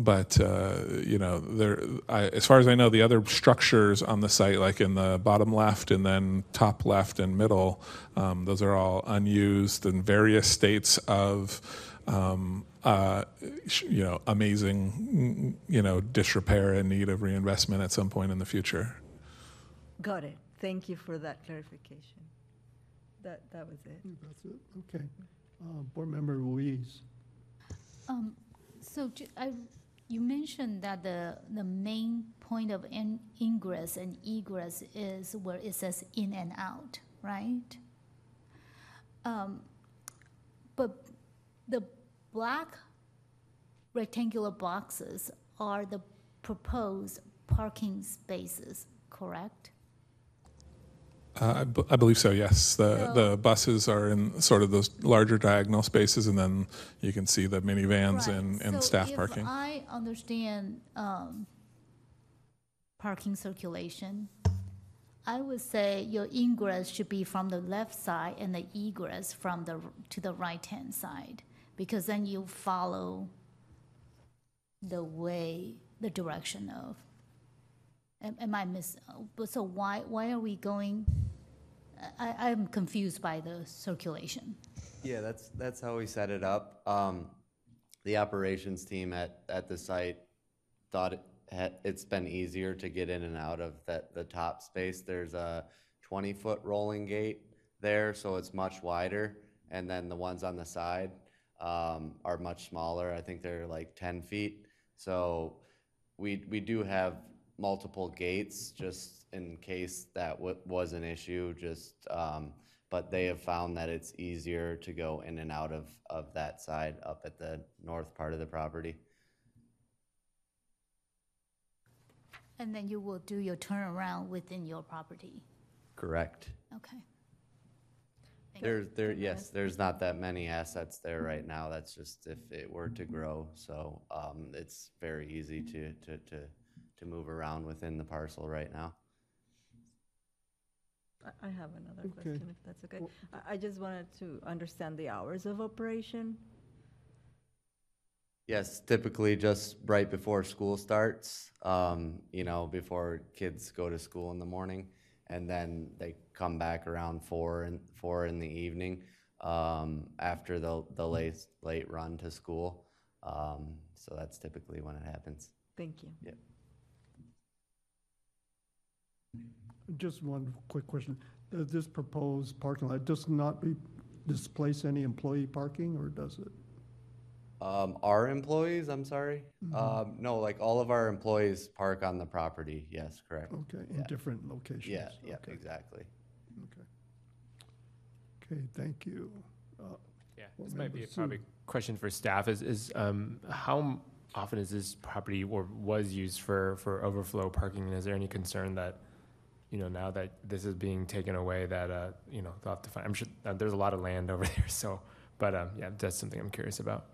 But uh, you know, there, I, as far as I know, the other structures on the site, like in the bottom left and then top left and middle, um, those are all unused in various states of, um, uh, you know, amazing, you know, disrepair and need of reinvestment at some point in the future. Got it. Thank you for that clarification. That, that was it. That's it, okay. Uh, Board Member Ruiz. Um, So ju- I, you mentioned that the, the main point of in- ingress and egress is where it says in and out, right? Um, But the black rectangular boxes are the proposed parking spaces, correct? Uh, I, b- I believe so. Yes, the the buses are in sort of those larger diagonal spaces, and then you can see the minivans Right. and, and So staff if parking. I understand um, parking circulation, I would say your ingress should be from the left side and the egress from the, to the right-hand side, because then you follow the way, the direction of. Am am I miss, so why, why are we going, I, I'm confused by the circulation. Yeah, that's, that's how we set it up. Um, the operations team at, at the site thought it had, it's been easier to get in and out of that, the top space. There's a twenty-foot rolling gate there, so it's much wider. And then the ones on the side, um, are much smaller. I think they're like ten feet. So we, we do have multiple gates just in case that wa- was an issue, just, um, but they have found that it's easier to go in and out of, of that side up at the north part of the property. And then you will do your turnaround within your property. Correct. Okay. Thank There, you. there, yes, there's not that many assets there right now. That's just if it were to grow. So, um, it's very easy to, to, to, to move around within the parcel right now. I- I have another Okay. question, if that's okay. I, I just wanted to understand the hours of operation. Yes, typically just right before school starts, um, you know, before kids go to school in the morning. And then they come back around four and four in the evening, um, after the, the late, late run to school. Um, so that's typically when it happens. Thank you. Yep. Just one quick question. Does this proposed parking lot does not re- displace any employee parking, or does it? Um, our employees, I'm sorry? Mhm. Um, no, like all of our employees park on the property. Yes, correct. Okay, in Yeah. different locations? Yeah, yeah, Okay. exactly. Okay, Okay, thank you. Uh, Yeah, this might be Member a probably question for staff is, is, um, how m- often is this property or was used for, for overflow parking? And is there any concern that, you know, now that this is being taken away, that, uh, you know, they'll have to find, I'm sure, uh, there's a lot of land [laughs] over there, so, but, um, yeah, that's something I'm curious about.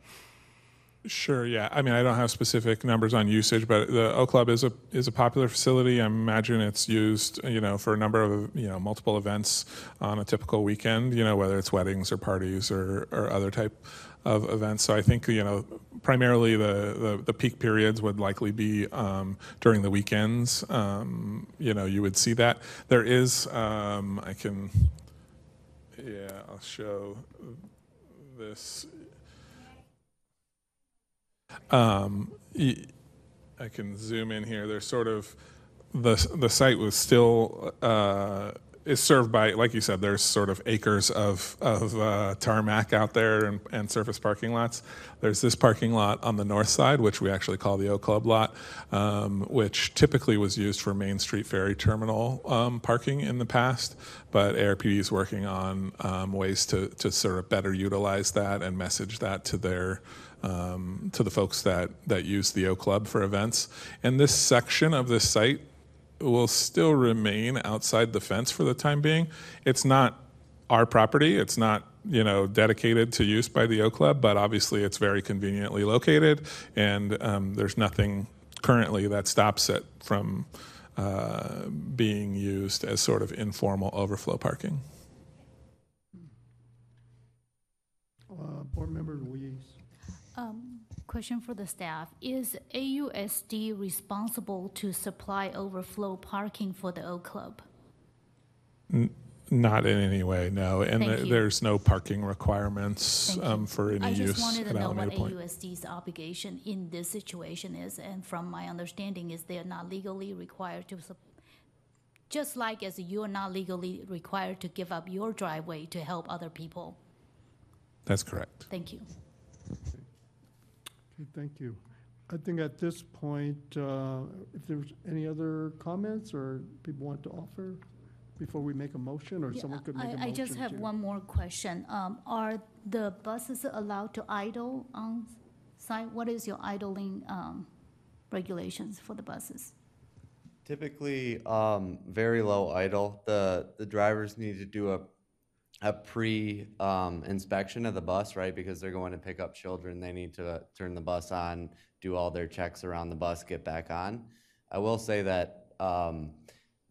Sure, yeah. I mean, I don't have specific numbers on usage, but the O Club is a is a popular facility. I imagine it's used, you know, for a number of you know multiple events on a typical weekend. You know, whether it's weddings or parties or or other type of events. So I think you know primarily the the, the peak periods would likely be um, during the weekends. Um, you know, you would see that there is. Um, I can. Yeah, I'll show this. Um, I can zoom in here. There's sort of the the site was still uh, is served by, like you said, there's sort of acres of of uh, tarmac out there and, and surface parking lots. There's this parking lot on the north side, which we actually call the O Club lot, um, which typically was used for Main Street Ferry Terminal um, parking in the past. But ARPD is working on um, ways to to sort of better utilize that and message that to their um, to the folks that that use the O Club for events. And this section of this site will still remain outside the fence for the time being. It's not our property. It's not you know dedicated to use by the O Club, but obviously it's very conveniently located, and um, there's nothing currently that stops it from uh, being used as sort of informal overflow parking. Uh, Board Member Louise. Um, Question for the staff. Is AUSD responsible to supply overflow parking for the O Club? N- Not in any way, no. And Thank there- you. there's no parking requirements Thank you. um, for any I use just wanted to at know what Alameda Point. AUSD's obligation in this situation is, and from my understanding is they're not legally required to, sup- just like as you're not legally required to give up your driveway to help other people. That's correct. Thank you. Okay, thank you. I think at this point, uh, if there's any other comments or people want to offer before we make a motion, or Yeah, someone could make a motion I, I just have to- one more question. Um, Are the buses allowed to idle on site? What is your idling um, regulations for the buses? Typically, um, very low idle. The, the drivers need to do a, a pre, um, inspection of the bus, right? Because they're going to pick up children. They need to turn the bus on, do all their checks around the bus, get back on. I will say that, um,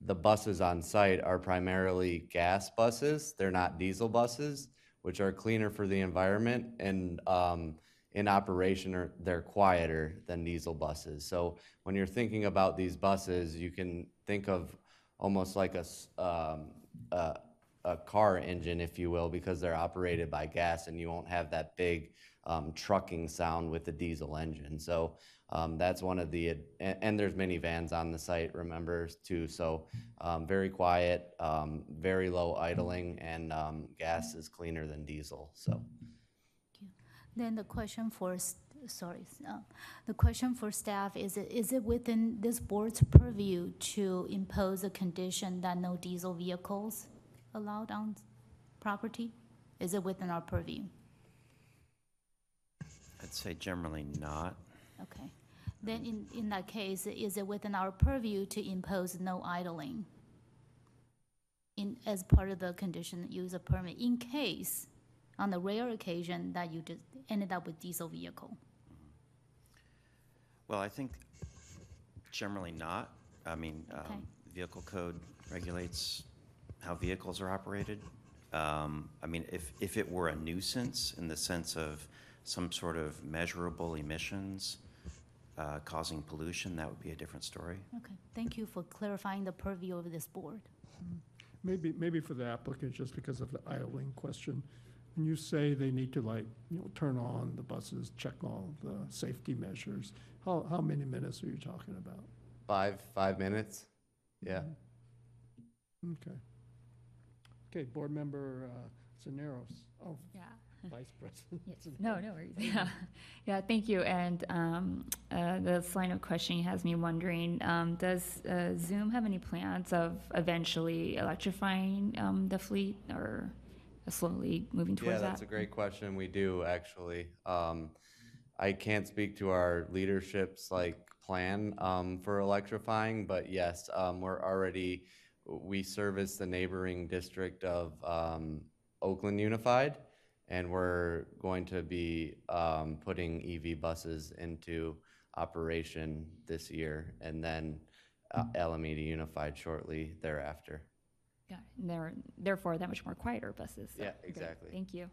the buses on site are primarily gas buses. They're not diesel buses, which are cleaner for the environment and, um, in operation are they're quieter than diesel buses. So when you're thinking about these buses, you can think of almost like a, um, a, a car engine, if you will, because they're operated by gas and you won't have that big um, trucking sound with the diesel engine. So um, that's one of the, and, and there's minivans on the site, remember, too. So um, very quiet, um, very low idling, and um, gas is cleaner than diesel. So. Then the question for, sorry, uh, the question for staff is, is it within this board's purview to impose a condition that no diesel vehicles allowed on property? Is it within our purview? I'd say generally not. Okay. Then in, in that case, is it within our purview to impose no idling? In, as part of the condition use of permit, in case, on the rare occasion that you just ended up with diesel vehicle? Well, I think generally not. I mean, Okay. um, vehicle code regulates how vehicles are operated. Um, I mean, if, if it were a nuisance in the sense of some sort of measurable emissions uh, causing pollution, that would be a different story. Okay, thank you for clarifying the purview of this board. Maybe, maybe for the applicant, just because of the idling question. When you say they need to like, you know, turn on the buses, check all the safety measures, how, how many minutes are you talking about? Five, five minutes? Yeah. Okay. Okay, Board Member uh, Cisneros. Oh, Yeah. Vice [laughs] President. Yes. No, no worries. [laughs] Yeah, yeah. Thank you. And um, uh, this line of questioning has me wondering: um, Does uh, Zum have any plans of eventually electrifying um, the fleet, or slowly moving towards that? Yeah, towards that's a great question. We do, actually. Um, I can't speak to our leadership's like plan, um, for electrifying, but yes, um, we're already, we service the neighboring district of, um, Oakland Unified, and we're going to be, um, putting EV buses into operation this year, and then uh, Alameda Unified shortly thereafter. Yeah, and they're therefore that much more quieter buses. so Yeah, great. exactly. Thank you.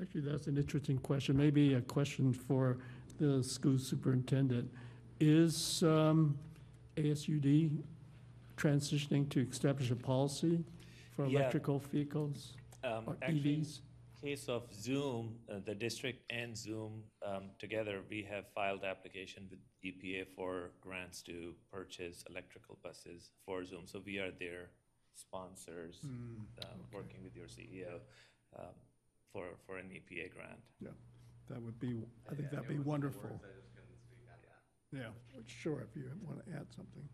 Actually, that's an interesting question. Maybe a question for the school superintendent. Is um, AUSD transitioning to establish a policy for Yeah. electrical vehicles Um, or actually, EVs? Case of Zum, uh, the district and Zum um, together, we have filed application with EPA for grants to purchase electrical buses for Zum. So we are their sponsors, Hmm, um, working with your CEO um, for, for an EPA grant. Yeah, that would be, I think that'd be wonderful. Yeah, sure, if you want to add something.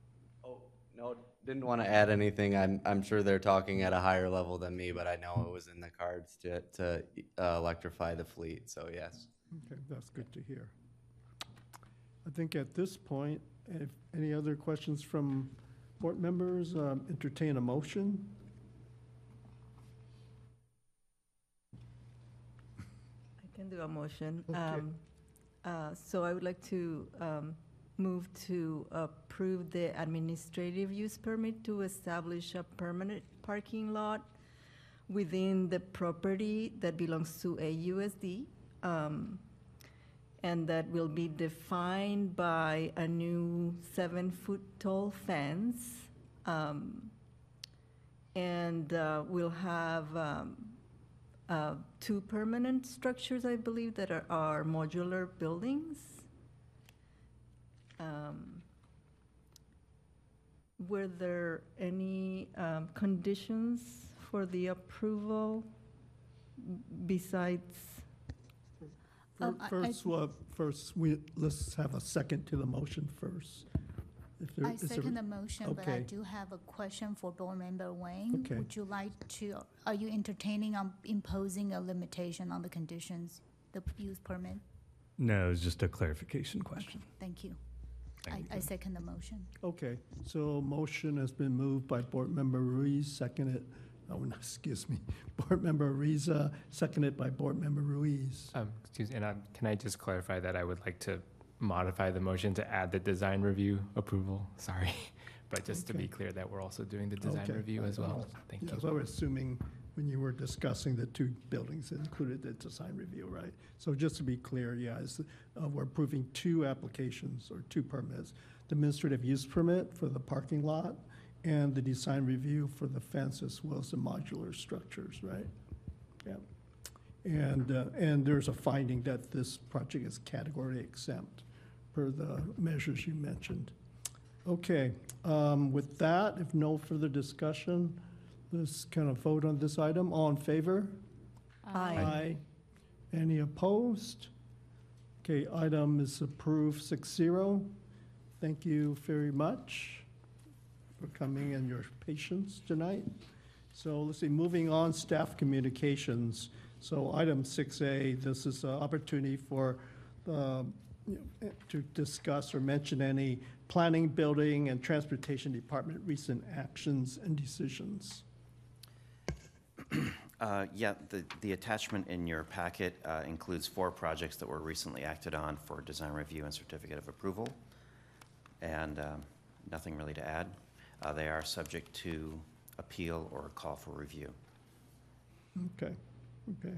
No, didn't want to add anything. I'm, I'm sure they're talking at a higher level than me, but I know it was in the cards to, to uh, electrify the fleet, so yes. Okay, that's good to hear. I think at this point, if any other questions from board members, um, entertain a motion? I can do a motion. Okay. Um, uh, So I would like to um, move to approve the administrative use permit to establish a permanent parking lot within the property that belongs to AUSD. um, And that will be defined by a new seven-foot tall fence. um, And uh, we'll have um, uh, two permanent structures, I believe, that are, are modular buildings. Um, Were there any um, conditions for the approval besides? Fir- Um, I- I- First, well, first, we, let's have a second to the motion first. If there- I is there- second the motion, but I Okay. do have a question for Board Member Wayne. Okay. Would you like to, are you entertaining on imposing a limitation on the conditions, the use permit? No, it's just a clarification question. Thank you. Thank I, I second the motion. Okay, so motion has been moved by Board Member Ruiz, seconded, oh, [laughs] no, excuse me, Board Member Ariza, seconded by Board Member Ruiz. Um, excuse me, and um, can I just clarify that I would like to modify the motion to add the design review approval? [laughs] Sorry, but just to be Okay. clear that we're also doing the design Okay. review as well. Thank Yeah, you. so I was assuming when you were discussing the two buildings, it included the design review, right? So just to be clear, yeah, uh, we're approving two applications or two permits. The administrative use permit for the parking lot and the design review for the fence as well as the modular structures, right? Yeah. And, uh, and there's a finding that this project is category exempt per the measures you mentioned. Okay, um, with that, if no further discussion, let's kind of vote on this item. All in favor? Aye. Any opposed? Okay, item is approved six zero. Thank you very much for coming and your patience tonight. So let's see, moving on, staff communications. So item six A, this is an opportunity for, um, you know, to discuss or mention any planning, building, and transportation department recent actions and decisions. [clears throat] Uh, Yeah, the, the attachment in your packet uh, includes four projects that were recently acted on for design review and certificate of approval, and um, nothing really to add. Uh, They are subject to appeal or call for review. Okay, okay.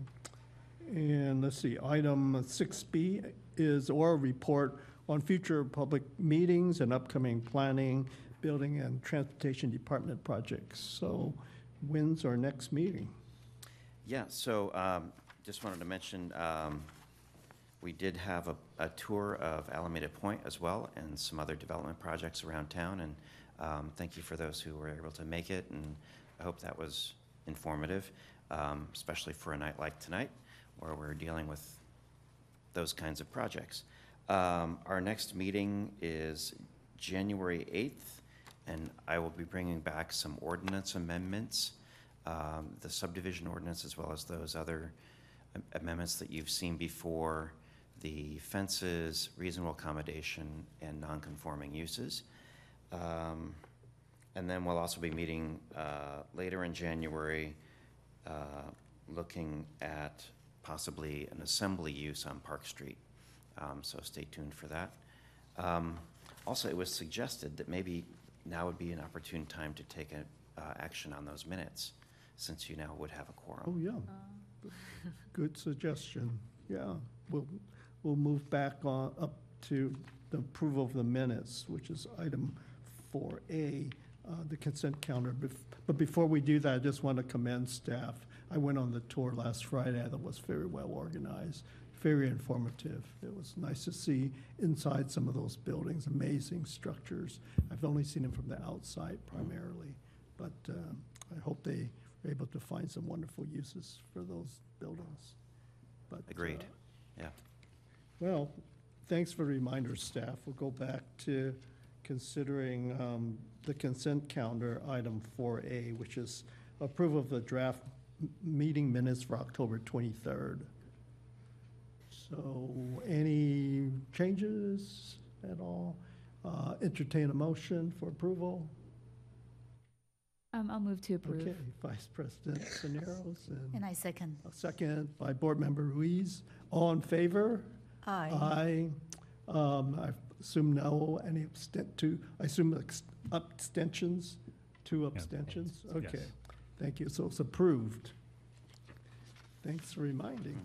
And let's see, item six B is oral report on future public meetings and upcoming planning, building, and transportation department projects. So when's our next meeting? Yeah, so um, just wanted to mention, um, we did have a, a tour of Alameda Point as well and some other development projects around town. And um, thank you for those who were able to make it. And I hope that was informative, um, especially for a night like tonight where we're dealing with those kinds of projects. Um, Our next meeting is January 8th, and I will be bringing back some ordinance amendments, um, the subdivision ordinance as well as those other am- amendments that you've seen before, the fences, reasonable accommodation, and nonconforming uses. Um, And then we'll also be meeting uh, later in January, uh, looking at possibly an assembly use on Park Street. Um, So stay tuned for that. Um, Also, it was suggested that maybe now would be an opportune time to take a, uh, action on those minutes, since you now would have a quorum. Oh, yeah. Good suggestion. Yeah, we'll, we'll move back on, up to the approval of the minutes, which is item 4A, uh, the consent counter. Bef- But before we do that, I just want to commend staff. I went on the tour last Friday. That was very well organized, very informative. It was nice to see inside some of those buildings, amazing structures. I've only seen them from the outside primarily, but um, I hope they are able to find some wonderful uses for those buildings. But, uh, Agreed, yeah. Well, thanks for the reminder, staff. We'll go back to considering um, the consent calendar, item 4A, which is approval of the draft m- meeting minutes for October 23rd. So any changes at all? Uh, Entertain a motion for approval? Um, I'll move to approve. Okay, Vice President Cisneros and And I second. a second by Board Member Ruiz. All in favor? Aye. Aye. Um, I assume no, any abstent, two, I assume ex- abstentions, two abstentions? yes. Okay, thank you, so it's approved. Thanks for reminding.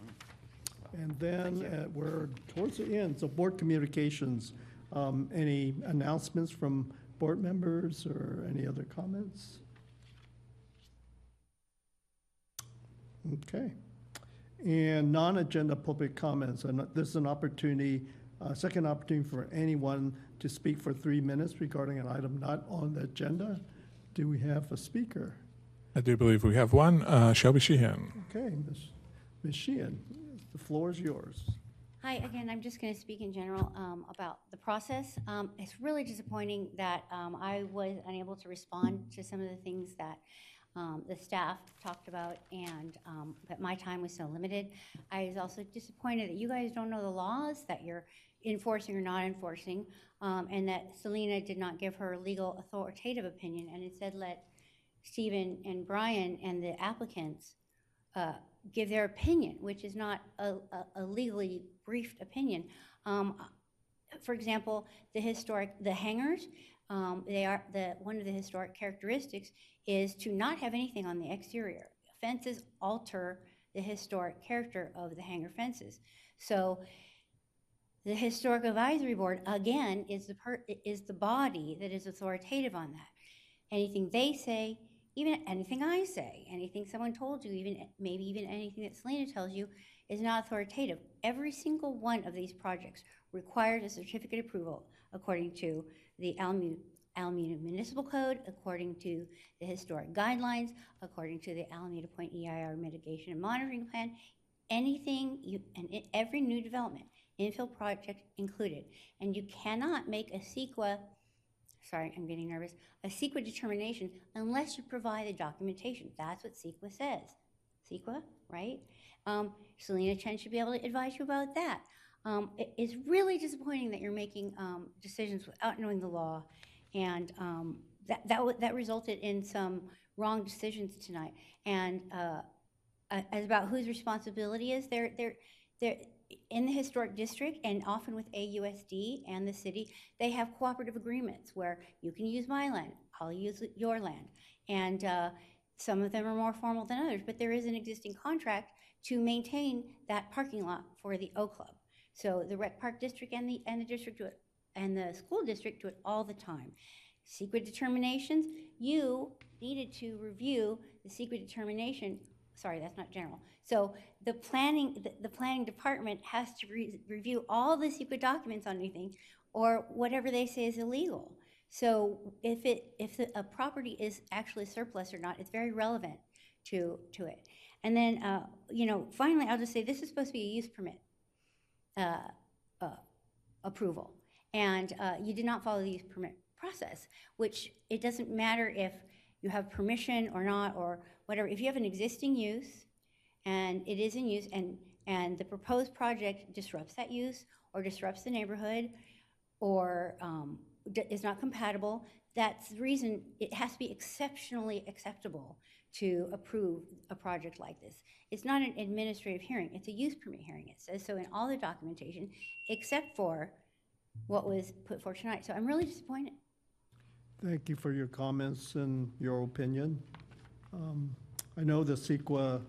And then, uh, we're towards the end, so board communications, um, any announcements from board members or any other comments? Okay. And non-agenda public comments, and this is an opportunity, uh, second opportunity for anyone to speak for three minutes regarding an item not on the agenda. Do we have a speaker? I do believe we have one, uh, Shelby Sheehan. Okay, Ms. Ms. Sheehan, the floor is yours. Hi, again, I'm just going to speak in general um, about the process. Um, It's really disappointing that um, I was unable to respond to some of the things that um, the staff talked about, and um, that my time was so limited. I was also disappointed that you guys don't know the laws that you're enforcing or not enforcing, um, and that Selena did not give her legal authoritative opinion, and instead let Stephen and Brian and the applicants uh, give their opinion, which is not a, a- a legally briefed opinion. Um, For example, the historic, the hangars, um, they are, the, one of the historic characteristics is to not have anything on the exterior. Fences alter the historic character of the hangar fences. So the Historic Advisory Board, again, is the, per- is the body that is authoritative on that. Anything they say, even anything I say, anything someone told you, even, maybe even anything that Selena tells you, is not authoritative. Every single one of these projects requires a certificate approval according to the Alameda, Alameda Municipal Code, according to the historic guidelines, according to the Alameda Point EIR mitigation and monitoring plan. Anything you, and every new development, infill project included. And you cannot make a CEQA sorry, I'm getting nervous, a CEQA determination unless you provide the documentation. That's what CEQA says. CEQA, right? Um, Selena Chen should be able to advise you about that. Um, it's really disappointing that you're making um, decisions without knowing the law, and um, that that that resulted in some wrong decisions tonight. And uh, as about whose responsibility is, they're they're they're in the historic district and often with AUSD and the city, they have cooperative agreements where you can use my land, I'll use your land. And uh, some of them are more formal than others, but there is an existing contract to maintain that parking lot for the O Club. So the Rec Park District and the, and the district do it, and the school district do it all the time. CEQA determinations, you needed to review the CEQA determination sorry, that's not general. So the planning, the, the planning department has to re- review all the CEQA documents on anything, or whatever they say is illegal. So if it, if a property is actually surplus or not, it's very relevant to, to it. And then, uh, you know, finally, I'll just say, this is supposed to be a use permit uh, uh, approval. And uh, you did not follow the use permit process, which it doesn't matter if you have permission or not, or whatever. If you have an existing use and it is in use, and, and the proposed project disrupts that use, or disrupts the neighborhood, or um, is not compatible, that's the reason it has to be exceptionally acceptable to approve a project like this. It's not an administrative hearing, it's a use permit hearing. It says so in all the documentation, except for what was put forth tonight. So I'm really disappointed. Thank you for your comments and your opinion. Um, I know the CEQA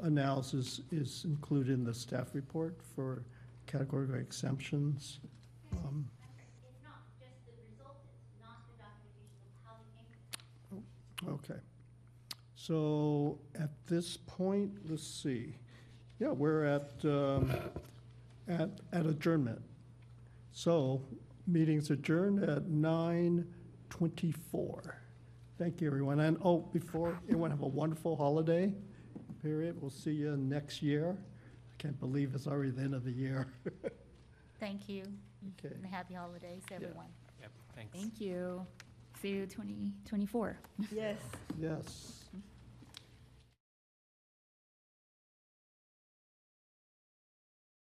analysis is included in the staff report for categorical exemptions. Um, Okay. So at this point, let's see. Yeah, we're at, um, at, at adjournment. So meeting's adjourned at nine twenty-four. Thank you, everyone. And, oh, before, everyone have a wonderful holiday period. We'll see you next year. I can't believe it's already the end of the year. [laughs] Thank you. Okay. And happy holidays, everyone. Yep, thanks. Thank you. See you 2024. Yes. Yes.